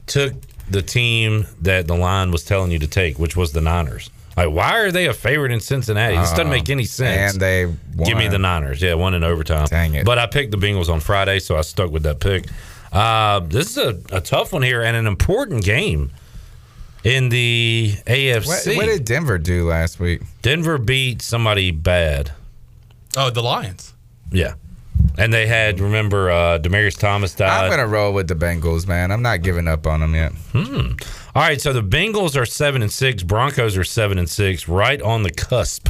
[SPEAKER 2] took the team that the line was telling you to take, which was the Niners. Like, why are they a favorite in Cincinnati? This doesn't
[SPEAKER 9] Uh,
[SPEAKER 2] make any sense.
[SPEAKER 9] And they
[SPEAKER 2] Give me the Niners. Yeah, one in overtime.
[SPEAKER 9] Dang it.
[SPEAKER 2] But I picked the Bengals on Friday, so I stuck with that pick. Uh, this is a, a tough one here and an important game in the
[SPEAKER 9] What,
[SPEAKER 2] AFC.
[SPEAKER 9] what did Denver do last week?
[SPEAKER 2] Denver beat somebody bad.
[SPEAKER 5] Oh, the Lions.
[SPEAKER 2] Yeah. And they had, remember, uh, Demaryius Thomas died.
[SPEAKER 9] I'm gonna roll with the Bengals, man. I'm not giving up on them yet.
[SPEAKER 2] Hmm. All right, so the Bengals are seven and six. Broncos are seven and six, right on the cusp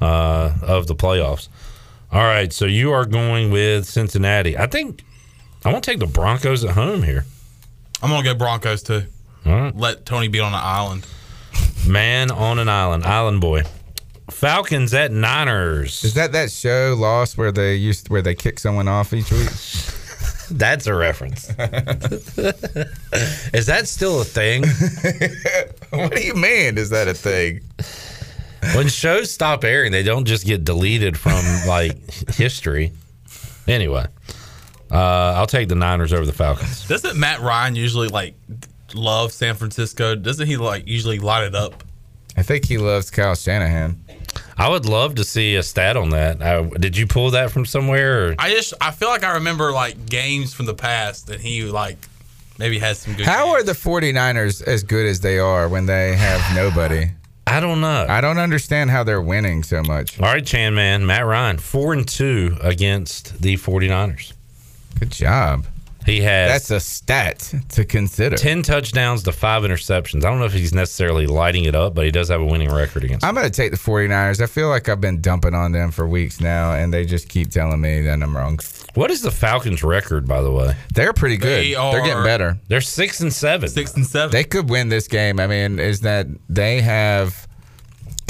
[SPEAKER 2] uh, of the playoffs. All right, so you are going with Cincinnati. I think I want to take the Broncos at home here.
[SPEAKER 5] I'm gonna go Broncos too.
[SPEAKER 2] All right,
[SPEAKER 5] Let Tony be on an island.
[SPEAKER 2] man on an island, island boy. Falcons at Niners.
[SPEAKER 9] Is that that show Lost where they used where they kick someone off each week? *laughs*
[SPEAKER 2] That's a reference. *laughs* Is that still a thing? *laughs*
[SPEAKER 9] what do you mean? Is that a thing?
[SPEAKER 2] when shows stop airing, they don't just get deleted from like history. Anyway, uh, I'll take the Niners over the Falcons.
[SPEAKER 5] Doesn't Matt Ryan usually like love San Francisco? Doesn't he like usually light it up?
[SPEAKER 9] I think he loves Kyle Shanahan.
[SPEAKER 2] I would love to see a stat on that. Uh, did you pull that from somewhere? Or?
[SPEAKER 5] I just I feel like I remember like games from the past that he like maybe had some good.
[SPEAKER 9] How are the 49ers as good as they are when they have nobody?
[SPEAKER 2] I don't know.
[SPEAKER 9] I don't understand how they're winning so much.
[SPEAKER 2] All right, Chan man, Matt Ryan, four and two against the 49ers.
[SPEAKER 9] Good job.
[SPEAKER 2] He has
[SPEAKER 9] That's a stat to consider.
[SPEAKER 2] 10 touchdowns to five interceptions. I don't know if he's necessarily lighting it up, but he does have a winning record against
[SPEAKER 9] I'm going to take the 49ers. I feel like I've been dumping on them for weeks now, and they just keep telling me that I'm wrong.
[SPEAKER 2] What is the Falcons' record, by the way?
[SPEAKER 9] They're pretty good.
[SPEAKER 5] They
[SPEAKER 9] They're getting better.
[SPEAKER 2] They're six and seven.
[SPEAKER 5] Six and seven.
[SPEAKER 9] They could win this game. I mean, is that they have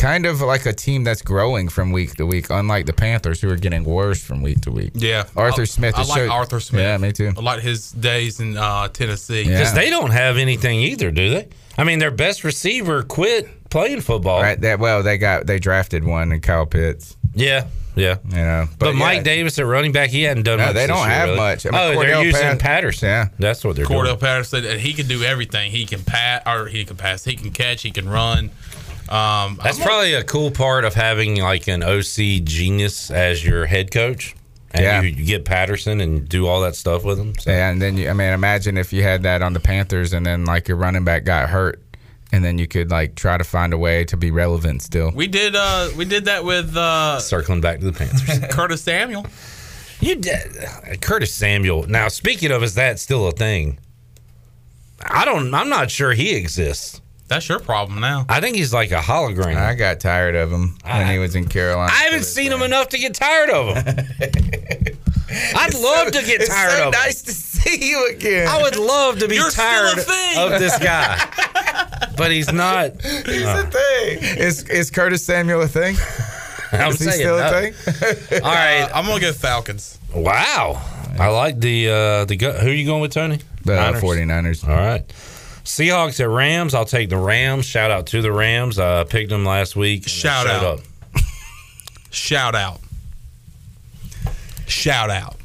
[SPEAKER 9] kind of like a team that's growing from week to week, unlike the Panthers who are getting worse from week to week.
[SPEAKER 5] yeah,
[SPEAKER 9] Arthur
[SPEAKER 5] I-
[SPEAKER 9] Smith
[SPEAKER 5] I like
[SPEAKER 9] showed-
[SPEAKER 5] Arthur Smith.
[SPEAKER 9] Yeah, me too.
[SPEAKER 5] I like his days in uh, Tennessee.
[SPEAKER 9] Yeah.
[SPEAKER 2] Because they don't have anything either, do they? I mean, their best receiver quit playing football.
[SPEAKER 9] Right. That well, they got they drafted one in Kyle Pitts.
[SPEAKER 2] Yeah, yeah.
[SPEAKER 9] You know,
[SPEAKER 2] But, Mike
[SPEAKER 9] yeah.
[SPEAKER 2] Davis at running back, he hadn't done
[SPEAKER 9] No,
[SPEAKER 2] much.
[SPEAKER 9] they don't
[SPEAKER 2] year,
[SPEAKER 9] have
[SPEAKER 2] really.
[SPEAKER 9] much. I mean,
[SPEAKER 2] oh, they're using
[SPEAKER 9] Pat-
[SPEAKER 2] Patterson.
[SPEAKER 9] Yeah.
[SPEAKER 2] that's what they're
[SPEAKER 5] doing.
[SPEAKER 2] Cordarrelle doing.
[SPEAKER 5] Patterson, and he can do everything. He can pat, or he can pass. He can catch. He can run. Um,
[SPEAKER 2] That's
[SPEAKER 5] I'm
[SPEAKER 2] probably a cool part of having like an OC genius as your head coach, and
[SPEAKER 9] Yeah.
[SPEAKER 2] you, you get Patterson and do all that stuff with him. So.
[SPEAKER 9] Yeah, and then you, I mean, imagine if you had that on the Panthers, and then like your running back got hurt, and then you could like try to find a way to be relevant still.
[SPEAKER 5] We did. Uh, we did that with uh,
[SPEAKER 2] Circling back to the Panthers, *laughs*
[SPEAKER 5] Curtis Samuel.
[SPEAKER 2] you did Curtis Samuel. Now, speaking of, is that still a thing? I don't. I'm not sure he exists.
[SPEAKER 5] That's your problem now.
[SPEAKER 2] I think he's like a hologram.
[SPEAKER 9] I got tired of him when he was in Carolina.
[SPEAKER 2] I haven't seen him enough to get tired of him. *laughs* I'd love to get
[SPEAKER 9] it's
[SPEAKER 2] tired
[SPEAKER 9] so
[SPEAKER 2] of him.
[SPEAKER 9] nice to see you again.
[SPEAKER 2] I would love to be
[SPEAKER 5] You're
[SPEAKER 2] tired of this guy, *laughs* but he's not.
[SPEAKER 9] He's a thing. Is is Curtis Samuel a thing? *laughs*
[SPEAKER 2] I'm
[SPEAKER 9] Is he
[SPEAKER 2] saying
[SPEAKER 9] still
[SPEAKER 2] no.
[SPEAKER 9] a thing?
[SPEAKER 2] All right.
[SPEAKER 5] I'm gonna go Falcons.
[SPEAKER 2] Wow. I like the uh the go- who are you going with Tony?
[SPEAKER 9] The
[SPEAKER 2] Niners?
[SPEAKER 9] 49ers.
[SPEAKER 2] All right. Seahawks at Rams. I'll take the Rams. Shout out to the Rams. I picked them last week.
[SPEAKER 5] Shout out.
[SPEAKER 2] up. *laughs*
[SPEAKER 5] Shout out. Shout out.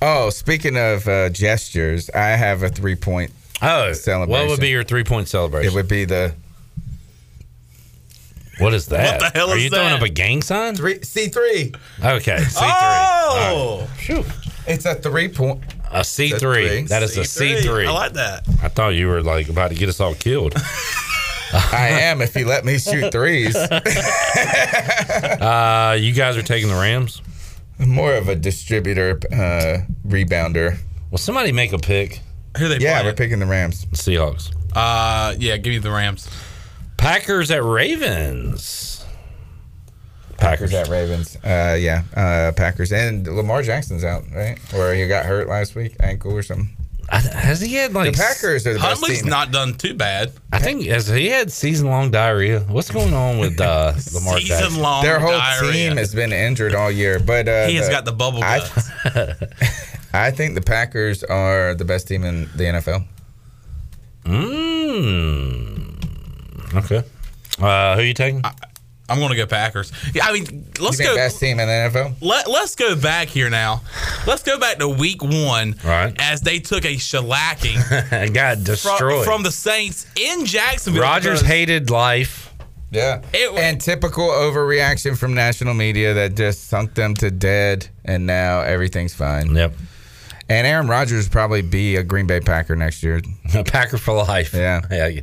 [SPEAKER 9] Oh, speaking of uh, gestures, I have a three point.
[SPEAKER 2] Oh,
[SPEAKER 9] Celebration.
[SPEAKER 2] what would be your three point celebration?
[SPEAKER 9] It would be the
[SPEAKER 2] what is that?
[SPEAKER 5] What the hell
[SPEAKER 2] Are
[SPEAKER 5] is
[SPEAKER 2] you throwing up a gang sign?
[SPEAKER 9] three C three.
[SPEAKER 2] Okay, C three.
[SPEAKER 5] Oh,
[SPEAKER 9] It's a three point.
[SPEAKER 2] A C
[SPEAKER 9] That's
[SPEAKER 2] three.
[SPEAKER 9] three.
[SPEAKER 2] That is a C three.
[SPEAKER 5] I like that.
[SPEAKER 2] I thought you were like about to get us all killed. *laughs*
[SPEAKER 9] I am if you let me shoot threes. *laughs* *laughs*
[SPEAKER 2] Uh, you guys are taking the Rams.
[SPEAKER 9] I'm more of a distributor, uh, rebounder.
[SPEAKER 2] Well, somebody make a pick.
[SPEAKER 5] Who are they
[SPEAKER 9] Yeah,
[SPEAKER 5] playing?
[SPEAKER 9] we're picking the Rams.
[SPEAKER 2] Seahawks.
[SPEAKER 5] Uh, yeah, give me the Rams.
[SPEAKER 2] Packers at Ravens.
[SPEAKER 9] Packers at Ravens. Uh, yeah, uh, Packers and Lamar Jackson's out, right? Or he got hurt last week, ankle or something.
[SPEAKER 2] Has he had like
[SPEAKER 9] the Packers are the best
[SPEAKER 5] Huntley's
[SPEAKER 9] team.
[SPEAKER 5] not done too bad.
[SPEAKER 2] I think has he had season long diarrhea? What's going on with uh, *laughs* Lamar Jackson?
[SPEAKER 5] Season long.
[SPEAKER 9] Their whole
[SPEAKER 5] diarrhea.
[SPEAKER 9] team has been injured all year, but uh,
[SPEAKER 5] He has got the bubble
[SPEAKER 9] I,
[SPEAKER 5] guts. *laughs*
[SPEAKER 9] I think the Packers are the best team in the NFL.
[SPEAKER 2] Mm. Okay. Uh, who you taking?
[SPEAKER 5] I'm going to go Packers. Yeah, I mean, let's
[SPEAKER 9] you
[SPEAKER 5] go.
[SPEAKER 9] best team in the NFL?
[SPEAKER 5] Let, let's go back here now. Let's go back to week one
[SPEAKER 2] Right.
[SPEAKER 5] as they took a shellacking *laughs*
[SPEAKER 2] Got destroyed.
[SPEAKER 5] from the Saints in Jacksonville. Rodgers
[SPEAKER 2] hated life.
[SPEAKER 9] Yeah. it, and typical overreaction from national media that just sunk them to dead, and now everything's fine.
[SPEAKER 2] Yep.
[SPEAKER 9] And Aaron Rodgers will probably be a Green Bay Packer next year. *laughs*
[SPEAKER 2] A Packer for life.
[SPEAKER 9] Yeah.
[SPEAKER 2] Yeah.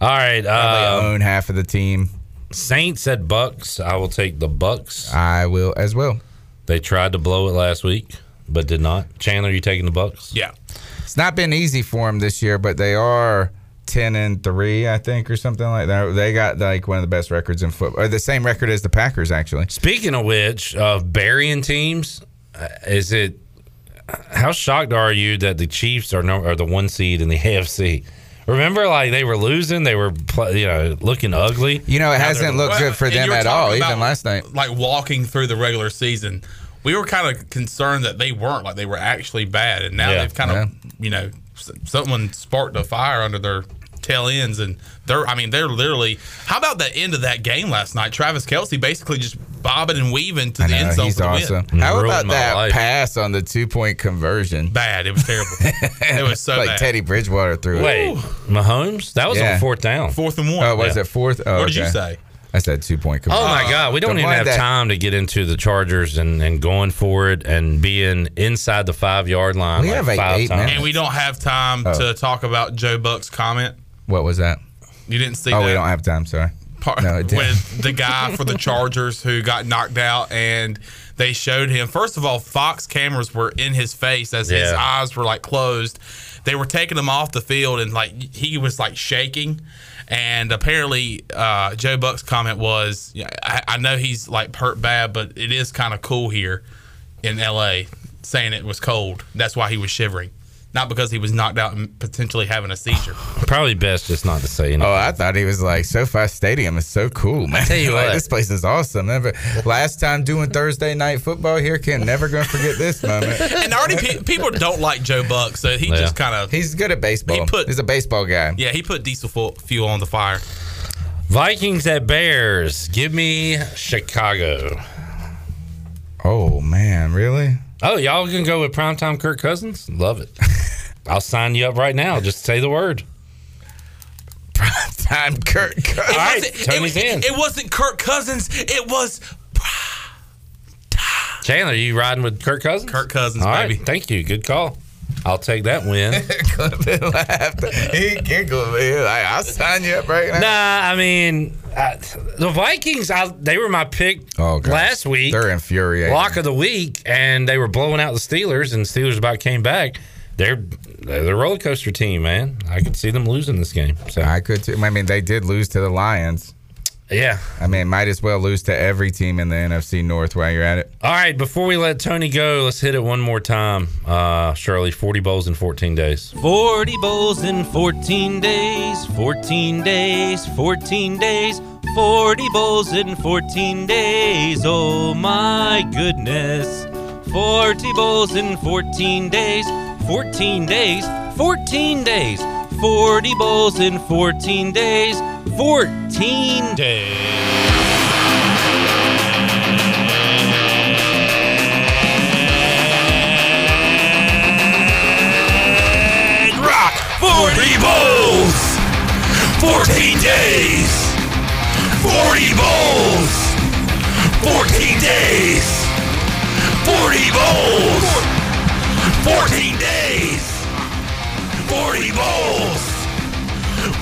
[SPEAKER 2] All right.
[SPEAKER 9] Probably
[SPEAKER 2] Uh,
[SPEAKER 9] own half of the team.
[SPEAKER 2] Saints at Bucks. I will take the Bucks.
[SPEAKER 9] I will as well.
[SPEAKER 2] They tried to blow it last week, but did not. Chandler, you taking the Bucks?
[SPEAKER 5] Yeah.
[SPEAKER 9] It's not been easy for them this year, but they are ten and three, I think, or something like that. They got like one of the best records in football, or the same record as the Packers, actually.
[SPEAKER 2] Speaking of which, of burying teams, uh, is it? How shocked are you that the Chiefs are no, are the one seed in the *laughs* AFC? Remember, like they were losing, they were you know looking ugly.
[SPEAKER 9] You know, it
[SPEAKER 2] Now
[SPEAKER 9] hasn't looked good for them at all, even last night.
[SPEAKER 5] Like walking through the regular season, we were kind of concerned that they weren't like they were actually bad, and now
[SPEAKER 2] Yeah.
[SPEAKER 5] they've kind of you know someone sparked a fire under their tail ends, and they're I mean they're literally. How about the end of that game last night? Travis Kelce basically just bobbing and weaving to
[SPEAKER 9] I
[SPEAKER 5] the
[SPEAKER 9] know,
[SPEAKER 5] end zone
[SPEAKER 9] he's
[SPEAKER 5] for the
[SPEAKER 9] awesome.
[SPEAKER 5] win.
[SPEAKER 9] How
[SPEAKER 2] Ruined
[SPEAKER 9] about that
[SPEAKER 2] life.
[SPEAKER 9] pass on the two point conversion?
[SPEAKER 5] Bad. It was terrible. *laughs* it was so
[SPEAKER 9] like
[SPEAKER 5] bad.
[SPEAKER 9] Teddy Bridgewater threw it.
[SPEAKER 2] Wait, Mahomes? That was
[SPEAKER 9] Yeah.
[SPEAKER 2] on fourth down.
[SPEAKER 5] Fourth and one.
[SPEAKER 9] Oh, was
[SPEAKER 2] Yeah.
[SPEAKER 9] it fourth? Oh,
[SPEAKER 5] what did you say?
[SPEAKER 9] I said two point conversion.
[SPEAKER 2] Oh my God, we don't
[SPEAKER 9] the
[SPEAKER 2] even have
[SPEAKER 9] that-
[SPEAKER 2] time to get into the Chargers and, and going for it and being inside the five yard line.
[SPEAKER 9] We
[SPEAKER 2] like
[SPEAKER 9] have, like, eight
[SPEAKER 2] times.
[SPEAKER 9] minutes.
[SPEAKER 5] And we don't have time
[SPEAKER 9] Oh.
[SPEAKER 5] to talk about Joe Buck's comment.
[SPEAKER 9] What was that?
[SPEAKER 5] You didn't see
[SPEAKER 9] Oh,
[SPEAKER 5] that?
[SPEAKER 9] we don't have time. Sorry.
[SPEAKER 5] part
[SPEAKER 9] No, it didn't.
[SPEAKER 5] with *laughs* the guy for the Chargers who got knocked out, and they showed him. First of all, Fox cameras were in his face as his eyes were like closed. They were taking him off the field, and like he was like shaking. And apparently, uh, Joe Buck's comment was, yeah, I, "I know he's like hurt bad, but it is kind of cool here in L.A." Saying it was cold. That's why he was shivering, not because he was knocked out and potentially having a seizure.
[SPEAKER 2] Probably best just not to say anything.
[SPEAKER 9] Oh, I thought he was like SoFi Stadium is so cool, man.
[SPEAKER 2] I tell you *laughs*
[SPEAKER 9] Like,
[SPEAKER 2] what.
[SPEAKER 9] this place is awesome. Never last time doing Thursday night football here, Ken. Never gonna forget this moment. *laughs*
[SPEAKER 5] and already pe- people don't like Joe Buck, so he
[SPEAKER 2] Yeah.
[SPEAKER 5] just kind of
[SPEAKER 9] He's good at baseball.
[SPEAKER 5] He put-
[SPEAKER 9] He's a baseball guy.
[SPEAKER 5] Yeah, he put diesel fu- fuel on the fire.
[SPEAKER 2] Vikings at Bears. Give me Chicago.
[SPEAKER 9] Oh man, really?
[SPEAKER 2] Oh, y'all gonna go with primetime Kirk Cousins? Love it. *laughs* I'll sign you up right now. Just say the word.
[SPEAKER 9] Time Kirk. Cousins. *laughs*
[SPEAKER 2] All right, Tony's
[SPEAKER 5] it,
[SPEAKER 2] in.
[SPEAKER 5] it wasn't Kirk Cousins. It was
[SPEAKER 2] Chandler, you riding with Kirk Cousins?
[SPEAKER 5] Kirk Cousins,
[SPEAKER 2] All right,
[SPEAKER 5] baby.
[SPEAKER 2] thank you. Good call. I'll take that win. *laughs*
[SPEAKER 9] Clipping laughed. He giggled. Man. Like, I'll sign you up right now.
[SPEAKER 2] nah, I mean, I, the Vikings, I, they were my pick
[SPEAKER 9] Oh,
[SPEAKER 2] last week.
[SPEAKER 9] They're infuriating.
[SPEAKER 2] Lock of the week, and they were blowing out the Steelers, and the Steelers about came back. They're they're the roller coaster team, man. I could see them losing this game. So
[SPEAKER 9] I could too. I mean, they did lose to the Lions.
[SPEAKER 2] Yeah.
[SPEAKER 9] I mean, might as well lose to every team in the NFC North while you're at it.
[SPEAKER 2] All right, before we let Tony go, let's hit it one more time. Uh, Shirley, 40 bowls in 14 days.
[SPEAKER 7] 40 bowls in 14 days, 14 days, 14 days, 40 bowls in 14 days. Oh my goodness. 40 bowls in 14 days, 14 days, 14 days, 40 bowls in 14 days, 14 days.
[SPEAKER 8] Rock 40 bowls, 14 days, 40 bowls, 14 days, 40 bowls, 14 days, 40 bowls,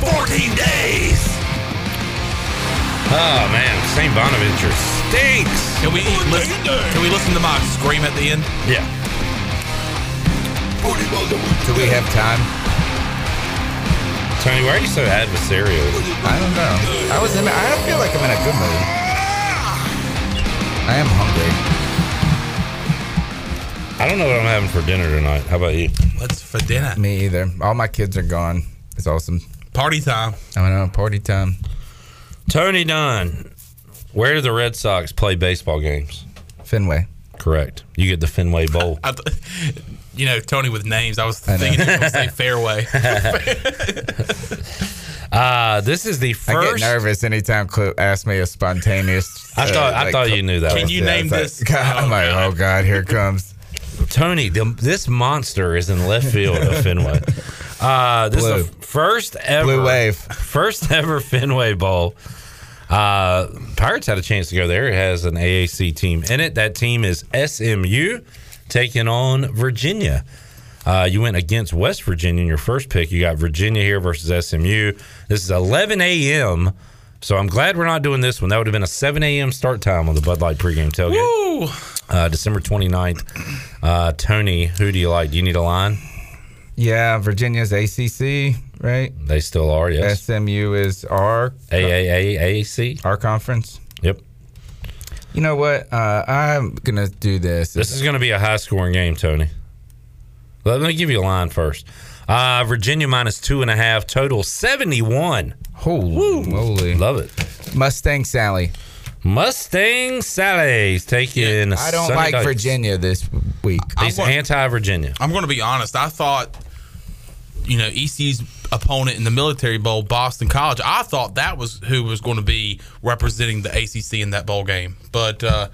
[SPEAKER 8] 14 days.
[SPEAKER 2] Oh, man. St. Bonaventure stinks.
[SPEAKER 5] Can we listen? Can we listen to my scream at the end?
[SPEAKER 2] Yeah.
[SPEAKER 9] Do we have time?
[SPEAKER 2] Tony, why are you so adversarial?
[SPEAKER 9] I don't know. I was in. I don't feel like I'm in a good mood. I am hungry.
[SPEAKER 2] I don't know what I'm having for dinner tonight. How about you?
[SPEAKER 5] What's for dinner?
[SPEAKER 9] Me either. All my kids are gone. It's awesome.
[SPEAKER 5] Party time.
[SPEAKER 9] I know. Party time.
[SPEAKER 2] Tony Dunn, where do the Red Sox play baseball games?
[SPEAKER 9] Fenway.
[SPEAKER 2] Correct. You get the Fenway Bowl. *laughs*
[SPEAKER 5] I th- you know, Tony with names. I was
[SPEAKER 9] I
[SPEAKER 5] thinking he was going to say *laughs* fairway. *laughs*
[SPEAKER 2] Uh, this is the first.
[SPEAKER 9] I get nervous anytime Clip asks me a spontaneous.
[SPEAKER 2] I thought I
[SPEAKER 9] like,
[SPEAKER 2] thought you knew that.
[SPEAKER 5] Can
[SPEAKER 2] one.
[SPEAKER 5] you
[SPEAKER 9] Yeah,
[SPEAKER 5] name
[SPEAKER 9] it's like-
[SPEAKER 5] this?
[SPEAKER 9] I'm like, oh god, here comes.
[SPEAKER 2] Tony, the, this monster is in left field of Fenway. Uh, this
[SPEAKER 9] Blue.
[SPEAKER 2] is the first ever
[SPEAKER 9] Blue wave. *laughs*
[SPEAKER 2] first ever Fenway Bowl. Uh, Pirates had a chance to go there. It has an AAC team in it. That team is SMU taking on Virginia. Uh, you went against West Virginia in your first pick. You got Virginia here versus SMU. This is 11 a.m. So I'm glad we're not doing this one. That would have been a 7 a.m. start time on the Bud Light pregame tailgate.
[SPEAKER 5] Woo!
[SPEAKER 2] Uh, December 29th. Uh, Tony, who do you like? Do you need a line?
[SPEAKER 9] Yeah, Virginia's ACC, right?
[SPEAKER 2] They still are, yes.
[SPEAKER 9] SMU is our
[SPEAKER 2] AAAAC.
[SPEAKER 9] our conference.
[SPEAKER 2] Yep.
[SPEAKER 9] You know what? Uh, I'm gonna do this.
[SPEAKER 2] This is going to be a high scoring game, Tony. Let me give you a line first. Uh, Virginia minus two and a half, total 71.
[SPEAKER 9] Holy moly!
[SPEAKER 2] Love it.
[SPEAKER 9] Mustang Sally.
[SPEAKER 2] Mustang Sally's taking.
[SPEAKER 9] I don't
[SPEAKER 2] Sunday
[SPEAKER 9] like
[SPEAKER 2] nights.
[SPEAKER 9] Virginia this week.
[SPEAKER 2] He's
[SPEAKER 5] I'm
[SPEAKER 2] anti Virginia.
[SPEAKER 5] I'm going to be honest. I thought, you know, ECU's opponent in the Military Bowl, Boston College. I thought that was who was going to be representing the ACC in that bowl game. But uh,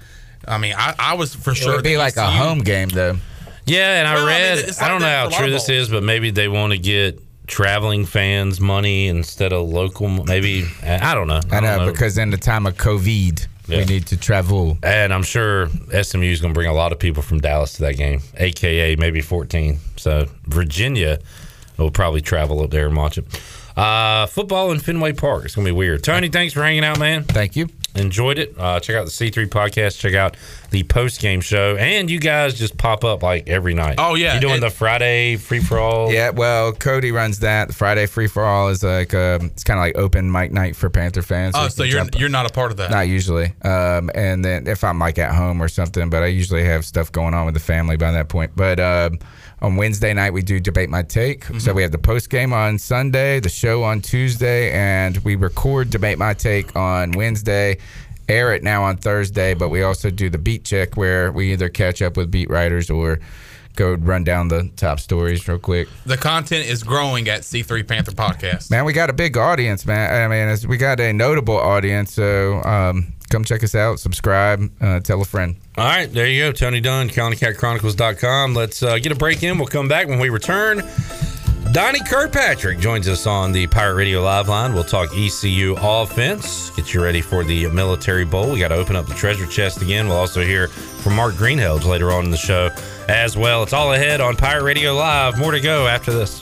[SPEAKER 5] I mean, I, I was for sure.
[SPEAKER 9] It'd be
[SPEAKER 5] that
[SPEAKER 9] like a home game though.
[SPEAKER 2] Yeah, and I
[SPEAKER 5] Well, I mean,
[SPEAKER 2] read. I, don't know how
[SPEAKER 5] for a lot
[SPEAKER 2] true this is, but maybe they want to get traveling fans money instead of local. Maybe I don't know.
[SPEAKER 9] I
[SPEAKER 2] don't
[SPEAKER 9] know because in the time of COVID,
[SPEAKER 2] Yeah.
[SPEAKER 9] we need to travel.
[SPEAKER 2] And I'm sure SMU is going to bring a lot of people from Dallas to that game, aka maybe 14. So Virginia will probably travel up there and watch it. Uh, football in Fenway Park. It's going to be weird. Tony, thanks for hanging out, man.
[SPEAKER 9] Thank you.
[SPEAKER 2] Enjoyed it. Uh, check out the C3 podcast. Check out the post game show. And you guys just pop up like every night.
[SPEAKER 5] Oh, yeah.
[SPEAKER 2] You're doing
[SPEAKER 5] And-
[SPEAKER 2] the Friday free for all?
[SPEAKER 9] Yeah, well, Cody runs that. The Friday free for all is like um, it's kind of like open mic night for Panther fans.
[SPEAKER 5] Oh, so you're you're not a part of that.
[SPEAKER 9] Not usually. Um, and then if I'm like at home or something, but I usually have stuff going on with the family by that point. But um, on Wednesday night, we do debate my take. So mm-hmm. we have the post game on Sunday, the show on Tuesday, and we record debate my take on Wednesday. Air it now on Thursday, but we also do the beat check where we either catch up with beat writers or go run down the top stories real quick.
[SPEAKER 5] The content is growing at C3 Panther Podcast.
[SPEAKER 9] Man, we got a big audience, man. I mean, it's, we got a notable audience. So um, come check us out, subscribe, uh, tell a friend.
[SPEAKER 2] All right, there you go. Tony Dunn, CountyCatChronicles.com. Let's uh, get a break in. We'll come back when we return. Donnie Kirkpatrick joins us on the Pirate Radio Live line. We'll talk ECU offense, get you ready for the Military Bowl. We got to open up the treasure chest again. We'll also hear from Mark Greenhelge later on in the show as well. It's all ahead on Pirate Radio Live. More to go after this.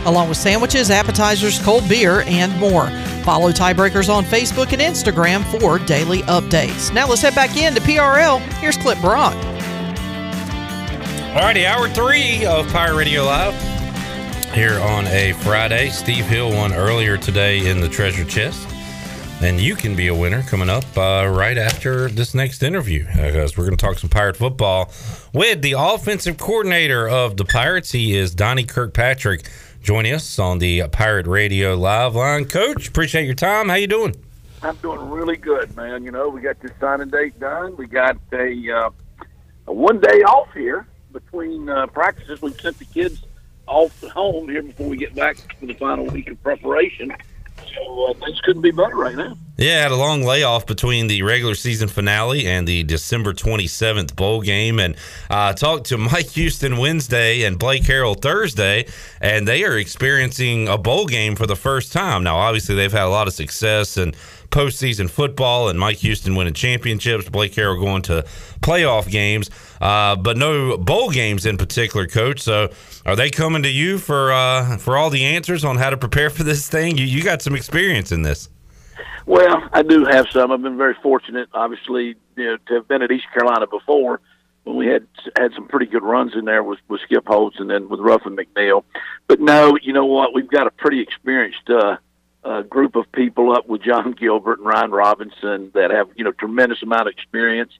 [SPEAKER 3] along with sandwiches, appetizers, cold beer, and more. Follow Tiebreakers on Facebook and Instagram for daily updates. Now let's head back into PRL. Here's Clip Brock.
[SPEAKER 2] Alrighty, hour three of Pirate Radio Live here on a Friday. Steve Hill won earlier today in the treasure chest. And you can be a winner coming up uh, right after this next interview because we're going to talk some Pirate football with the offensive coordinator of the Pirates. He is Donnie Kirkpatrick joining us on the Pirate Radio Live line. Coach, appreciate your time. How you doing?
[SPEAKER 11] I'm doing really good, man. You know, we got this signing date done. We got a, uh, a one day off here between uh, practices. We've sent the kids off at home here before we get back for the final week of preparation. So uh, things couldn't be better right now.
[SPEAKER 2] Yeah, had a long layoff between the regular season finale and the December 27th bowl game. And uh, talked to *laughs* Mike Houston Wednesday and Blake Harrell Thursday, and they are experiencing a bowl game for the first time. Now, obviously, they've had a lot of success in postseason football, and Mike Houston winning championships, Blake Harrell going to playoff games, uh, but no bowl games in particular, Coach. So, are they coming to you for uh, for all the answers on how to prepare for this thing? You, you got some experience in this.
[SPEAKER 11] Well, I do have some. I've been very fortunate, obviously, you know, to have been at East Carolina before when we had had some pretty good runs in there with, with Skip Holtz and then with Ruffin McNeill. But no, you know what? We've got a pretty experienced uh, uh, group of people up with John Gilbert and Ryan Robinson that have you know tremendous amount of experience,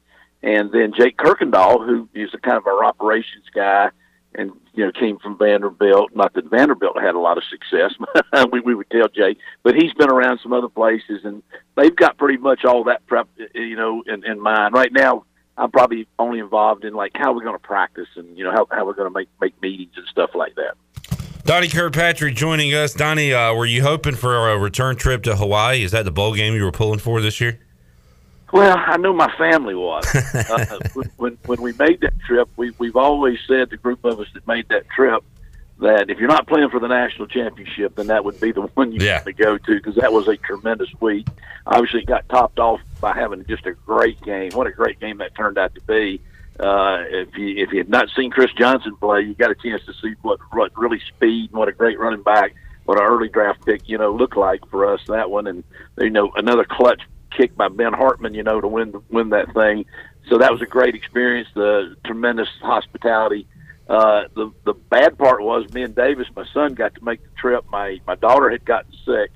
[SPEAKER 11] and then Jake Kirkendall, who is a kind of our operations guy and you know came from Vanderbilt. Not that Vanderbilt had a lot of success, *laughs* we we would tell Jake, but he's been around some other places, and they've got pretty much all that prep, you know, in, in mind. Right now, I'm probably only involved in like how we're going to practice and you know how how we're going to make make meetings and stuff like that.
[SPEAKER 2] Donnie Kirkpatrick joining us. Donnie, uh, were you hoping for a return trip to Hawaii? Is that the bowl game you were pulling for this year?
[SPEAKER 11] Well, I know my family was. *laughs* uh, when when we made that trip, we we've always said the group of us that made that trip that if you're not playing for the national championship, then that would be the one you
[SPEAKER 2] Yeah.
[SPEAKER 11] want to go to because that was a tremendous week. Obviously, it got topped off by having just a great game. What a great game that turned out to be. Uh, if you if you had not seen Chris Johnson play, you got a chance to see what what really speed and what a great running back, what an early draft pick, you know, looked like for us that one, and you know another clutch kick by Ben Hartman, you know, to win win that thing. So that was a great experience. The tremendous hospitality. Uh, the the bad part was me and Davis, my son, got to make the trip. My my daughter had gotten sick,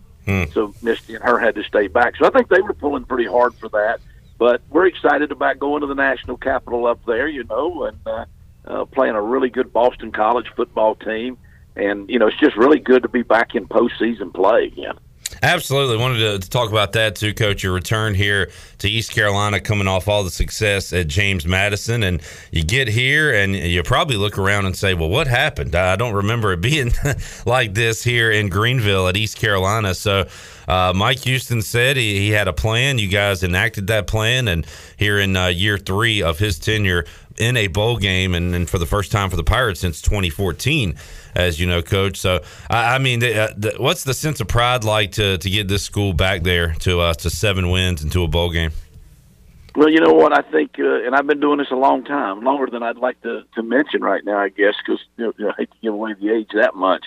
[SPEAKER 11] so Misty and her had to stay back. So I think they were pulling pretty hard for that. But we're excited about going to the national capital up there, you know, and uh, uh, playing a really good Boston College football team. And you know, it's just really good to be back in postseason play again.
[SPEAKER 2] Absolutely. Wanted to, to talk about that too, Coach. Your return here to East Carolina coming off all the success at James Madison. And you get here and you probably look around and say, well, what happened? I don't remember it *laughs* being like this here in Greenville at East Carolina. So, uh, Mike Houston said he, he had a plan. You guys enacted that plan. And here in uh, year three of his tenure, in a bowl game and, and for the first time for the Pirates since 2014, as you know, Coach. So, I, I mean, the, uh, the, what's the sense of pride like to, to get this school back there to uh, to seven wins and to a bowl game?
[SPEAKER 11] Well, you know what? I think, uh, and I've been doing this a long time, longer than I'd like to, to mention right now, I guess, because you know, I hate to give away the age that much.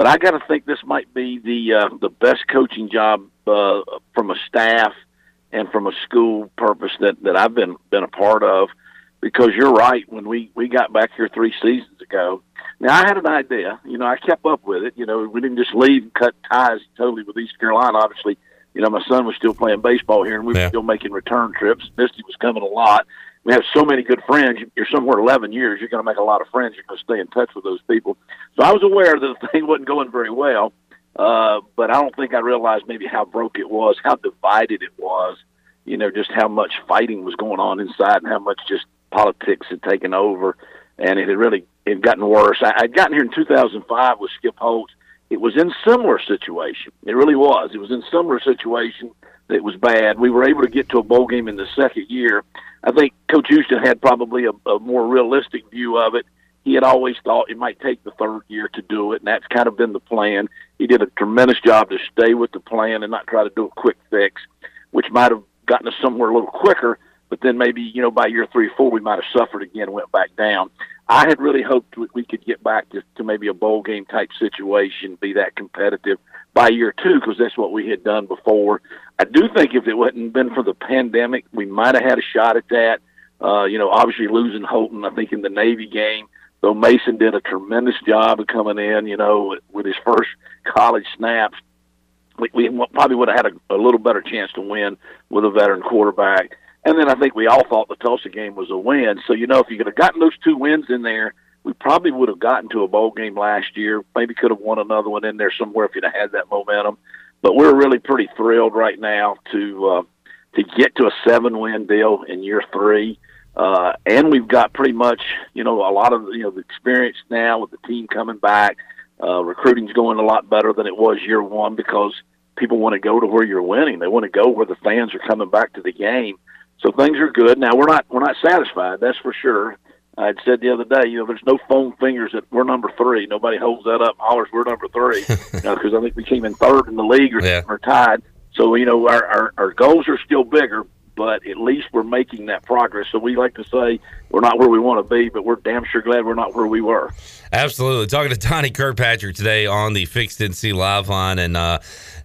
[SPEAKER 11] But I got to think this might be the uh, the best coaching job uh, from a staff and from a school purpose that, that I've been been a part of. Because you're right, when we we got back here three seasons ago, now I had an idea. You know, I kept up with it. You know, we didn't just leave and cut ties totally with East Carolina. Obviously, you know, my son was still playing baseball here, and we were still making return trips. Misty was coming a lot. We have so many good friends. You're somewhere 11 years. You're going to make a lot of friends. You're going to stay in touch with those people. So I was aware that the thing *laughs* wasn't going very well, uh, but I don't think I realized maybe how broke it was, how divided it was. You know, just how much fighting was going on inside, and how much just politics had taken over, and it had really it had gotten worse. I, I'd gotten here in 2005 with Skip Holtz. It was in similar situation. It really was. It was in similar situation that was bad. We were able to get to a bowl game in the second year. I think Coach Houston had probably a, a more realistic view of it. He had always thought it might take the third year to do it, and that's kind of been the plan. He did a tremendous job to stay with the plan and not try to do a quick fix, which might have gotten us somewhere a little quicker. But then maybe you know by year three, or four, we might have suffered again and went back down. I had really hoped we- we could get back to, to maybe a bowl game type situation, be that competitive by year two, because that's what we had done before. I do think if it hadn't been for the pandemic, we might have had a shot at that. Uh, you know, obviously losing Holton, I think in the Navy game, though Mason did a tremendous job of coming in, you know, with, his first college snaps. We, we probably would have had a, a little better chance to win with a veteran quarterback. And then I think we all thought the Tulsa game was a win. So, you know, if you could have gotten those two wins in there, we probably would have gotten to a bowl game last year. Maybe could have won another one in there somewhere if you'd have had that momentum. But we're really pretty thrilled right now to uh, to get to a seven win deal in year three. Uh, and we've got pretty much, you know, a lot of you know the experience now with the team coming back. Uh, recruiting's going a lot better than it was year one because people want to go to where you're winning. They want to go where the fans are coming back to the game. So things are good. Now we're not we're not satisfied. That's for sure. I had said the other day, you know, there's no foam fingers that we're number three. Nobody holds that up and hollers we're number three, *laughs* you know, because I think we came in third in the league or,
[SPEAKER 2] Yeah.
[SPEAKER 11] or tied. So you know, our, our our goals are still bigger, but at least we're making that progress. So we like to say we're not where we want to be, but we're damn sure glad we're not where we were.
[SPEAKER 2] Absolutely. Talking to Donnie Kirkpatrick today on the Fixed NC Live line. And uh,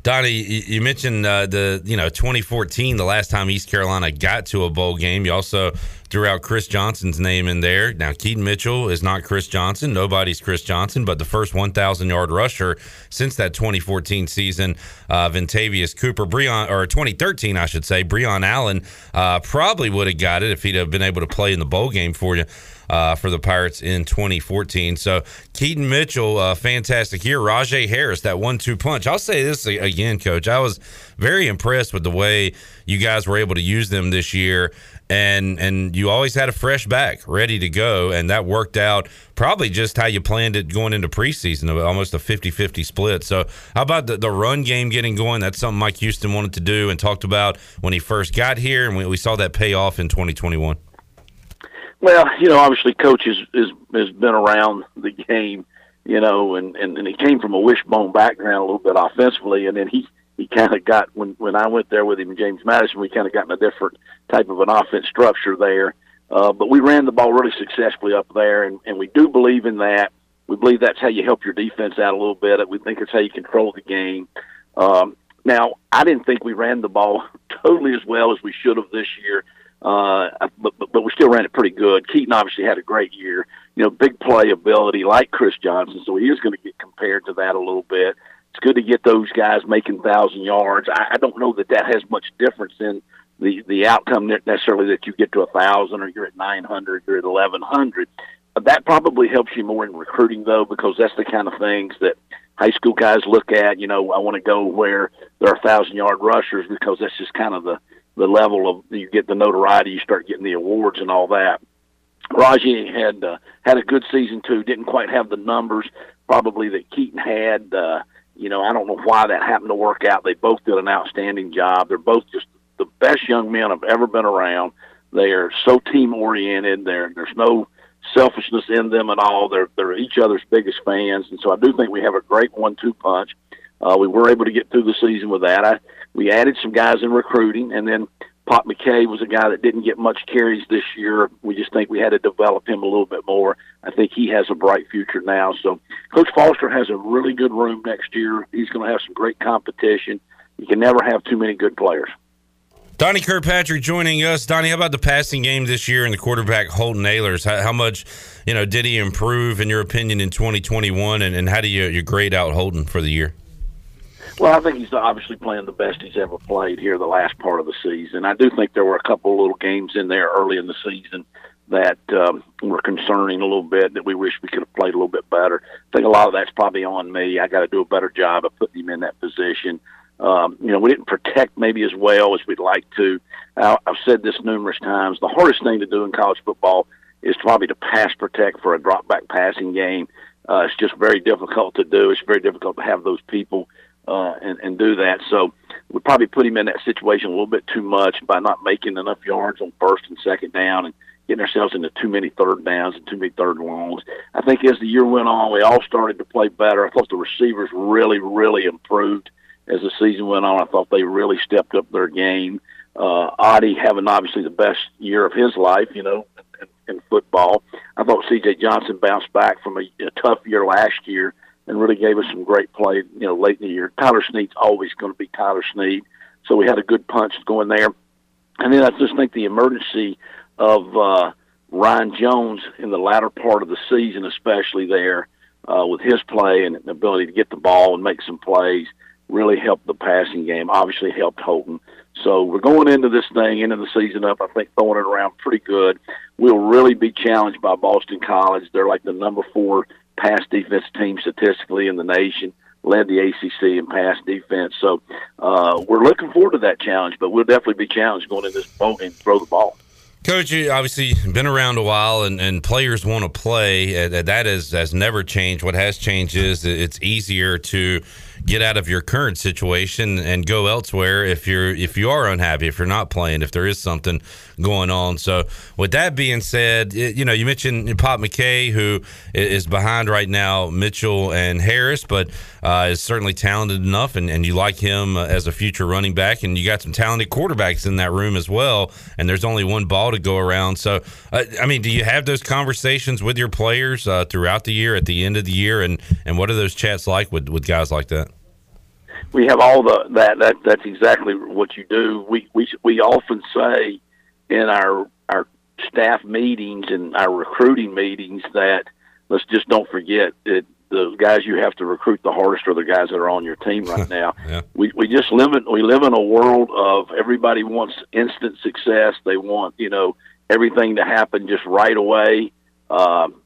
[SPEAKER 2] Donnie, you you mentioned uh, the, you know, 2014, the last time East Carolina got to a bowl game. You also threw out Chris Johnson's name in there. Now, Keaton Mitchell is not Chris Johnson. Nobody's Chris Johnson, but the first 1,000 yard rusher since that 2014 season, uh, Vintavious Cooper, Breon, or 2013, I should say, Breon Allen uh, probably would have got it if he'd have been able to play in the bowl game for you uh, for the Pirates in 2014. So Keaton Mitchell, uh, fantastic here. Rahjai Harris, that one-two punch. I'll say this again, Coach. I was very impressed with the way you guys were able to use them this year. And and you always had a fresh back ready to go, and that worked out probably just how you planned it going into preseason, almost a 50-50 split. So how about the, the run game getting going? That's something Mike Houston wanted to do and talked about when he first got here, and we, we saw that pay off in 2021.
[SPEAKER 11] Well, you know, obviously, coach has has, has been around the game, you know, and, and and he came from a wishbone background a little bit offensively, and then he he kind of got when when I went there with him, James Madison, we kind of got in a different type of an offense structure there. Uh, but we ran the ball really successfully up there, and, and we do believe in that. We believe that's how you help your defense out a little bit. We think it's how you control the game. Um, now, I didn't think we ran the ball *laughs* totally as well as we should have this year, uh, but, but but we still ran it pretty good. Keaton obviously had a great year. You know, big play ability like Chris Johnson, so he is going to get compared to that a little bit. It's good to get those guys making thousand yards. I, I don't know that that has much difference in the the outcome necessarily that you get to a thousand or you're at nine hundred, you're at eleven hundred. That probably helps you more in recruiting though, because that's the kind of things that high school guys look at. You know, I want to go where there are thousand yard rushers because that's just kind of the the level of you get the notoriety, you start getting the awards and all that. Raji had uh, had a good season too. Didn't quite have the numbers probably that Keaton had. Uh, you know, I don't know why that happened to work out. They both did an outstanding job. They're both just the best young men I've ever been around. They are so team oriented. There, there's no selfishness in them at all. They're they're each other's biggest fans, and so I do think we have a great one-two punch. Uh, we were able to get through the season with that. I, we added some guys in recruiting, and then Pop McKay was a guy that didn't get much carries this year. We just think we had to develop him a little bit more. I think he has a bright future now. So Coach Foster has a really good room next year. He's going to have some great competition. You can never have too many good players.
[SPEAKER 2] Donnie Kirkpatrick joining us. Donnie, how about the passing game this year and the quarterback Holton Ahlers? How, how much, you know, did he improve in your opinion in 2021, and, and how do you you grade out Holton for the year?
[SPEAKER 11] Well, I think he's obviously playing the best he's ever played here the last part of the season. I do think there were a couple of little games in there early in the season that um, were concerning a little bit that we wish we could have played a little bit better. I think a lot of that's probably on me. I got to do a better job of putting him in that position. Um, you know, we didn't protect maybe as well as we'd like to. I've said this numerous times. The hardest thing to do in college football is probably to pass protect for a drop back passing game. Uh, it's just very difficult to do. It's very difficult to have those people uh, and, and do that. So we probably put him in that situation a little bit too much by not making enough yards on first and second down and getting ourselves into too many third downs and too many third longs. I think as the year went on, we all started to play better. I thought the receivers really, really improved as the season went on. I thought they really stepped up their game. Uh, Adi having obviously the best year of his life, you know, in, in football. I thought C.J. Johnson bounced back from a, a tough year last year and really gave us some great play, you know, late in the year. Tyler Snead's always going to be Tyler Snead, so we had a good punch going there. And then I just think the emergency of uh, Ryan Jones in the latter part of the season, especially there uh, with his play and ability to get the ball and make some plays, really helped the passing game. Obviously helped Holton. So we're going into this thing, into the season up, I think throwing it around pretty good. We'll really be challenged by Boston College. They're like the number four pass defense team statistically in the nation, led the ACC in pass defense. So uh, we're looking forward to that challenge, but we'll definitely be challenged going into this bowl and throw the ball.
[SPEAKER 2] Coach, you obviously been around a while, and, and players want to play. Uh, that has has never changed. What has changed is it's easier to get out of your current situation and go elsewhere if you're if you are unhappy, if you're not playing, if there is something going on. So, with that being said, it, you know, you mentioned Pop McKay, who is behind right now, Mitchell and Harris, but uh, is certainly talented enough, and, and you like him uh, as a future running back, and you got some talented quarterbacks in that room as well. And there's only one ball to go around. So, uh, I mean, do you have those conversations with your players uh, throughout the year, at the end of the year, and and what are those chats like with with guys like that?
[SPEAKER 11] We have all the that that that's exactly what you do. We we we often say in our our staff meetings and our recruiting meetings that let's just don't forget that the guys you have to recruit the hardest are the guys that are on your team right *laughs* now.
[SPEAKER 2] Yeah.
[SPEAKER 11] We we just live in we live in a world of everybody wants instant success. They want you know everything to happen just right away. Um,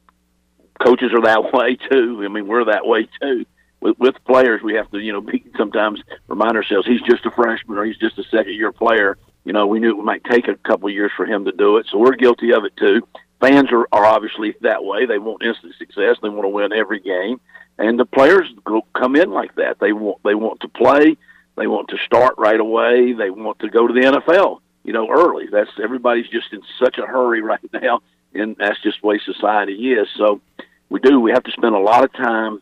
[SPEAKER 11] coaches are that *laughs* way too. I mean, we're that way too. With, with players, we have to, you know, be, sometimes remind ourselves he's just a freshman or he's just a second year player. You know, we knew it might take a couple years for him to do it, so we're guilty of it too. Fans are, are obviously that way. They want instant success. They want to win every game, and the players go, come in like that. They want they want to play. They want to start right away. They want to go to the NFL. You know, early. That's everybody's just in such a hurry *laughs* right now, and that's just the way society is. So we do. We have to spend a lot of time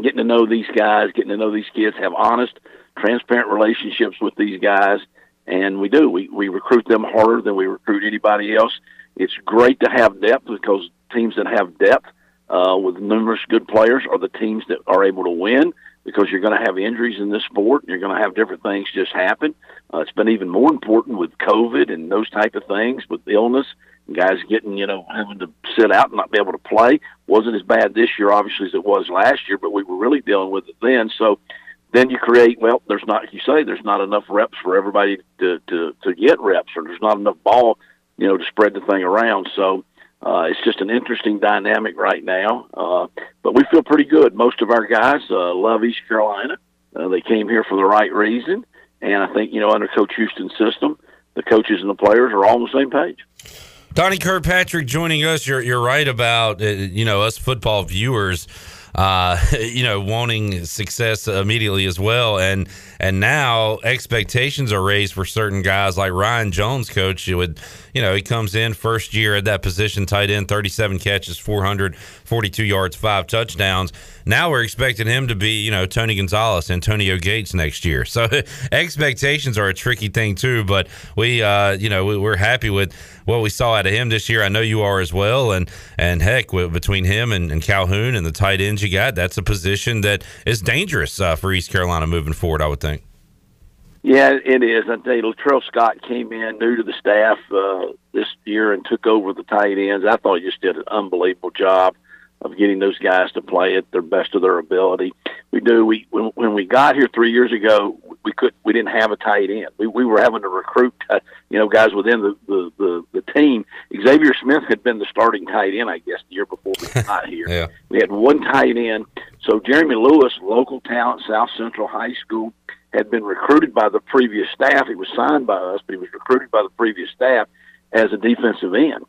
[SPEAKER 11] getting to know these guys, getting to know these kids, have honest, transparent relationships with these guys, and we do. We we recruit them harder than we recruit anybody else. It's great to have depth because teams that have depth uh, with numerous good players are the teams that are able to win because you're going to have injuries in this sport. And you're going to have different things just happen. Uh, it's been even more important with COVID and those type of things with illness. Guys getting, you know, having to sit out and not be able to play wasn't as bad this year, obviously, as it was last year, but we were really dealing with it then. So then you create, well, there's not, you say, there's not enough reps for everybody to, to, to get reps, or there's not enough ball, you know, to spread the thing around. So uh, it's just an interesting dynamic right now. Uh, but we feel pretty good. Most of our guys uh, love East Carolina. Uh, they came here for the right reason. And I think, you know, under Coach Houston's system, the coaches and the players are all on the same page.
[SPEAKER 2] Donnie Kirkpatrick joining us. You're you're right about uh, you know us football viewers. Uh, *laughs* you know, wanting success immediately as well, and and now expectations are raised for certain guys like Ryan Jones. Coach, you would, you know, he comes in first year at that position, tight end, thirty-seven catches, four hundred forty-two yards, five touchdowns. Now we're expecting him to be, you know, Tony Gonzalez, Antonio Gates next year. *laughs* So expectations are a tricky thing too. But we, uh, you know, we, we're happy with what we saw out of him this year. I know you are as well. And and heck, between him and, and Calhoun and the tight ends you got, that's a position that is dangerous uh, for East Carolina moving forward. I would think.
[SPEAKER 11] Yeah, it is. I tell you, Latrell Scott came in new to the staff uh, this year and took over the tight ends. I thought he just did an unbelievable job of getting those guys to play at their best of their ability. We do. We when, when we got here three years ago, we could we didn't have a tight end. We we were having to recruit, uh, you know, guys within the, the the the team. Xavier Smith had been the starting tight end, I guess, the year before we *laughs* got here.
[SPEAKER 2] Yeah.
[SPEAKER 11] We had one tight end. So Jeremy Lewis, local talent, South Central High School, had been recruited by the previous staff. He was signed by us, but he was recruited by the previous staff as a defensive end.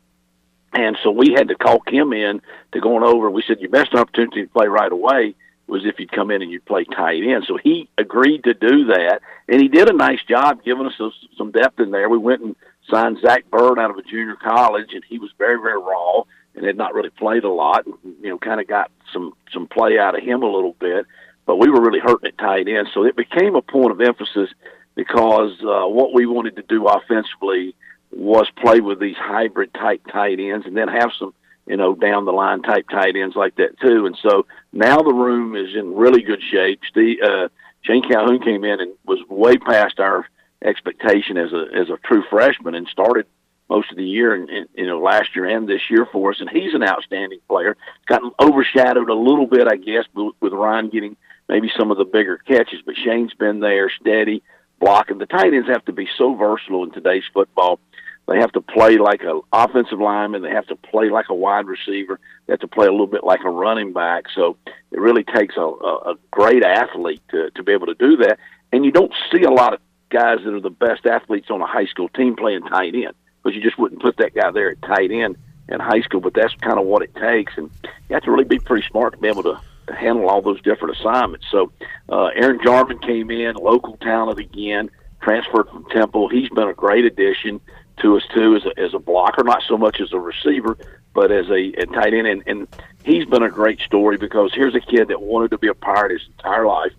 [SPEAKER 11] And so we had to call him in to going over. We said your best opportunity to play right away was if you'd come in and you'd play tight end. So he agreed to do that, and he did a nice job giving us some- some depth in there. We went and signed Zach Bird out of a junior college, and he was very very raw and had not really played a lot. You know, kind of got some some play out of him a little bit, but we were really hurting at tight end. So it became a point of emphasis because uh, what we wanted to do offensively was play with these hybrid type tight ends and then have some, you know, down the line type tight ends like that too. And so now the room is in really good shape. Steve, uh, Shane Calhoun came in and was way past our expectation as a as a true freshman and started most of the year and, and you know last year and this year for us. And he's an outstanding player. Gotten overshadowed a little bit, I guess, with, with Ryan getting maybe some of the bigger catches. But Shane's been there, steady, blocking. The tight ends have to be so versatile in today's football. They have to play like an offensive lineman. They have to play like a wide receiver. They have to play a little bit like a running back. So it really takes a, a, a great athlete to, to be able to do that. And you don't see a lot of guys that are the best athletes on a high school team playing tight end because you just wouldn't put that guy there at tight end in high school. But that's kind of what it takes, and you have to really be pretty smart to be able to handle all those different assignments. So uh, Aaron Jarman came in, local talent again, transferred from Temple. He's been a great addition to us too as a, as a blocker, not so much as a receiver, but as a, a tight end. And, and he's been a great story because here's a kid that wanted to be a pirate his entire life,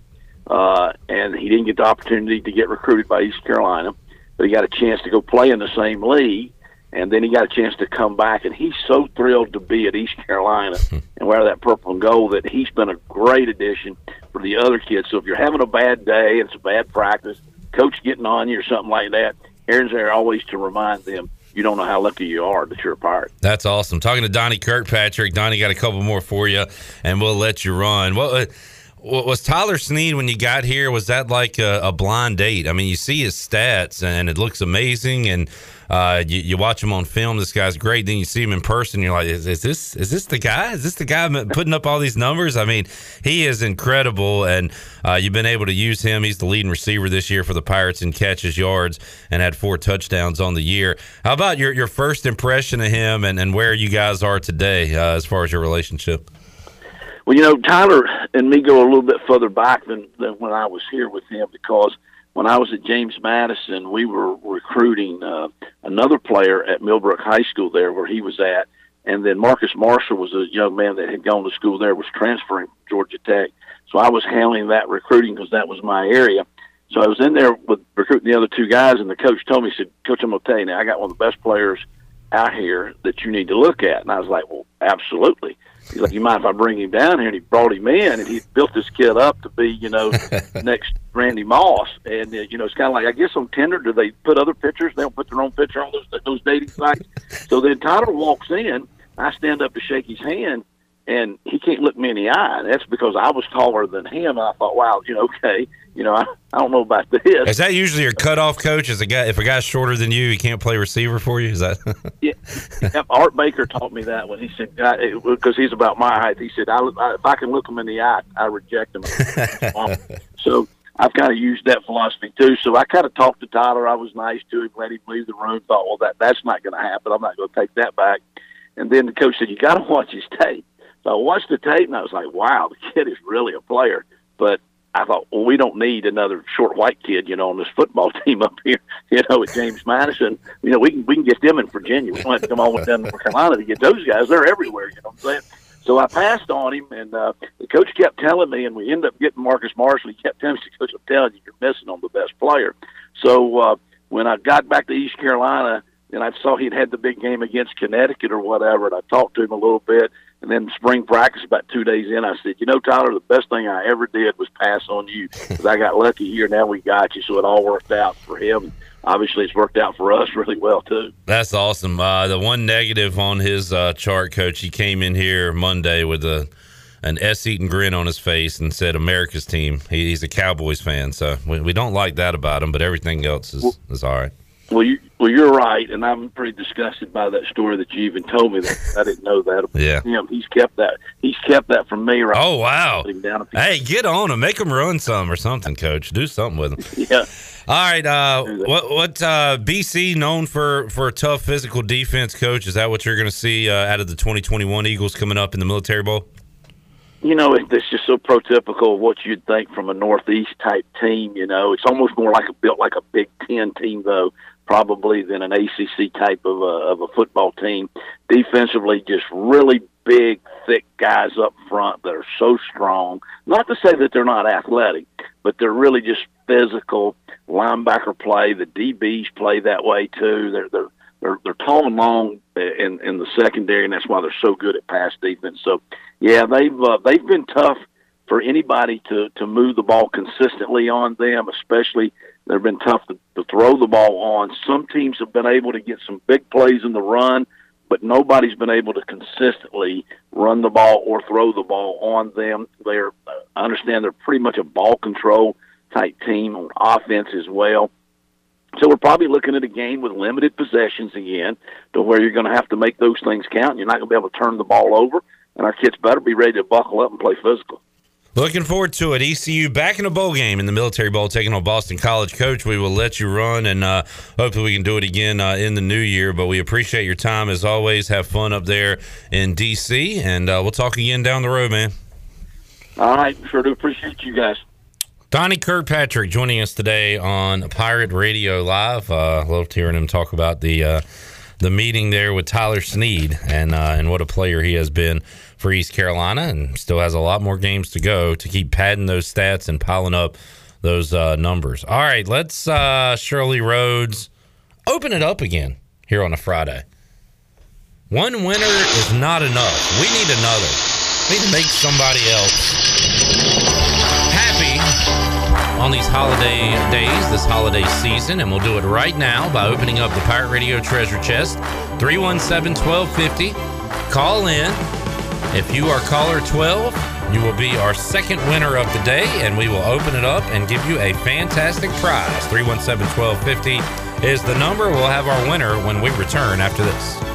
[SPEAKER 11] uh, and he didn't get the opportunity to get recruited by East Carolina, but he got a chance to go play in the same league. And then he got a chance to come back, and he's so thrilled to be at East Carolina and wear that purple and gold that he's been a great addition for the other kids. So if you're having a bad day, it's a bad practice, coach getting on you or something like that, Aaron's there always to remind them you don't know how lucky you are that you're a pirate.
[SPEAKER 2] That's awesome. Talking to Donnie Kirkpatrick. Donnie got a couple more for you, and we'll let you run. What uh, was Tyler Snead when you got here? Was that like a, a, blind date? I mean, you see his stats, and it looks amazing, and uh, you, you, watch him on film. This guy's great. Then you see him in person. You're like, is, is, this is this the guy? Is this the guy putting up all these numbers? I mean, he is incredible, and uh, you've been able to use him. He's the leading receiver this year for the Pirates in catches, yards, and had four touchdowns on the year. How about your your first impression of him, and, and where you guys are today uh, as far as your relationship?
[SPEAKER 11] Well, you know, Tyler and me go a little bit further back than, than when I was here with him because when I was at James Madison, we were recruiting uh, another player at Millbrook High School there where he was at. And then Marcus Marshall was a young man that had gone to school there, was transferring Georgia Tech. So I was handling that recruiting because that was my area. So I was in there with recruiting the other two guys, and the coach told me, he said, Coach, I'm going to tell you now, I got one of the best players out here that you need to look at. And I was like, well, absolutely. He's like, you mind if I bring him down here? And he brought him in, and he built this kid up to be, you know, *laughs* next Randy Moss. And uh, you know, it's kind of like I guess on Tinder, do they put other pictures? They don't put their own picture on those those dating sites. *laughs* so then Tyler walks in. I stand up to shake his hand, and he can't look me in the eye. That's because I was taller than him. I thought, wow, you know, okay, you know, *laughs* I, I don't know about this.
[SPEAKER 2] Is that usually your cutoff coach? Is a guy if a guy's shorter than you, he can't play receiver for you? Is that? *laughs*
[SPEAKER 11] yeah, Art Baker taught me that when he said because he's about my height. He said, I, I, if I can look him in the eye, I reject him. so I've kind of used that philosophy too. So I kind of talked to Tyler. I was nice to him, let him leave the room. Thought, well, that that's not going to happen. I'm not going to take that back. And then the coach said, you got to *laughs* watch his tape. So I watched the tape and I was like, wow, the kid is really a player. But I thought, well, we don't need another short white kid, you know, on this football *laughs* team up here, you know, at James Madison. You know, we can we can get them in Virginia. We don't have to come all the way down to North Carolina to get those guys. They're everywhere, you know what I'm saying? So I passed on him, and uh, the coach kept telling me, and we ended up getting Marcus Marshall. He kept telling me, "Coach, I'm telling you, you're missing on the best player." So uh, when I got back to East Carolina, and I saw he'd had the big game against Connecticut or whatever, and I talked to him a little bit. And then spring practice, about two days in, I said, "You know, Tyler, the best thing I ever did was pass on you because I got lucky here. Now we got you, so it all worked out for him. Obviously, it's worked out for us *laughs* really well too.
[SPEAKER 2] That's awesome. Uh, the one negative on his uh, chart, coach, he came in here Monday with a an S eating grin on his face and said America's team. He, he's a Cowboys fan, so we, we, don't like that about him. But everything else is well, is all right.
[SPEAKER 11] Well, you well, you're right, and I'm pretty disgusted by that story that you even told me that I didn't know that. *laughs*
[SPEAKER 2] yeah,
[SPEAKER 11] him. He's kept that. He's kept that from me. Right.
[SPEAKER 2] Oh wow. Hey, get on him. Make him run some or something, Coach. Do something with him. *laughs*
[SPEAKER 11] yeah.
[SPEAKER 2] All right. Uh, what what uh, BC known for for a tough physical defense, Coach? Is that what you're going to see uh, out of the 2021 Eagles coming up in the Military Bowl?
[SPEAKER 11] you know, it's just so prototypical of what you'd think from a Northeast type team. You know, it's almost more like a built like a Big Ten team, though, probably than an ACC type of a, of a football team. Defensively, just really big, thick guys up front that are so strong. Not to say that they're not athletic, but they're really just physical. Linebacker play, the DBs play that way too. They're they're they're, they're tall and long in in the secondary, and that's why they're so good at pass defense. So, yeah, they've uh, they've been tough for anybody to to move the ball consistently on them, especially they've been tough to, to throw the ball on. Some teams have been able to get some big plays in the run, but nobody's been able to consistently run the ball or throw the ball on them. They're I understand they're pretty much a ball control type team on offense as well. So we're probably looking at a game with limited possessions again, to where you're going to have to make those things count. You're not going to be able to turn the ball over, and our kids better be ready to buckle up and play physical.
[SPEAKER 2] Looking forward to it. ECU back in a bowl game in the Military Bowl, taking on Boston College. Coach, we will let you run, and uh, hopefully we can do it again uh, in the new year. But we appreciate your time as always. Have fun up there in DC, and uh, we'll talk again down the road, man.
[SPEAKER 11] All right, sure do appreciate you guys.
[SPEAKER 2] Donnie Kirkpatrick joining us today on Pirate Radio Live. Uh, loved hearing him talk about the uh, the meeting there with Tyler Snead and uh, and what a player he has been for East Carolina, and still has a lot more games to go to keep padding those stats and piling up those uh, numbers. All right, let's uh, Shirley Rhodes open it up again here on a Friday. One winner is not enough. We need another. We need to make somebody else happy on these holiday days, this holiday season, and we'll do it right now by opening up the Pirate Radio Treasure Chest 317 1250. Call in. If you are caller 12, you will be our second winner of the day, and we will open it up and give you a fantastic prize. 317 1250 is the number. We'll have our winner when we return after this.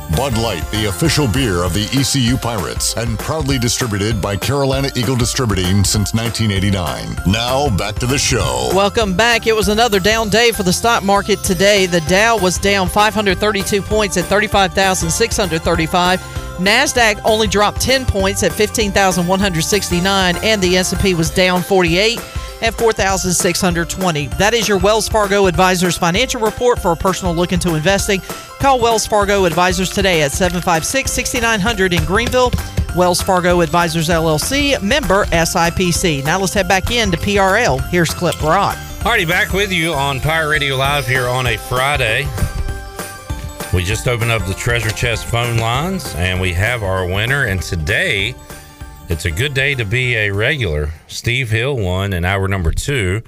[SPEAKER 1] Bud Light, the official beer of the ECU Pirates, and proudly distributed by Carolina Eagle Distributing since 1989. Now, back to the show.
[SPEAKER 3] Welcome back. It was another down day for the stock market today. The Dow was down 532 points at 35,635. Nasdaq only dropped 10 points at 15,169 and the S&P was down 48 at 4,620. That is your Wells Fargo Advisors financial report for a personal look into investing. Call Wells Fargo Advisors today at 756-6900 in Greenville. Wells Fargo Advisors LLC, member SIPC. Now let's head back in to PRL. Here's Clip Brock.
[SPEAKER 2] Alrighty, back with you on Pirate Radio Live here on a Friday. We just opened up the treasure chest phone lines and we have our winner. And today, it's a good day to be a regular. Steve Hill won in hour number two.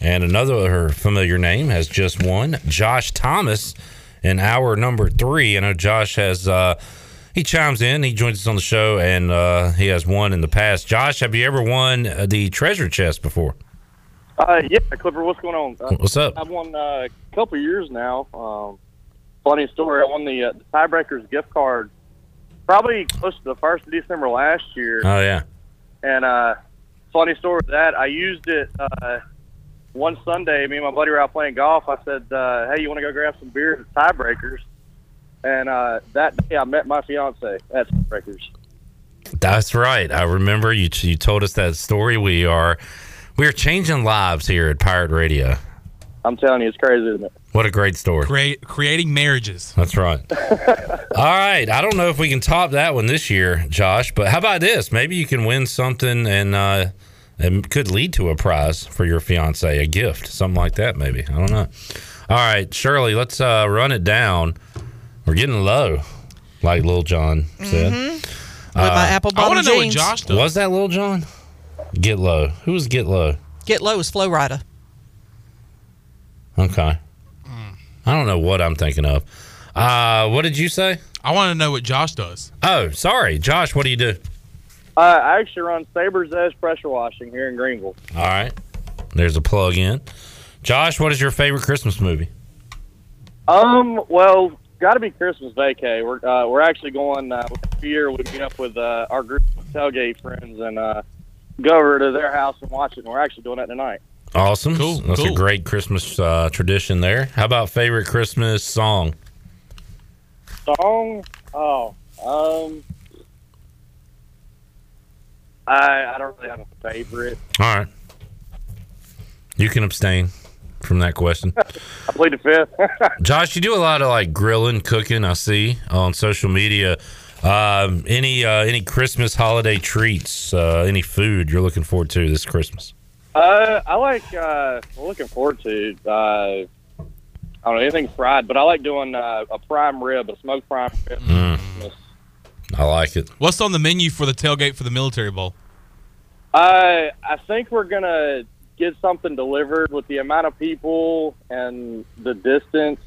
[SPEAKER 2] And another familiar name has just won. Josh Thomas in hour number three. I know Josh has, uh, he chimes in, he joins us on the show, and uh, he has won in the past. Josh, have you ever won uh, the treasure chest before?
[SPEAKER 12] Uh, yeah, Clipper, what's going on? Uh,
[SPEAKER 2] What's up?
[SPEAKER 12] I've won uh, a couple years now. Um, funny story, I won the, uh, the Tiebreakers gift card probably close to the 1st of December last year.
[SPEAKER 2] Oh, yeah.
[SPEAKER 12] And uh, funny story with that, I used it uh, one Sunday. Me and my buddy were out playing golf. I said, uh, hey, you want to go grab some beers at Tiebreakers? And uh, that day I met my fiance at Tiebreakers.
[SPEAKER 2] That's right. I remember you. You told us that story. We are we are changing lives here at Pirate Radio.
[SPEAKER 12] I'm telling you, it's crazy, isn't it?
[SPEAKER 2] What a great story.
[SPEAKER 13] Create, creating marriages.
[SPEAKER 2] That's right. *laughs* All right. I don't know if we can top that one this year, Josh, but how about this? Maybe you can win something and uh, it could lead to a prize for your fiance, a gift, something like that, maybe. I don't know. All right, Shirley, let's uh, run it down. We're getting low, like Lil Jon said.
[SPEAKER 3] With my apple bottom
[SPEAKER 13] wanna know what. Josh does.
[SPEAKER 2] Was that Lil Jon? Get low. Who was Get low?
[SPEAKER 3] Get low is Flo Rida.
[SPEAKER 2] Okay. I don't know what I'm thinking of. Uh, what did you say?
[SPEAKER 13] I want to know what Josh does.
[SPEAKER 2] Oh, sorry, Josh. What do you do?
[SPEAKER 12] Uh, I actually run Saber's Edge Pressure Washing here in Greenville.
[SPEAKER 2] All right. There's a plug in. Josh, what is your favorite Christmas movie?
[SPEAKER 12] Um, well, got to be Christmas vacay. We're uh, we're actually going uh, every year. We meet up with uh, our group of tailgate friends and uh, go over to their house and watch it. And we're actually doing that tonight.
[SPEAKER 2] Awesome.
[SPEAKER 13] Cool,
[SPEAKER 2] That's a great Christmas uh, tradition there. How about favorite Christmas song?
[SPEAKER 12] Song? Oh, um, I I don't really have a favorite.
[SPEAKER 2] All right. You can abstain from that question. *laughs*
[SPEAKER 12] I played the fifth. *laughs*
[SPEAKER 2] Josh, you do a lot of like grilling, cooking. I see on social media. Um, any uh, any Christmas holiday treats? Uh, any food you're looking forward to this Christmas?
[SPEAKER 12] uh, I like. Uh, looking forward to. Uh, I don't know anything fried, but I like doing uh, a prime rib, a smoked prime rib.
[SPEAKER 2] Mm, I like it.
[SPEAKER 13] What's on the menu for the tailgate for the military bowl?
[SPEAKER 12] Uh, I think we're gonna get something delivered with the amount of people and the distance.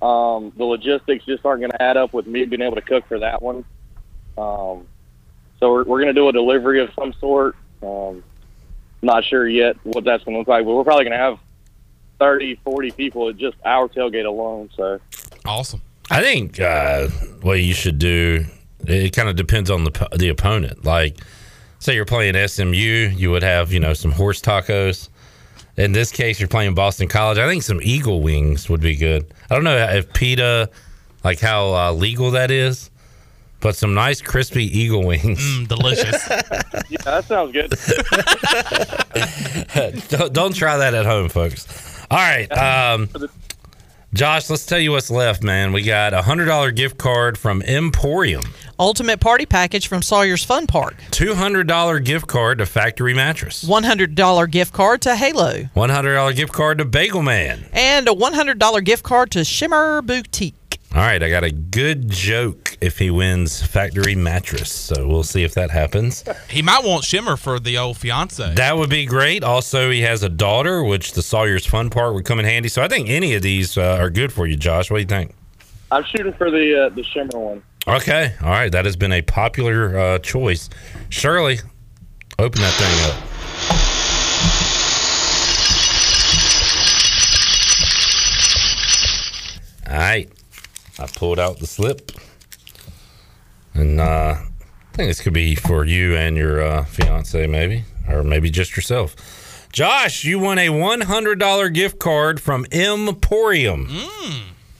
[SPEAKER 12] Um, the logistics just aren't going to add up with me being able to cook for that one. Um, so we're, we're going to do a delivery of some sort. Um, not sure yet what that's going to look like, but we're probably going to have 30, 40 people at just our tailgate alone. So
[SPEAKER 13] awesome.
[SPEAKER 2] I think uh, what you should do. It kind of depends on the the opponent. Like, say you're playing SMU, you would have you know some horse tacos. In this case, you're playing Boston College. I think some eagle wings would be good. I don't know if PETA, like how uh, legal that is, but some nice crispy eagle wings.
[SPEAKER 13] Mm, delicious. *laughs*
[SPEAKER 12] yeah, that sounds good. *laughs*
[SPEAKER 2] don't, don't try that at home, folks. All right. *laughs* Um, Josh, let's tell you what's left, man. We got a hundred dollar gift card from Emporium,
[SPEAKER 3] Ultimate party package from Sawyer's Fun Park.
[SPEAKER 2] two hundred dollar gift card to Factory Mattress,
[SPEAKER 3] $100 gift card to Halo.
[SPEAKER 2] one hundred dollar gift card to Bagel Man.
[SPEAKER 3] And a $100 gift card to Shimmer Boutique.
[SPEAKER 2] All right, I got a good joke if he wins Factory Mattress, so we'll see if that happens.
[SPEAKER 13] He might want Shimmer for the old fiance.
[SPEAKER 2] That would be great. Also, he has a daughter, which the Sawyer's Fun Part would come in handy. So I think any of these uh, are good for you, Josh. What do you think?
[SPEAKER 12] I'm shooting for the uh, the shimmer one.
[SPEAKER 2] Okay. All right. That has been a popular uh, choice. Shirley, open that thing up. All right. I pulled out the slip. And uh, I think this could be for you and your uh, fiance, maybe, or maybe just yourself. Josh, you won a $100 gift card from Emporium.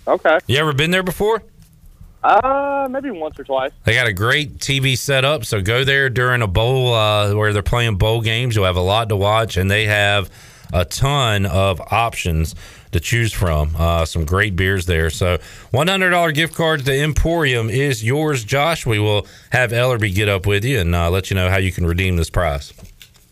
[SPEAKER 12] Okay.
[SPEAKER 2] You ever been there before?
[SPEAKER 12] Uh, maybe once or twice.
[SPEAKER 2] They got a great TV setup, so go there during a bowl uh, where they're playing bowl games. You'll have a lot to watch, and they have a ton of options to choose from. Uh, some great beers there. So, one hundred dollar gift card to Emporium is yours, Josh. We will have Ellerby get up with you and uh, let you know how you can redeem this prize.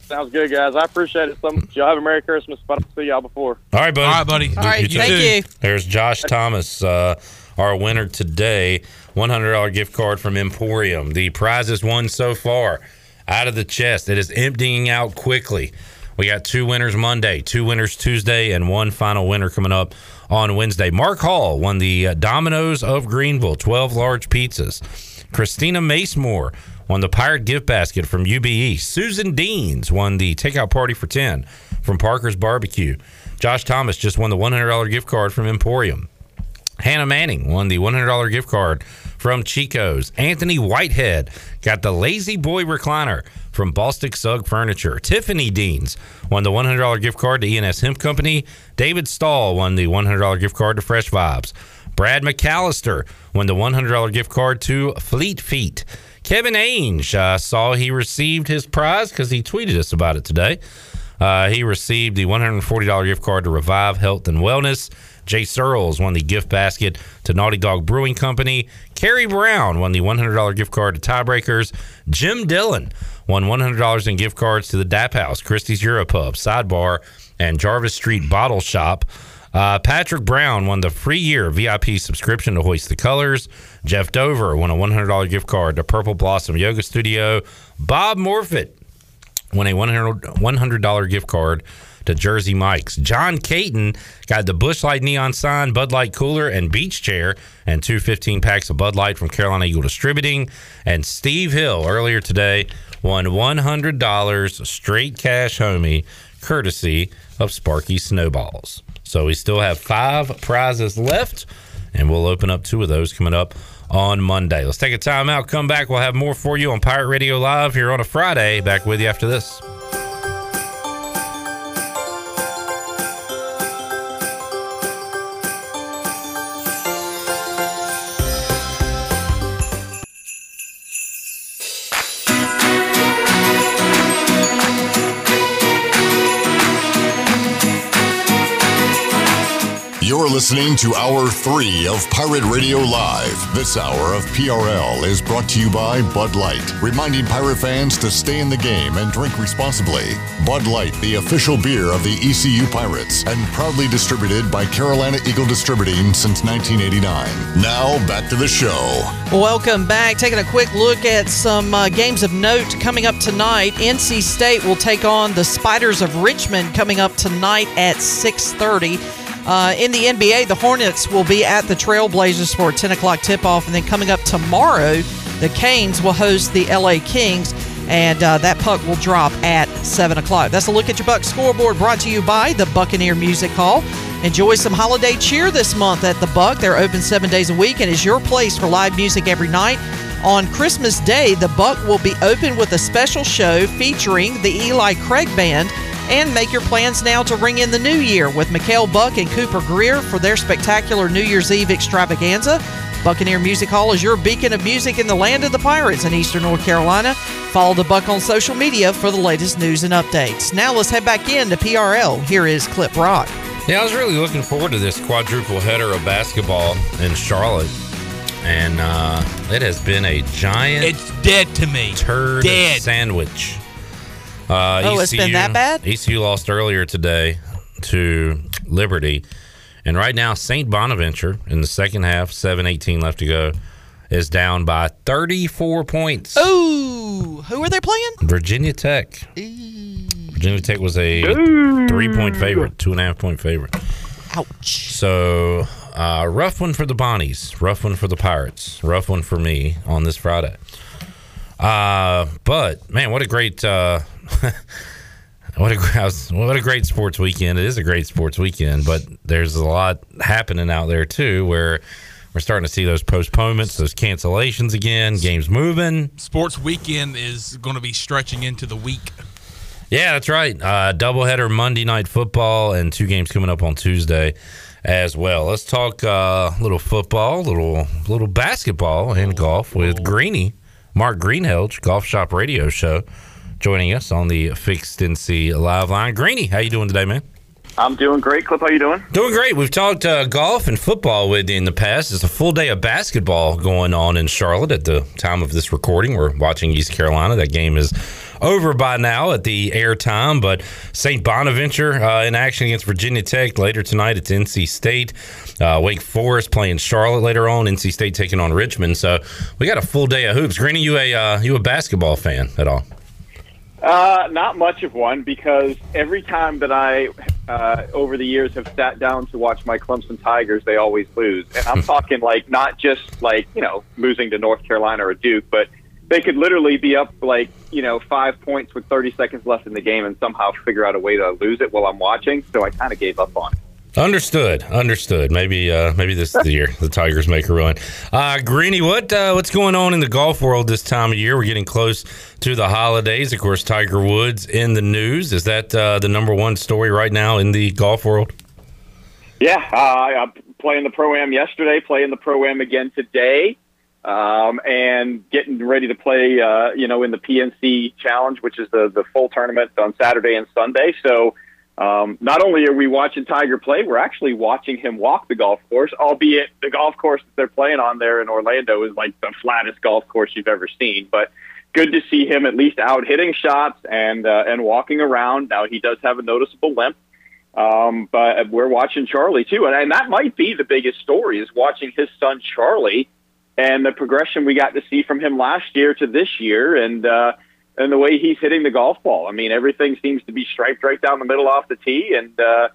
[SPEAKER 12] Sounds good, guys. I appreciate it so much. Y'all have a Merry Christmas. but I don't see y'all before.
[SPEAKER 2] All right, buddy.
[SPEAKER 13] All right, buddy.
[SPEAKER 3] All right,
[SPEAKER 2] too.
[SPEAKER 3] thank you.
[SPEAKER 2] There's Josh Thomas, uh, our winner today. $100 gift card from Emporium. The prizes won so far out of the chest. It is emptying out quickly. We got two winners Monday, two winners Tuesday, and one final winner coming up on Wednesday. Mark Hall won the uh, of Greenville, 12 large pizzas. Christina Macemore won the Pirate gift basket from UBE. Susan Deans won the takeout party for 10 from Parker's Barbecue. Josh Thomas just won the $100 gift card from Emporium. Hannah Manning won the $100 gift card from Chico's. Anthony Whitehead got the La-Z-Boy recliner from Balstic Sug Furniture. Tiffany Deans won the $100 gift card to ENS Hemp Company. David Stahl won the $100 gift card to Fresh Vibes. Brad McAllister won the $100 gift card to Fleet Feet. Kevin Ainge uh, saw he received his prize because he tweeted us about it today. Uh, he received the $140 gift card to Revive Health and Wellness. Jay Searles won the gift basket to Naughty Dog Brewing Company. Carrie Brown won the $100 gift card to Tiebreakers. Jim Dillon won $100 in gift cards to the Dap House, Christie's Europub, Sidebar, and Jarvis Street Bottle Shop. Uh, Patrick Brown won the free year VIP subscription to Hoist the Colors. Jeff Dover won a $100 gift card to Purple Blossom Yoga Studio. Bob Morfitt won a $100, $100 gift card to Jersey Mike's. John Caton got the Bushlight Neon Sign, Bud Light Cooler, and Beach Chair, and two 15 packs of Bud Light from Carolina Eagle Distributing. And Steve Hill earlier today won $100 straight cash homie, courtesy of Sparky Snowballs. So we still have five prizes left, and we'll open up two of those coming up on Monday. Let's take a time out, come back. We'll have more for you on Pirate Radio Live here on a Friday. Back with you after this.
[SPEAKER 1] Listening to Hour 3 of Pirate Radio Live. This hour of PRL is brought to you by Bud Light, reminding pirate fans to stay in the game and drink responsibly. Bud Light, the official beer of the ECU Pirates, and proudly distributed by Carolina Eagle Distributing since 1989. Now, back to the show.
[SPEAKER 3] Welcome back. Taking a quick look at some uh, games of note coming up tonight. NC State will take on the Spiders of Richmond coming up tonight at 6:30. Uh, in the NBA, the Hornets will be at the Trailblazers for a 10 o'clock tip-off, and then coming up tomorrow, the Canes will host the LA Kings. and uh, that puck will drop at 7 o'clock. That's a look at your Buck scoreboard brought to you by the Buccaneer Music Hall. Enjoy some holiday cheer this month at the Buck. They're open seven days a week and is your place for live music every night. On Christmas Day, the Buck will be open with a special show featuring the Eli Craig Band. And make your plans now to ring in the new year with Mikhail Buck and Cooper Greer for their spectacular New Year's Eve extravaganza. Buccaneer Music Hall is your beacon of music in the land of the Pirates in Eastern North Carolina. Follow the Buck on social media for the latest news and updates. Now let's head back into PRL. Here is Clip Brock.
[SPEAKER 2] Yeah, I was really looking forward to this quadruple header of basketball in Charlotte. And uh, it has been a giant.
[SPEAKER 13] It's dead to me.
[SPEAKER 2] Turd
[SPEAKER 13] Dead.
[SPEAKER 2] sandwich. Uh,
[SPEAKER 3] Oh, it's been that bad?
[SPEAKER 2] ECU lost earlier today to Liberty. And right now, St. Bonaventure in the second half, 7 18 left to go, is down by 34 points.
[SPEAKER 3] Ooh, who are they playing?
[SPEAKER 2] Virginia Tech. Virginia Tech was a three point favorite, two and a half point favorite.
[SPEAKER 3] Ouch.
[SPEAKER 2] So, uh, rough one for the Bonnies, rough one for the Pirates, rough one for me on this Friday. Uh, but man, what a great, uh, *laughs* what a what a great sports weekend! It is a great sports weekend, but there's a lot happening out there too, where we're starting to see those postponements, those cancellations again, games moving.
[SPEAKER 13] Sports weekend is going to be stretching into the week.
[SPEAKER 2] Yeah, that's right. Uh, doubleheader Monday night football and two games coming up on Tuesday as well. Let's talk uh, little football, little little basketball and golf with Greeny, Mark Greenhelge, Golf Shop Radio Show, joining us on the Fixed NC Live Line. Greeny, how you doing today, man?
[SPEAKER 10] I'm doing great. Clip, how you doing?
[SPEAKER 2] Doing great. We've talked uh, golf and football with you in the past. It's a full day of basketball going on in Charlotte at the time of this recording. We're watching East Carolina. That game is over by now at the airtime, but St. Bonaventure uh, in action against Virginia Tech later tonight. It's NC State. Uh, Wake Forest playing Charlotte later on. NC State taking on Richmond. So we got a full day of hoops. Greeny, you a uh, you a basketball fan at all?
[SPEAKER 10] Uh, not much of one because every time that I, uh, over the years, have sat down to watch my Clemson Tigers, they always lose. And I'm talking like not just like you know losing to North Carolina or Duke, but they could literally be up like you know five points with 30 seconds left in the game and somehow figure out a way to lose it while I'm watching. So I kind of gave up on it.
[SPEAKER 2] Understood. Understood. Maybe uh, maybe this is the year the Tigers make a run. Uh, Greeny, what uh, what's going on in the golf world this time of year? We're getting close to the holidays. Of course, Tiger Woods in the news. Is that uh, the number one story right now in the golf world?
[SPEAKER 10] Yeah, uh, I'm playing the pro am yesterday, playing the pro am again today, um, and getting ready to play. Uh, you know, in the PNC Challenge, which is the the full tournament on Saturday and Sunday. So. Um, not only are we watching Tiger play, we're actually watching him walk the golf course, albeit the golf course that they're playing on there in Orlando is like the flattest golf course you've ever seen. But good to see him at least out hitting shots and uh, and walking around. Now he does have a noticeable limp, um, but we're watching Charlie too, and, and that might be the biggest story is watching his son Charlie and the progression we got to see from him last year to this year, and uh, and the way he's hitting the golf ball. I mean, everything seems to be striped right down the middle off the tee, and uh,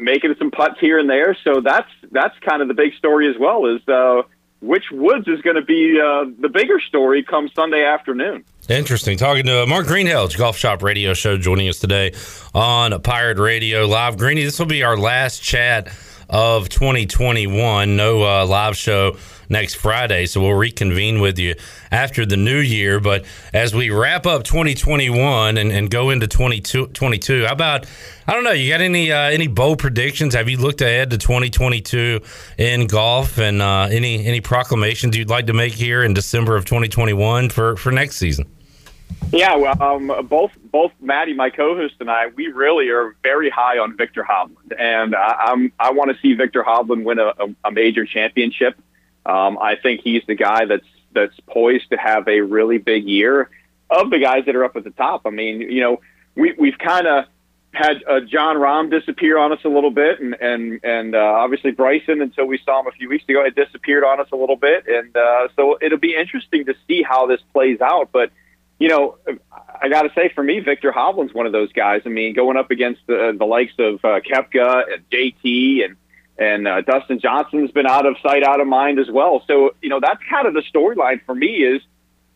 [SPEAKER 10] making some putts here and there. So that's that's kind of the big story as well. Is uh, which Woods is going to be uh, the bigger story come Sunday afternoon.
[SPEAKER 2] Interesting. Talking to Mark Greenhelge, Golf Shop Radio Show, joining us today on Pirate Radio Live. Greeny, this will be our last chat of 2021. No uh, live show next Friday, so we'll reconvene with you after the new year. But as we wrap up 2021 and, and go into 2022, how about I don't know, you got any uh, any bold predictions? Have you looked ahead to 2022 in golf and uh, any any proclamations you'd like to make here in December of 2021 for for next season?
[SPEAKER 10] Yeah, well, um, both both Maddie, my co-host, and I, we really are very high on Viktor Hovland, and I, I'm I want to see Viktor Hovland win a, a, a major championship. Um, I think he's the guy that's that's poised to have a really big year of the guys that are up at the top. I mean, you know, we we've kind of had uh, Jon Rahm disappear on us a little bit, and and and uh, obviously Bryson until we saw him a few weeks ago had disappeared on us a little bit, and uh, so it'll be interesting to see how this plays out. But you know, I got to say for me, Viktor Hovland's one of those guys. I mean, going up against the the likes of uh, Koepka and JT and and uh, Dustin Johnson's been out of sight, out of mind as well. So you know, that's kind of the storyline for me is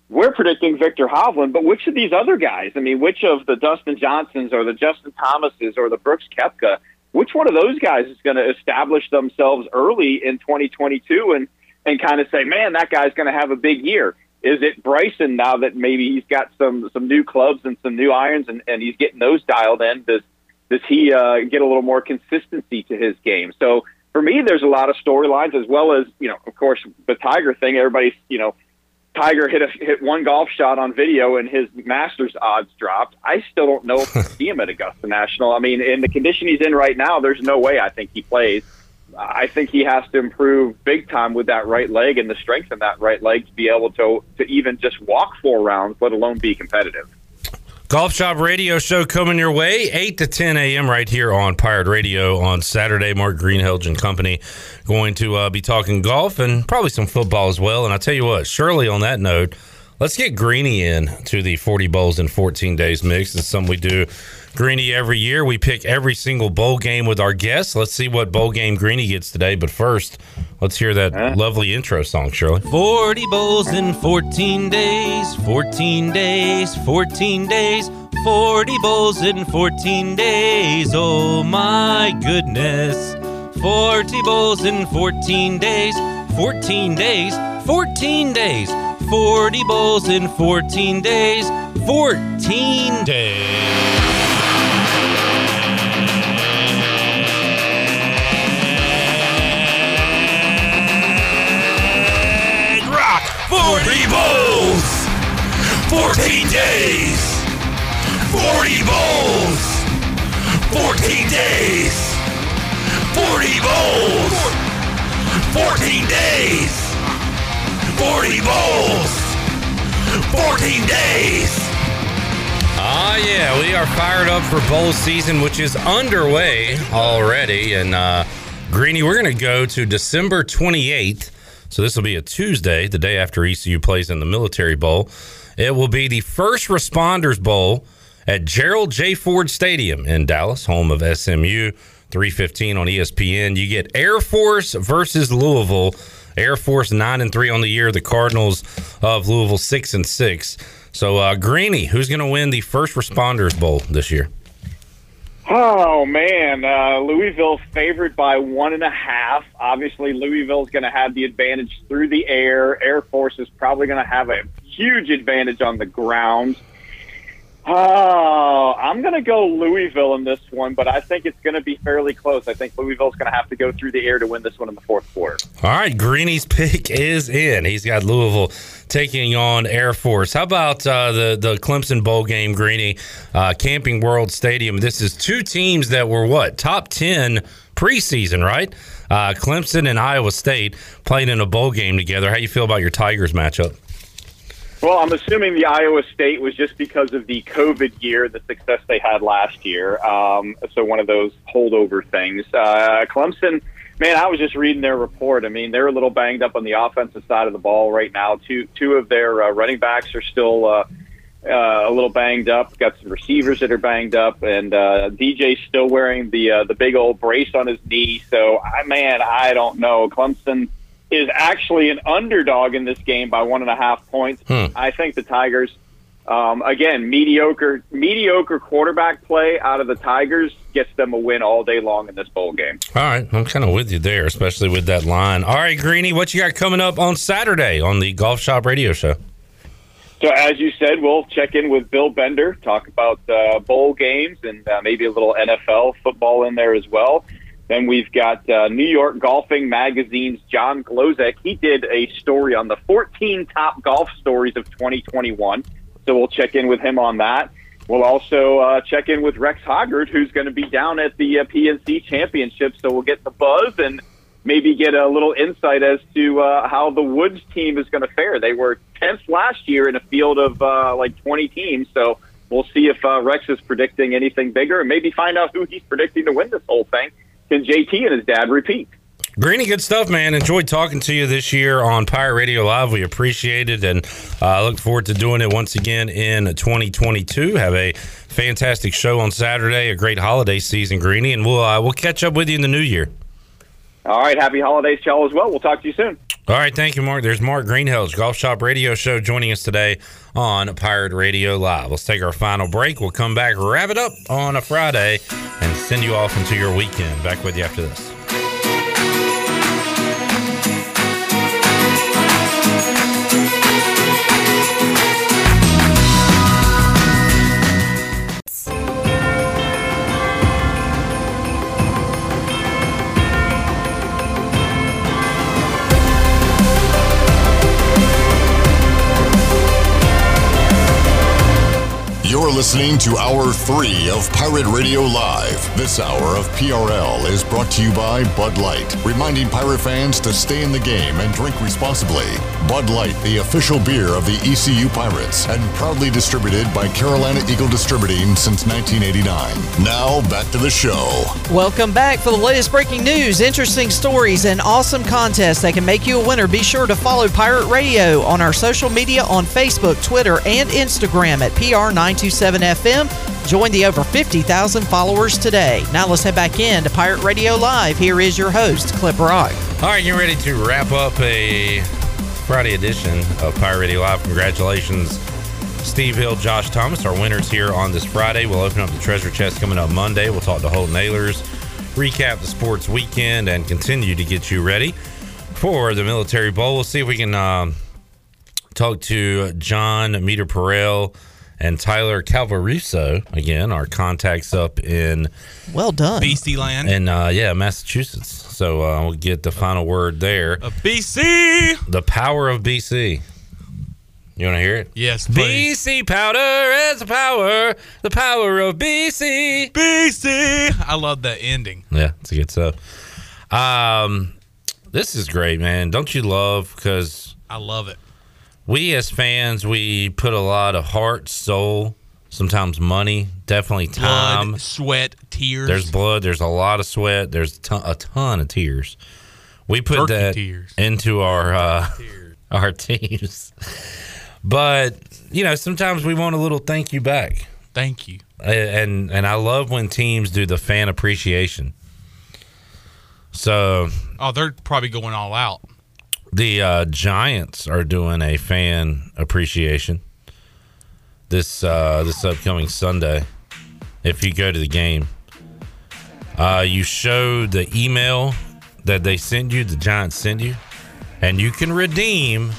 [SPEAKER 10] we're predicting Viktor Hovland, but which of these other guys? I mean, which of the Dustin Johnsons or the Justin Thomases or the Brooks Koepka? Which one of those guys is going to establish themselves early in 2022 and and kind of say, man, that guy's going to have a big year? Is it Bryson now that maybe he's got some some new clubs and some new irons and, and he's getting those dialed in? Does does he uh, get a little more consistency to his game? So for me, there's a lot of storylines as well as you know, of course, the Tiger thing. Everybody's you know Tiger hit a, hit one golf shot on video and his Masters odds dropped. I still don't know if we'll see him at Augusta National. I mean, in the condition he's in right now, there's no way I think he plays. I think he has to improve big time with that right leg and the strength in that right leg to be able to to even just walk four rounds, let alone be competitive.
[SPEAKER 2] Golf Shop Radio Show coming your way, 8 to 10 a.m. right here on Pirate Radio on Saturday. Mark Greenhelge and company going to uh, be talking golf and probably some football as well. And I'll tell you what, Shirley, on that note, let's get Greeny in to the 40 bowls in 14 days mix. It's something we do Greeny every year. We pick every single bowl game with our guests. Let's see what bowl game Greeny gets today. But first, let's hear that lovely intro song, Shirley.
[SPEAKER 7] 40 bowls in 14 days, 14 days, 14 days, 40 bowls in 14 days. Oh my goodness. 40 bowls in 14 days, 14 days, 14 days, 40 bowls in 14 days, 14 days.
[SPEAKER 8] Rock 40 bowls. 14 days. 40 bowls. 14 days. 40 bowls. 14 days. 40 bowls. 14 days.
[SPEAKER 2] Ah, yeah, we are fired up for bowl season, which is underway already. And uh, Greeny, we're going to go to December 28th. So this will be a Tuesday, the day after ECU plays in the Military Bowl. It will be the First Responders Bowl at Gerald J. Ford Stadium in Dallas, home of SMU. 315 on ESPN. You get Air Force versus Louisville. Air Force nine and three on the year. The Cardinals of Louisville six and six. So, uh, Greeny, who's going to win the First Responders Bowl this year?
[SPEAKER 10] Oh man, uh, Louisville favored by one and a half. Obviously, Louisville's going to have the advantage through the air. Air Force is probably going to have a huge advantage on the ground. Oh, I'm going to go Louisville in this one, but I think it's going to be fairly close. I think Louisville's going to have to go through the air to win this one in the fourth quarter.
[SPEAKER 2] All right, Greeny's pick is in. He's got Louisville taking on Air Force. How about uh, the the Clemson bowl game, Greeny, uh, Camping World Stadium? This is two teams that were what top ten preseason, right? Uh, Clemson and Iowa State playing in a bowl game together. How you feel about your Tigers matchup?
[SPEAKER 10] Well, I'm assuming the Iowa State was just because of the COVID year, the success they had last year. Um, so one of those holdover things. Uh, Clemson, man, I was just reading their report. I mean, they're a little banged up on the offensive side of the ball right now. Two two of their uh, running backs are still uh, uh, a little banged up. Got some receivers that are banged up, and uh, DJ's still wearing the uh, the big old brace on his knee. So, I man, I don't know. Clemson is actually an underdog in this game by one and a half points.
[SPEAKER 2] Hmm.
[SPEAKER 10] I think the Tigers, um, again, mediocre mediocre quarterback play out of the Tigers gets them a win all day long in this bowl game.
[SPEAKER 2] All right, I'm kind of with you there, especially with that line. All right, Greeny, what you got coming up on Saturday on the Golf Shop Radio Show?
[SPEAKER 10] So, as you said, we'll check in with Bill Bender, talk about uh, bowl games and uh, maybe a little NFL football in there as well. Then we've got uh, New York Golfing Magazine's John Glozek. He did a story on the 14 top golf stories of 2021. So we'll check in with him on that. We'll also uh, check in with Rex Hoggard, who's going to be down at the uh, PNC Championship. So we'll get the buzz and maybe get a little insight as to uh, how the Woods team is going to fare. They were 10th last year in a field of uh, like 20 teams. So we'll see if uh, Rex is predicting anything bigger and maybe find out who he's predicting to win this whole thing. Can JT and his dad repeat?
[SPEAKER 2] Greeny, good stuff, man. Enjoyed talking to you this year on Pirate Radio Live. We appreciate it and uh, look forward to doing it once again in 2022. Have a fantastic show on Saturday, a great holiday season, Greeny, and we'll uh, we'll catch up with you in the new year.
[SPEAKER 10] All right. Happy holidays to y'all as well. We'll talk to you soon.
[SPEAKER 2] All right, thank you, Mark. There's Mark Greenhills, Golf Shop Radio Show, joining us today on Pirate Radio Live. Let's take our final break. We'll come back, wrap it up on a Friday, and send you off into your weekend. Back with you after this.
[SPEAKER 1] Listening to Hour 3 of Pirate Radio Live. This hour of PRL is brought to you by Bud Light, reminding Pirate fans to stay in the game and drink responsibly. Bud Light, the official beer of the ECU Pirates, and proudly distributed by Carolina Eagle Distributing since 1989. Now, back to the show.
[SPEAKER 3] Welcome back for the latest breaking news, interesting stories, and awesome contests that can make you a winner. Be sure to follow Pirate Radio on our social media on Facebook, Twitter, and Instagram at PR927FM. Join the over 50,000 followers today. Now let's head back in to Pirate Radio Live. Here is your host, Clip Brock.
[SPEAKER 2] All right, you're ready to wrap up a Friday edition of Pirate Radio Live. Congratulations, Steve Hill, Josh Thomas, our winners here on this Friday. We'll open up the treasure chest coming up Monday. We'll talk to Holton Nailers, recap the sports weekend, and continue to get you ready for the Military Bowl. We'll see if we can um, talk to John Meter Perel and Tyler Calvaruso again, our contacts up in
[SPEAKER 3] well done
[SPEAKER 13] BC land
[SPEAKER 2] and uh, yeah, Massachusetts. So uh, we'll get the final word there.
[SPEAKER 13] A BC,
[SPEAKER 2] the power of BC. You want to hear it?
[SPEAKER 13] Yes, please.
[SPEAKER 2] BC powder is the power, the power of BC.
[SPEAKER 13] BC. I love that ending.
[SPEAKER 2] Yeah, it's a good stuff. Um, this is great, man. Don't you love? Because
[SPEAKER 13] I love it.
[SPEAKER 2] We as fans, we put a lot of heart, soul, sometimes money, definitely time,
[SPEAKER 13] Blood, sweat, tears.
[SPEAKER 2] There's blood. There's a lot of sweat. There's a ton, a ton of tears. We put
[SPEAKER 13] Turkey
[SPEAKER 2] that
[SPEAKER 13] tears.
[SPEAKER 2] into our uh, *laughs* our teams, but you know sometimes we want a little thank you back.
[SPEAKER 13] Thank you.
[SPEAKER 2] And and I love when teams do the fan appreciation. So
[SPEAKER 13] Oh, they're probably going all out.
[SPEAKER 2] The uh, Giants are doing a fan appreciation this uh, this upcoming Sunday. If you go to the game, uh, you show the email that they send you, the Giants send you, and you can redeem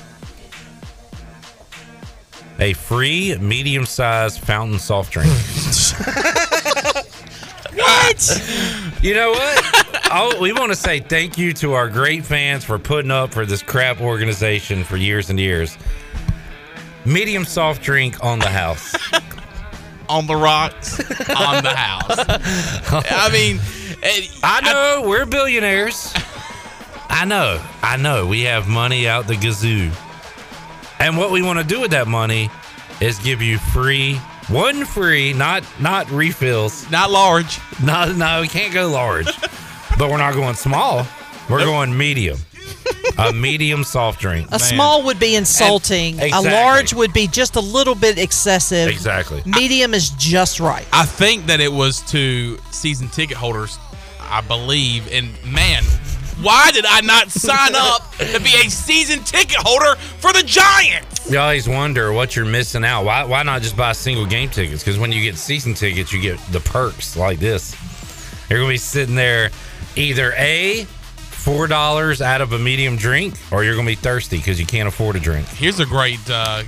[SPEAKER 2] a free medium-sized fountain soft drink. *laughs*
[SPEAKER 3] what? *laughs*
[SPEAKER 2] You know what? oh, we want to say thank you to our great fans for putting up for this crap organization for years and years. Medium soft drink on the house. *laughs*
[SPEAKER 13] on the rocks, on the house. *laughs* I mean,
[SPEAKER 2] I know we're billionaires. I know, I know. We have money out the gazoo, and what we want to do with that money is give you free, one free, not not refills,
[SPEAKER 13] not large.
[SPEAKER 2] No, no, we can't go large, *laughs* but we're not going small. We're going medium. A medium soft drink.
[SPEAKER 3] A small would be insulting.
[SPEAKER 2] Exactly.
[SPEAKER 3] A large would be just a little bit excessive.
[SPEAKER 2] Exactly.
[SPEAKER 3] Medium is just right.
[SPEAKER 13] I think that it was to season ticket holders, I believe. And man, why did I not sign up to be a season ticket holder for the Giants?
[SPEAKER 2] You always wonder what you're missing out. Why, why not just buy single game tickets? Because when you get season tickets, you get the perks like this. You're going to be sitting there either A, $4 out of a medium drink, or you're going to be thirsty because you can't afford a drink.
[SPEAKER 13] Here's a great uh,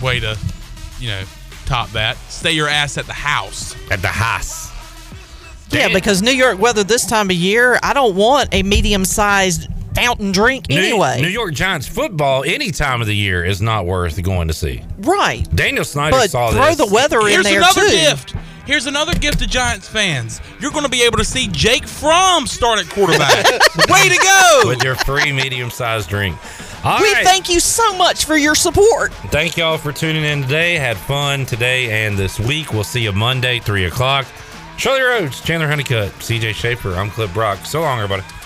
[SPEAKER 13] way to, you know, top that. Stay your ass at the house.
[SPEAKER 2] At the house.
[SPEAKER 3] Yeah, because New York weather this time of year, I don't want a medium sized fountain drink
[SPEAKER 2] New-
[SPEAKER 3] anyway.
[SPEAKER 2] New York Giants football any time of the year is not worth going to see.
[SPEAKER 3] right.
[SPEAKER 2] Daniel Snyder
[SPEAKER 3] But
[SPEAKER 2] saw
[SPEAKER 3] throw
[SPEAKER 2] this.
[SPEAKER 3] the weather in
[SPEAKER 13] Here's
[SPEAKER 3] there
[SPEAKER 13] another
[SPEAKER 3] too.
[SPEAKER 13] gift. Here's another gift to Giants fans. You're going to be able to see Jake Fromm start at quarterback. *laughs* Way to go!
[SPEAKER 2] with your free medium sized drink. All
[SPEAKER 3] we
[SPEAKER 2] right.
[SPEAKER 3] thank you so much for your support.
[SPEAKER 2] Thank y'all for tuning in today. Had fun today and this week. We'll see you Monday, 3 o'clock. Shirley Rhodes, Chandler Honeycutt, CJ Schaefer. I'm Clip Brock. So long, everybody.